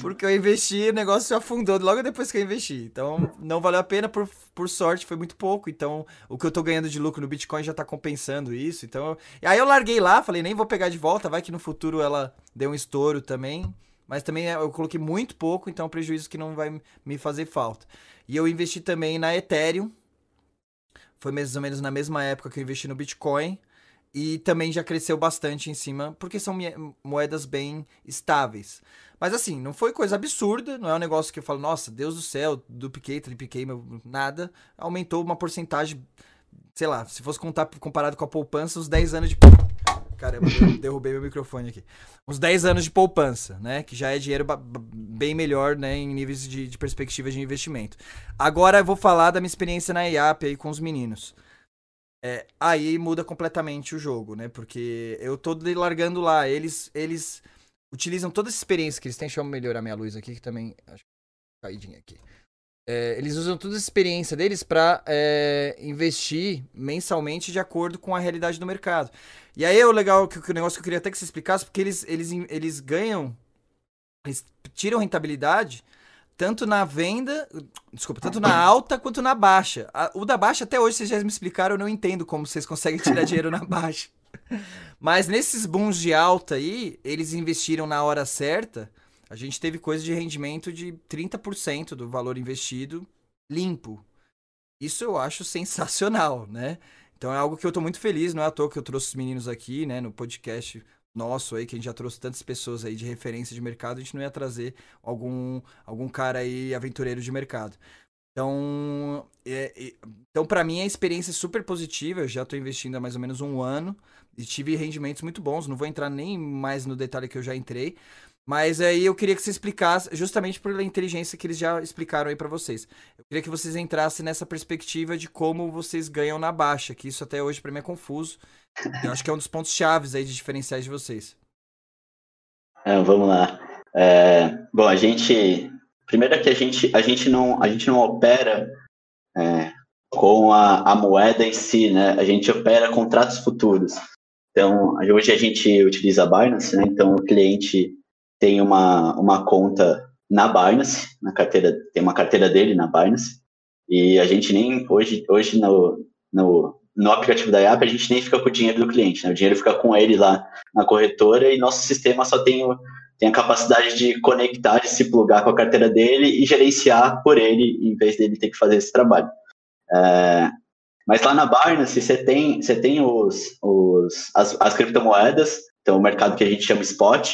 Speaker 3: Porque eu investi, o negócio afundou logo depois que eu investi. Então, não valeu a pena, por, por sorte, foi muito pouco. Então, o que eu tô ganhando de lucro no Bitcoin já tá compensando isso. Então, e aí eu larguei lá, falei, nem vou pegar de volta, vai que no futuro ela dê um estouro também. Mas também eu coloquei muito pouco, então é um prejuízo que não vai me fazer falta. E eu investi também na Ethereum. Foi mais ou menos na mesma época que eu investi no Bitcoin. E também já cresceu bastante em cima, porque são moedas bem estáveis. Mas assim, não foi coisa absurda, não é um negócio que eu falo, nossa, Deus do céu, dupliquei, tripliquei, nada. Aumentou uma porcentagem, sei lá, se fosse contar comparado com a poupança, uns 10 anos de. Caramba, eu derrubei meu microfone aqui. Uns 10 anos de poupança, né? Que já é dinheiro bem melhor, né? Em níveis de, de perspectiva de investimento. Agora eu vou falar da minha experiência na IAP aí com os meninos. É, aí muda completamente o jogo, né? Porque eu tô largando lá. Eles, eles utilizam toda essa experiência que eles têm. Deixa eu melhorar minha luz aqui, que também. Acho tá caidinha aqui. É, eles usam toda essa experiência deles para é, investir mensalmente de acordo com a realidade do mercado. E aí é o legal, que, que o negócio que eu queria até que você explicasse, porque eles, eles, eles ganham, eles tiram rentabilidade tanto na venda, desculpa, tanto na alta quanto na baixa. o da baixa, até hoje, vocês já me explicaram, eu não entendo como vocês conseguem tirar dinheiro na baixa. Mas nesses booms de alta aí, eles investiram na hora certa. A gente teve coisa de rendimento de 30% do valor investido limpo. Isso eu acho sensacional, né? Então é algo que eu tô muito feliz, não é à toa que eu trouxe os meninos aqui, né, no podcast nosso aí, que a gente já trouxe tantas pessoas aí de referência de mercado, a gente não ia trazer algum, algum cara aí aventureiro de mercado. Então, é, é, então para mim a experiência é super positiva. Eu já estou investindo há mais ou menos um ano e tive rendimentos muito bons. Não vou entrar nem mais no detalhe que eu já entrei, mas aí eu queria que você explicasse, justamente pela inteligência que eles já explicaram aí para vocês. Eu queria que vocês entrassem nessa perspectiva de como vocês ganham na baixa, que isso até hoje para mim é confuso. Eu acho que é um dos pontos chaves aí de diferenciais de vocês.
Speaker 2: É, vamos lá. É, bom, a gente Primeiro é que a gente, a gente, não, a gente não opera é, com a, a moeda em si, né? A gente opera contratos futuros. Então, hoje a gente utiliza a Binance, né? Então, o cliente tem uma, uma conta na Binance, na carteira, tem uma carteira dele na Binance, e a gente nem, hoje, hoje no, no, no aplicativo da IAP, a gente nem fica com o dinheiro do cliente, né? O dinheiro fica com ele lá na corretora e nosso sistema só tem, tem a capacidade de conectar, de se plugar com a carteira dele e gerenciar por ele, em vez dele ter que fazer esse trabalho. É, mas lá na Binance você tem, você tem os, os, as, as criptomoedas, então o mercado que a gente chama spot,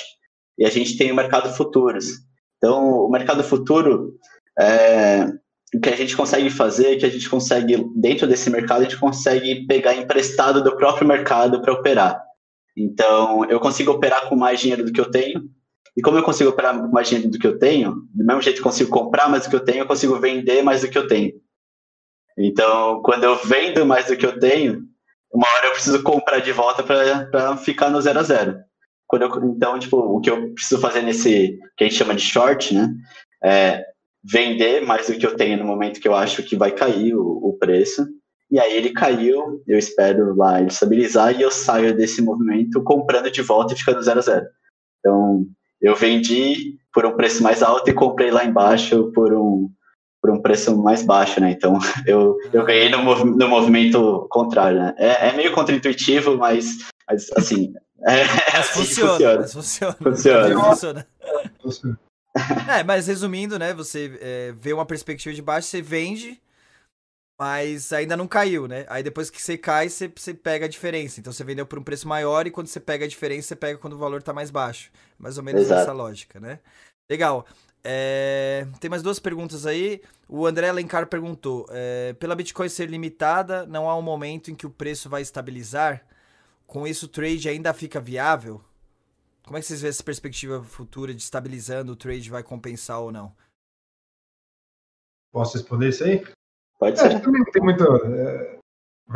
Speaker 2: e a gente tem o mercado futuros. Então, o mercado futuro, é, o que a gente consegue fazer é que a gente consegue, dentro desse mercado, a gente consegue pegar emprestado do próprio mercado para operar. Então, eu consigo operar com mais dinheiro do que eu tenho, e como eu consigo operar com mais dinheiro do que eu tenho, do mesmo jeito que eu consigo comprar mais do que eu tenho, eu consigo vender mais do que eu tenho. Então, quando eu vendo mais do que eu tenho, uma hora eu preciso comprar de volta para ficar no zero a zero. Eu, então, tipo, o que eu preciso fazer nesse que a gente chama de short, né, é vender mais do que eu tenho no momento que eu acho que vai cair o, o preço. E aí ele caiu, eu espero lá ele estabilizar e eu saio desse movimento comprando de volta e ficando zero a zero. Então, eu vendi por um preço mais alto e comprei lá embaixo por um por um preço mais baixo, né? Então eu, eu ganhei no, mov, no movimento contrário, né? É, é meio contraintuitivo, mas, mas assim. É,
Speaker 3: mas assim funciona, funciona. Mas funciona. Funciona. funciona. é, mas resumindo, né? Você é, vê uma perspectiva de baixo, você vende, mas ainda não caiu, né? Aí depois que você cai, você, você pega a diferença. Então você vendeu por um preço maior e quando você pega a diferença, você pega quando o valor tá mais baixo. Mais ou menos Exato. essa lógica, né? Legal. É, tem mais duas perguntas aí. O André Alencar perguntou: é, pela Bitcoin ser limitada, não há um momento em que o preço vai estabilizar? Com isso, o trade ainda fica viável? Como é que vocês vêem essa perspectiva futura de estabilizando o trade vai compensar ou não?
Speaker 1: Posso responder isso aí?
Speaker 2: Pode ser. É,
Speaker 1: também não tem muito. É...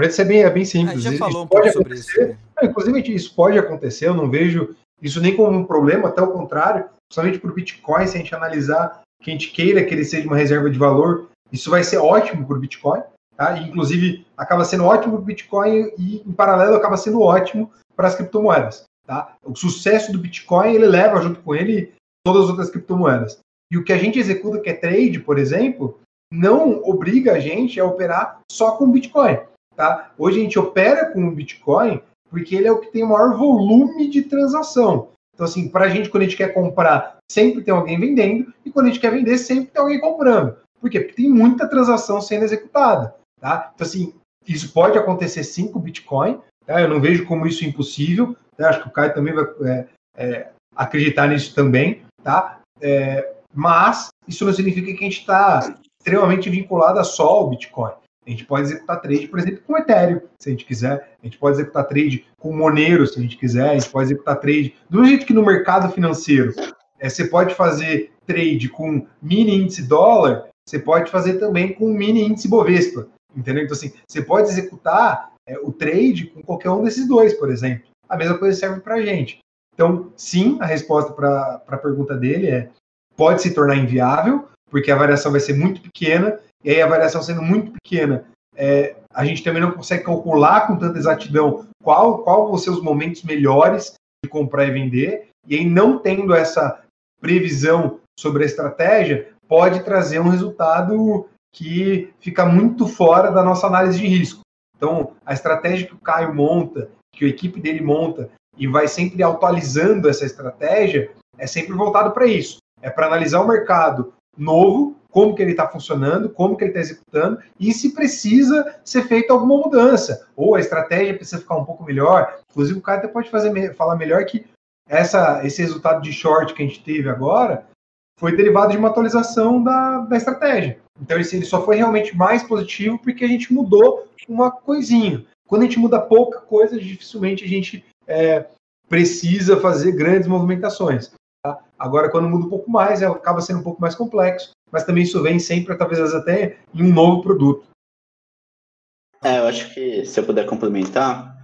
Speaker 1: é bem, é bem simples.
Speaker 3: Ah, já falou um pouco sobre
Speaker 1: isso. Né? inclusive, isso pode acontecer, eu não vejo isso nem como um problema, até o contrário somente para o Bitcoin, se a gente analisar que a gente queira que ele seja uma reserva de valor, isso vai ser ótimo para o Bitcoin. Tá? Inclusive, acaba sendo ótimo para o Bitcoin e, em paralelo, acaba sendo ótimo para as criptomoedas. Tá? O sucesso do Bitcoin, ele leva junto com ele todas as outras criptomoedas. E o que a gente executa, que é trade, por exemplo, não obriga a gente a operar só com Bitcoin. Tá? Hoje a gente opera com o Bitcoin porque ele é o que tem o maior volume de transação. Então, assim, para a gente, quando a gente quer comprar, sempre tem alguém vendendo, e quando a gente quer vender, sempre tem alguém comprando. Por quê? Porque tem muita transação sendo executada. Tá? Então, assim, isso pode acontecer sim com o Bitcoin. Tá? Eu não vejo como isso é impossível. Tá? Acho que o Caio também vai é, é, acreditar nisso também. Tá? É, mas isso não significa que a gente está extremamente vinculado a só o Bitcoin. A gente pode executar trade, por exemplo, com Ethereum, se a gente quiser. A gente pode executar trade com Monero, se a gente quiser. A gente pode executar trade do jeito que no mercado financeiro é, você pode fazer trade com mini índice dólar, você pode fazer também com mini índice Bovespa. Entendeu? Então, assim, você pode executar é, o trade com qualquer um desses dois, por exemplo. A mesma coisa serve para a gente. Então, sim, a resposta para a pergunta dele é: pode se tornar inviável, porque a variação vai ser muito pequena e aí a variação sendo muito pequena, é, a gente também não consegue calcular com tanta exatidão qual, qual vão ser os momentos melhores de comprar e vender, e aí não tendo essa previsão sobre a estratégia, pode trazer um resultado que fica muito fora da nossa análise de risco. Então, a estratégia que o Caio monta, que a equipe dele monta, e vai sempre atualizando essa estratégia, é sempre voltado para isso. É para analisar o mercado novo como que ele está funcionando, como que ele está executando e se precisa ser feita alguma mudança ou a estratégia precisa ficar um pouco melhor. Inclusive o cara até pode fazer falar melhor que essa, esse resultado de short que a gente teve agora foi derivado de uma atualização da, da estratégia. Então ele só foi realmente mais positivo porque a gente mudou uma coisinha. Quando a gente muda pouca coisa, dificilmente a gente é, precisa fazer grandes movimentações. Tá? Agora, quando muda um pouco mais, acaba sendo um pouco mais complexo mas também isso vem sempre, talvez até em um novo produto.
Speaker 2: É, eu acho que se eu puder complementar,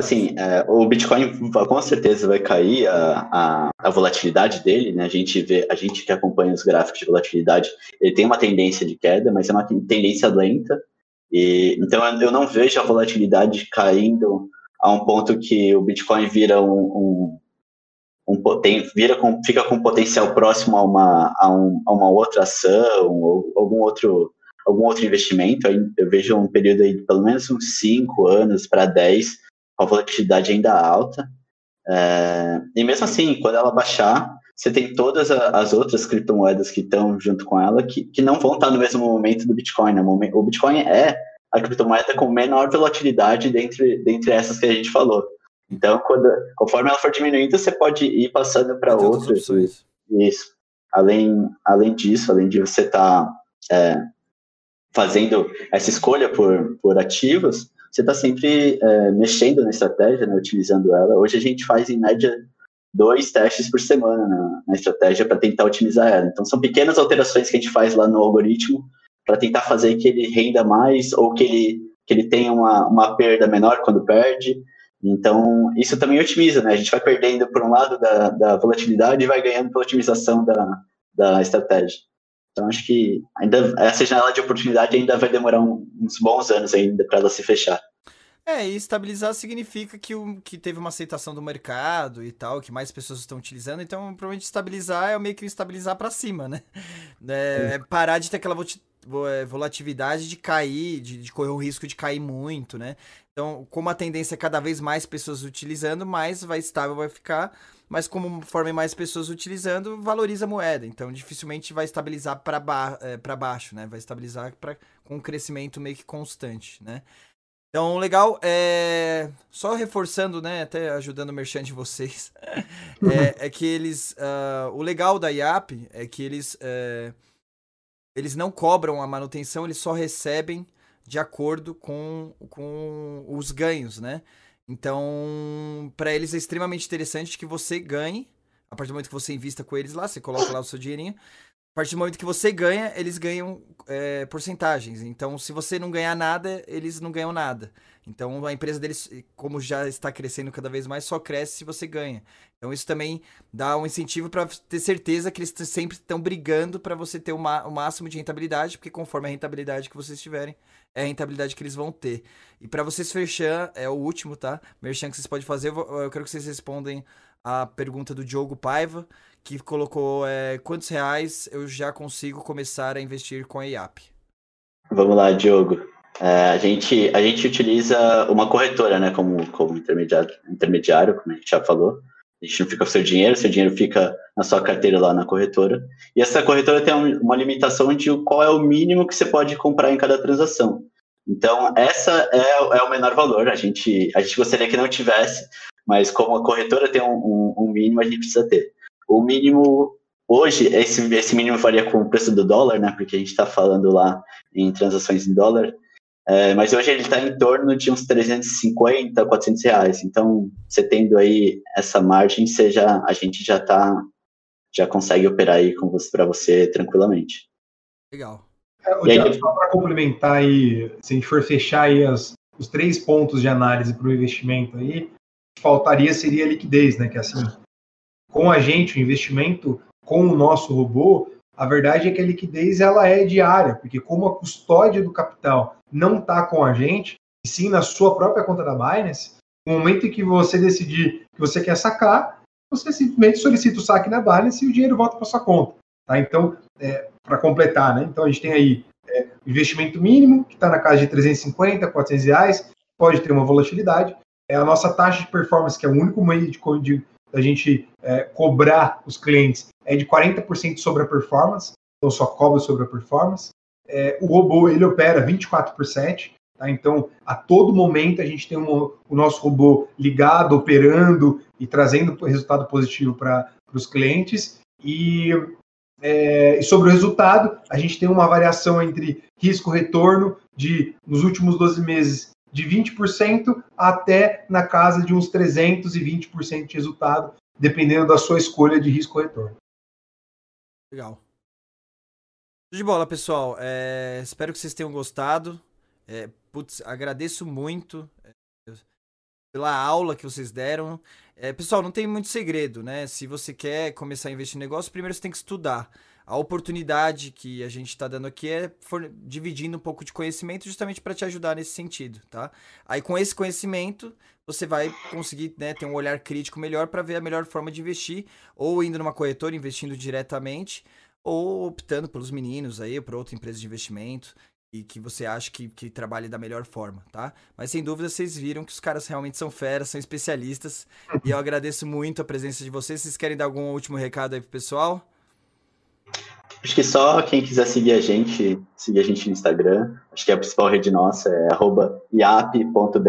Speaker 2: assim, é, o Bitcoin com certeza vai cair a, a, a, volatilidade dele, né? A gente vê, a gente que acompanha os gráficos de volatilidade, ele tem uma tendência de queda, mas é uma tendência lenta. E, então eu não vejo a volatilidade caindo a um ponto que o Bitcoin vira um, um, um tem, vira com, fica com potencial próximo a uma, a, um, a uma outra ação ou algum outro algum outro investimento. Eu vejo um período aí de pelo menos uns 5 anos para 10, com a volatilidade ainda alta. É, e mesmo assim, quando ela baixar, você tem todas as outras criptomoedas que estão junto com ela que, que não vão estar no mesmo momento do Bitcoin. Né? O Bitcoin é a criptomoeda com menor volatilidade dentre, dentre essas que a gente falou. Então, quando, conforme ela for diminuindo, você pode ir passando para outras. Isso. Além, além disso, além de você estar tá, é, fazendo essa escolha por, por ativos, você está sempre é, mexendo na estratégia, né, utilizando ela. Hoje a gente faz, em média, dois testes por semana na, na estratégia para tentar otimizar ela. Então, são pequenas alterações que a gente faz lá no algoritmo para tentar fazer que ele renda mais ou que ele, que ele tenha uma, uma perda menor quando perde. Então, isso também otimiza, né? A gente vai perdendo por um lado da, da volatilidade e vai ganhando pela otimização da, da estratégia. Então, acho que ainda essa janela de oportunidade ainda vai demorar uns bons anos ainda para ela se fechar.
Speaker 3: É, e estabilizar significa que, o, que teve uma aceitação do mercado e tal, que mais pessoas estão utilizando, então provavelmente estabilizar é meio que estabilizar para cima, né? É, é, parar de ter aquela é, volatilidade de cair, de, de, correr o risco de cair muito, né? Então, como a tendência é cada vez mais pessoas utilizando, mais vai estável vai ficar, mas como forma mais pessoas utilizando, valoriza a moeda, então dificilmente vai estabilizar para ba é, baixo, né? Vai estabilizar pra, com um crescimento meio que constante, né? Então, legal, é... só reforçando, né, até ajudando o merchan de vocês, é, é, que eles, uh, o legal da IAP é que eles, é... eles não cobram a manutenção, eles só recebem de acordo com, com os ganhos, né? Então, para eles é extremamente interessante que você ganhe, a partir do momento que você invista com eles lá, você coloca lá o seu dinheirinho, a partir do momento que você ganha, eles ganham é, porcentagens. Então, se você não ganhar nada, eles não ganham nada. Então, a empresa deles, como já está crescendo cada vez mais, só cresce se você ganha. Então, isso também dá um incentivo para ter certeza que eles sempre estão brigando para você ter o, o, máximo de rentabilidade, porque conforme a rentabilidade que vocês tiverem, é a rentabilidade que eles vão ter. E para vocês fechar, é o último, tá? Merchan que vocês podem fazer, eu quero que vocês respondem a pergunta do Diogo Paiva que colocou é, quantos reais eu já consigo começar a investir com a IAP?
Speaker 2: Vamos lá, Diogo. É, a, gente, a gente utiliza uma corretora né, como, como intermediário, intermediário, como a gente já falou. A gente não fica com seu dinheiro, seu dinheiro fica na sua carteira lá na corretora. E essa corretora tem uma limitação de qual é o mínimo que você pode comprar em cada transação. Então, essa é, é o menor valor. A gente, a gente gostaria que não tivesse, mas como a corretora tem um, um, um mínimo, a gente precisa ter. O mínimo hoje, esse, esse mínimo varia com o preço do dólar, né? Porque a gente está falando lá em transações em dólar. É, mas hoje ele está em torno de uns 350, 400 reais. Então, você tendo aí essa margem, você já, a gente já tá, já consegue operar aí com você para você tranquilamente.
Speaker 3: Legal.
Speaker 1: É, o aí, só para complementar aí, se a gente for fechar aí as, os três pontos de análise para o investimento aí, faltaria seria a liquidez, né? Que é assim, com a gente, o investimento com o nosso robô, a verdade é que a liquidez ela é diária, porque como a custódia do capital não está com a gente, e sim na sua própria conta da Binance, no momento em que você decidir que você quer sacar, você simplesmente solicita o saque na Binance e o dinheiro volta para sua conta. Tá? Então, é, para completar, né? Então a gente tem aí é, investimento mínimo, que está na casa de 350, 400 reais, pode ter uma volatilidade. É a nossa taxa de performance, que é o único meio de, de da gente é, cobrar os clientes é de 40% sobre a performance, então só cobra sobre a performance. É, o robô ele opera 24 por 7, tá? então a todo momento a gente tem um, o nosso robô ligado, operando e trazendo resultado positivo para os clientes. E, é, e sobre o resultado, a gente tem uma variação entre risco-retorno de, nos últimos 12 meses, de 20% até na casa de uns 320% de resultado, dependendo da sua escolha de risco-retorno.
Speaker 3: Legal. De bola, pessoal. É, espero que vocês tenham gostado. É, putz, agradeço muito é, pela aula que vocês deram. É, pessoal, não tem muito segredo, né? Se você quer começar a investir em negócio, primeiro você tem que estudar. A oportunidade que a gente está dando aqui é dividindo um pouco de conhecimento justamente para te ajudar nesse sentido, tá? Aí com esse conhecimento você vai conseguir né, ter um olhar crítico melhor para ver a melhor forma de investir, ou indo numa corretora investindo diretamente, ou optando pelos meninos aí, por outra empresa de investimento e que você acha que, que trabalhe da melhor forma, tá? Mas sem dúvida vocês viram que os caras realmente são feras, são especialistas. e eu agradeço muito a presença de vocês. Vocês querem dar algum último recado aí pro pessoal?
Speaker 2: Acho que só quem quiser seguir a gente, seguir a gente no Instagram, acho que a principal rede nossa é iap.br,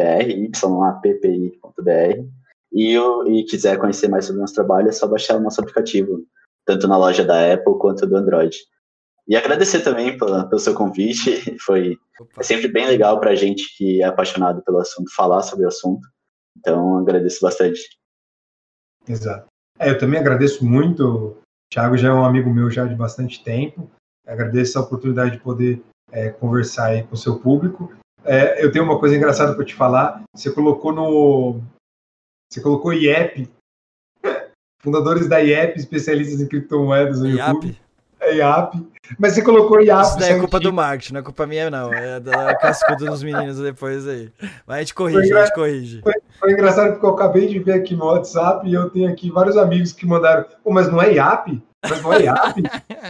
Speaker 2: yappi.br. E, e quiser conhecer mais sobre o nosso trabalho, é só baixar o nosso aplicativo, tanto na loja da Apple quanto do Android. E agradecer também pelo, pelo seu convite. Foi é sempre bem legal para a gente que é apaixonado pelo assunto falar sobre o assunto. Então, agradeço bastante.
Speaker 1: Exato. É, eu também agradeço muito. Thiago já é um amigo meu já de bastante tempo. Agradeço a oportunidade de poder é, conversar aí com o seu público. É, eu tenho uma coisa engraçada para te falar. Você colocou no. Você colocou IEP. Fundadores da IEP, especialistas em criptomoedas no IAP. YouTube. É IAP. Mas você colocou IAP.
Speaker 3: Isso não é culpa do marketing, não é culpa minha, não. É da cascuda dos meninos depois aí. Mas a gente corrige, a gente corrige.
Speaker 1: Foi, foi, engraçado porque eu acabei de ver aqui no WhatsApp e eu tenho aqui vários amigos que mandaram. Pô, mas não é IAP? Mas não é IAP?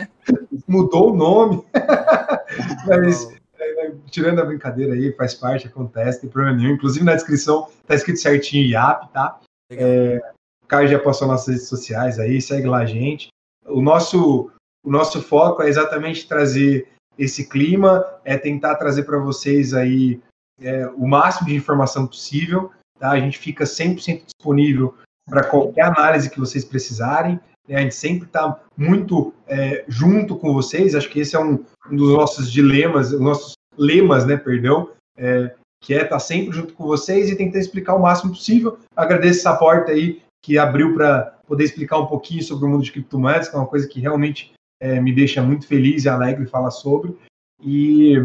Speaker 1: Mudou o nome. mas. É, tirando a brincadeira aí, faz parte, acontece, não tem problema nenhum. Inclusive na descrição tá escrito certinho IAP, tá? É, o Caio já passou nas redes sociais aí, segue lá a gente. O nosso, o nosso foco é exatamente trazer esse clima, é tentar trazer para vocês aí é, o máximo de informação possível. Tá? A gente fica 100% disponível para qualquer análise que vocês precisarem. Né? A gente sempre está muito é, junto com vocês. Acho que esse é um, um, dos nossos dilemas, os nossos lemas, né, perdão, é, que é estar tá sempre junto com vocês e tentar explicar o máximo possível. Agradeço essa porta aí que abriu para poder explicar um pouquinho sobre o mundo de criptomoedas, que é uma coisa que realmente é, me deixa muito feliz e alegre falar sobre. E,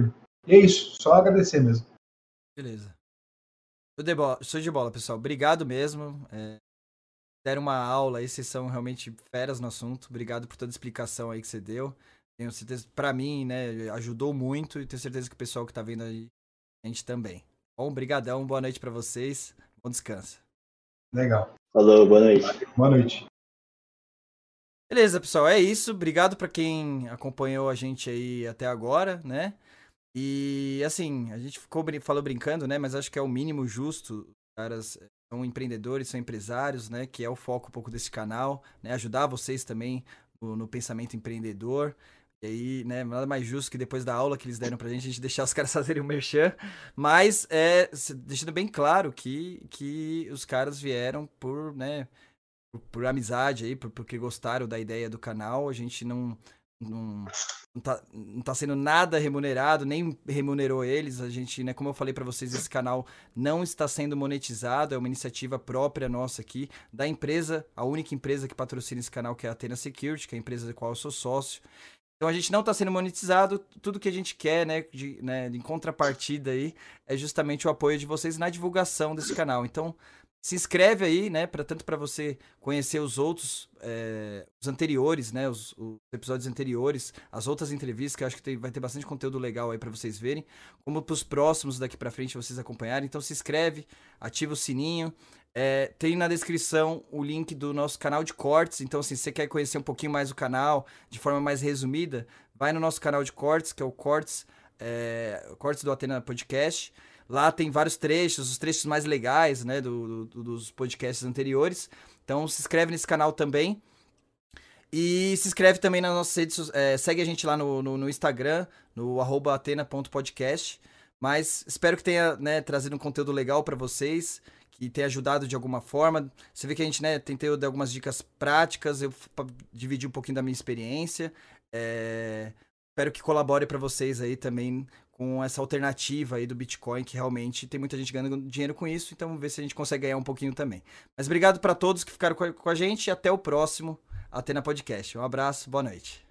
Speaker 1: e é isso, só agradecer mesmo.
Speaker 3: Beleza. Show de bola, show de bola pessoal. Obrigado mesmo. É, deram uma aula aí, vocês são realmente feras no assunto. Obrigado por toda a explicação aí que você deu. Tenho certeza, para mim, né, ajudou muito e tenho certeza que o pessoal que tá vendo aí, a gente também. Bom, brigadão, boa noite para vocês. Bom descanso.
Speaker 1: Legal.
Speaker 2: Falou, boa noite.
Speaker 1: Boa noite.
Speaker 3: Beleza, pessoal, é isso. Obrigado para quem acompanhou a gente aí até agora, né? E assim, a gente ficou falou brincando, né? Mas acho que é o mínimo justo. Caras são empreendedores, são empresários, né? Que é o foco um pouco desse canal, né? Ajudar vocês também no, no pensamento empreendedor. E aí, né, nada mais justo que depois da aula que eles deram pra gente, a gente deixar os caras fazerem o merchan. Mas, é, deixando bem claro que, que os caras vieram por, né, por, por amizade aí, por, porque gostaram da ideia do canal. A gente não, não, não, tá, não tá sendo nada remunerado, nem remunerou eles. A gente, né, como eu falei para vocês, esse canal não está sendo monetizado, é uma iniciativa própria nossa aqui, da empresa, a única empresa que patrocina esse canal, que é a Athena Security, que é a empresa da qual eu sou sócio. Então a gente não está sendo monetizado, tudo que a gente quer, né, de, né, em contrapartida aí, é justamente o apoio de vocês na divulgação desse canal. Então, se inscreve aí, né, para tanto para você conhecer os outros, é, os anteriores, né, os, os, episódios anteriores, as outras entrevistas que eu acho que tem, vai ter bastante conteúdo legal aí para vocês verem, como para os próximos daqui para frente vocês acompanharem. Então se inscreve, ativa o sininho. É, tem na descrição o link do nosso canal de cortes. Então, assim, se você quer conhecer um pouquinho mais o canal de forma mais resumida, vai no nosso canal de cortes, que é o Cortes, é, Cortes do Atena Podcast. Lá tem vários trechos, os trechos mais legais, né, do, do, dos podcasts anteriores. Então se inscreve nesse canal também. E se inscreve também nas nossas redes é, segue a gente lá no, no, no Instagram, no atena.podcast. Mas espero que tenha né, trazido um conteúdo legal para vocês, que tenha ajudado de alguma forma. Você vê que a gente né, tentei dar algumas dicas práticas, eu dividi um pouquinho da minha experiência. É, espero que colabore para vocês aí também com essa alternativa aí do Bitcoin, que realmente tem muita gente ganhando dinheiro com isso, então vamos ver se a gente consegue ganhar um pouquinho também. Mas obrigado para todos que ficaram com a gente e até o próximo Atena Podcast. Um abraço, boa noite.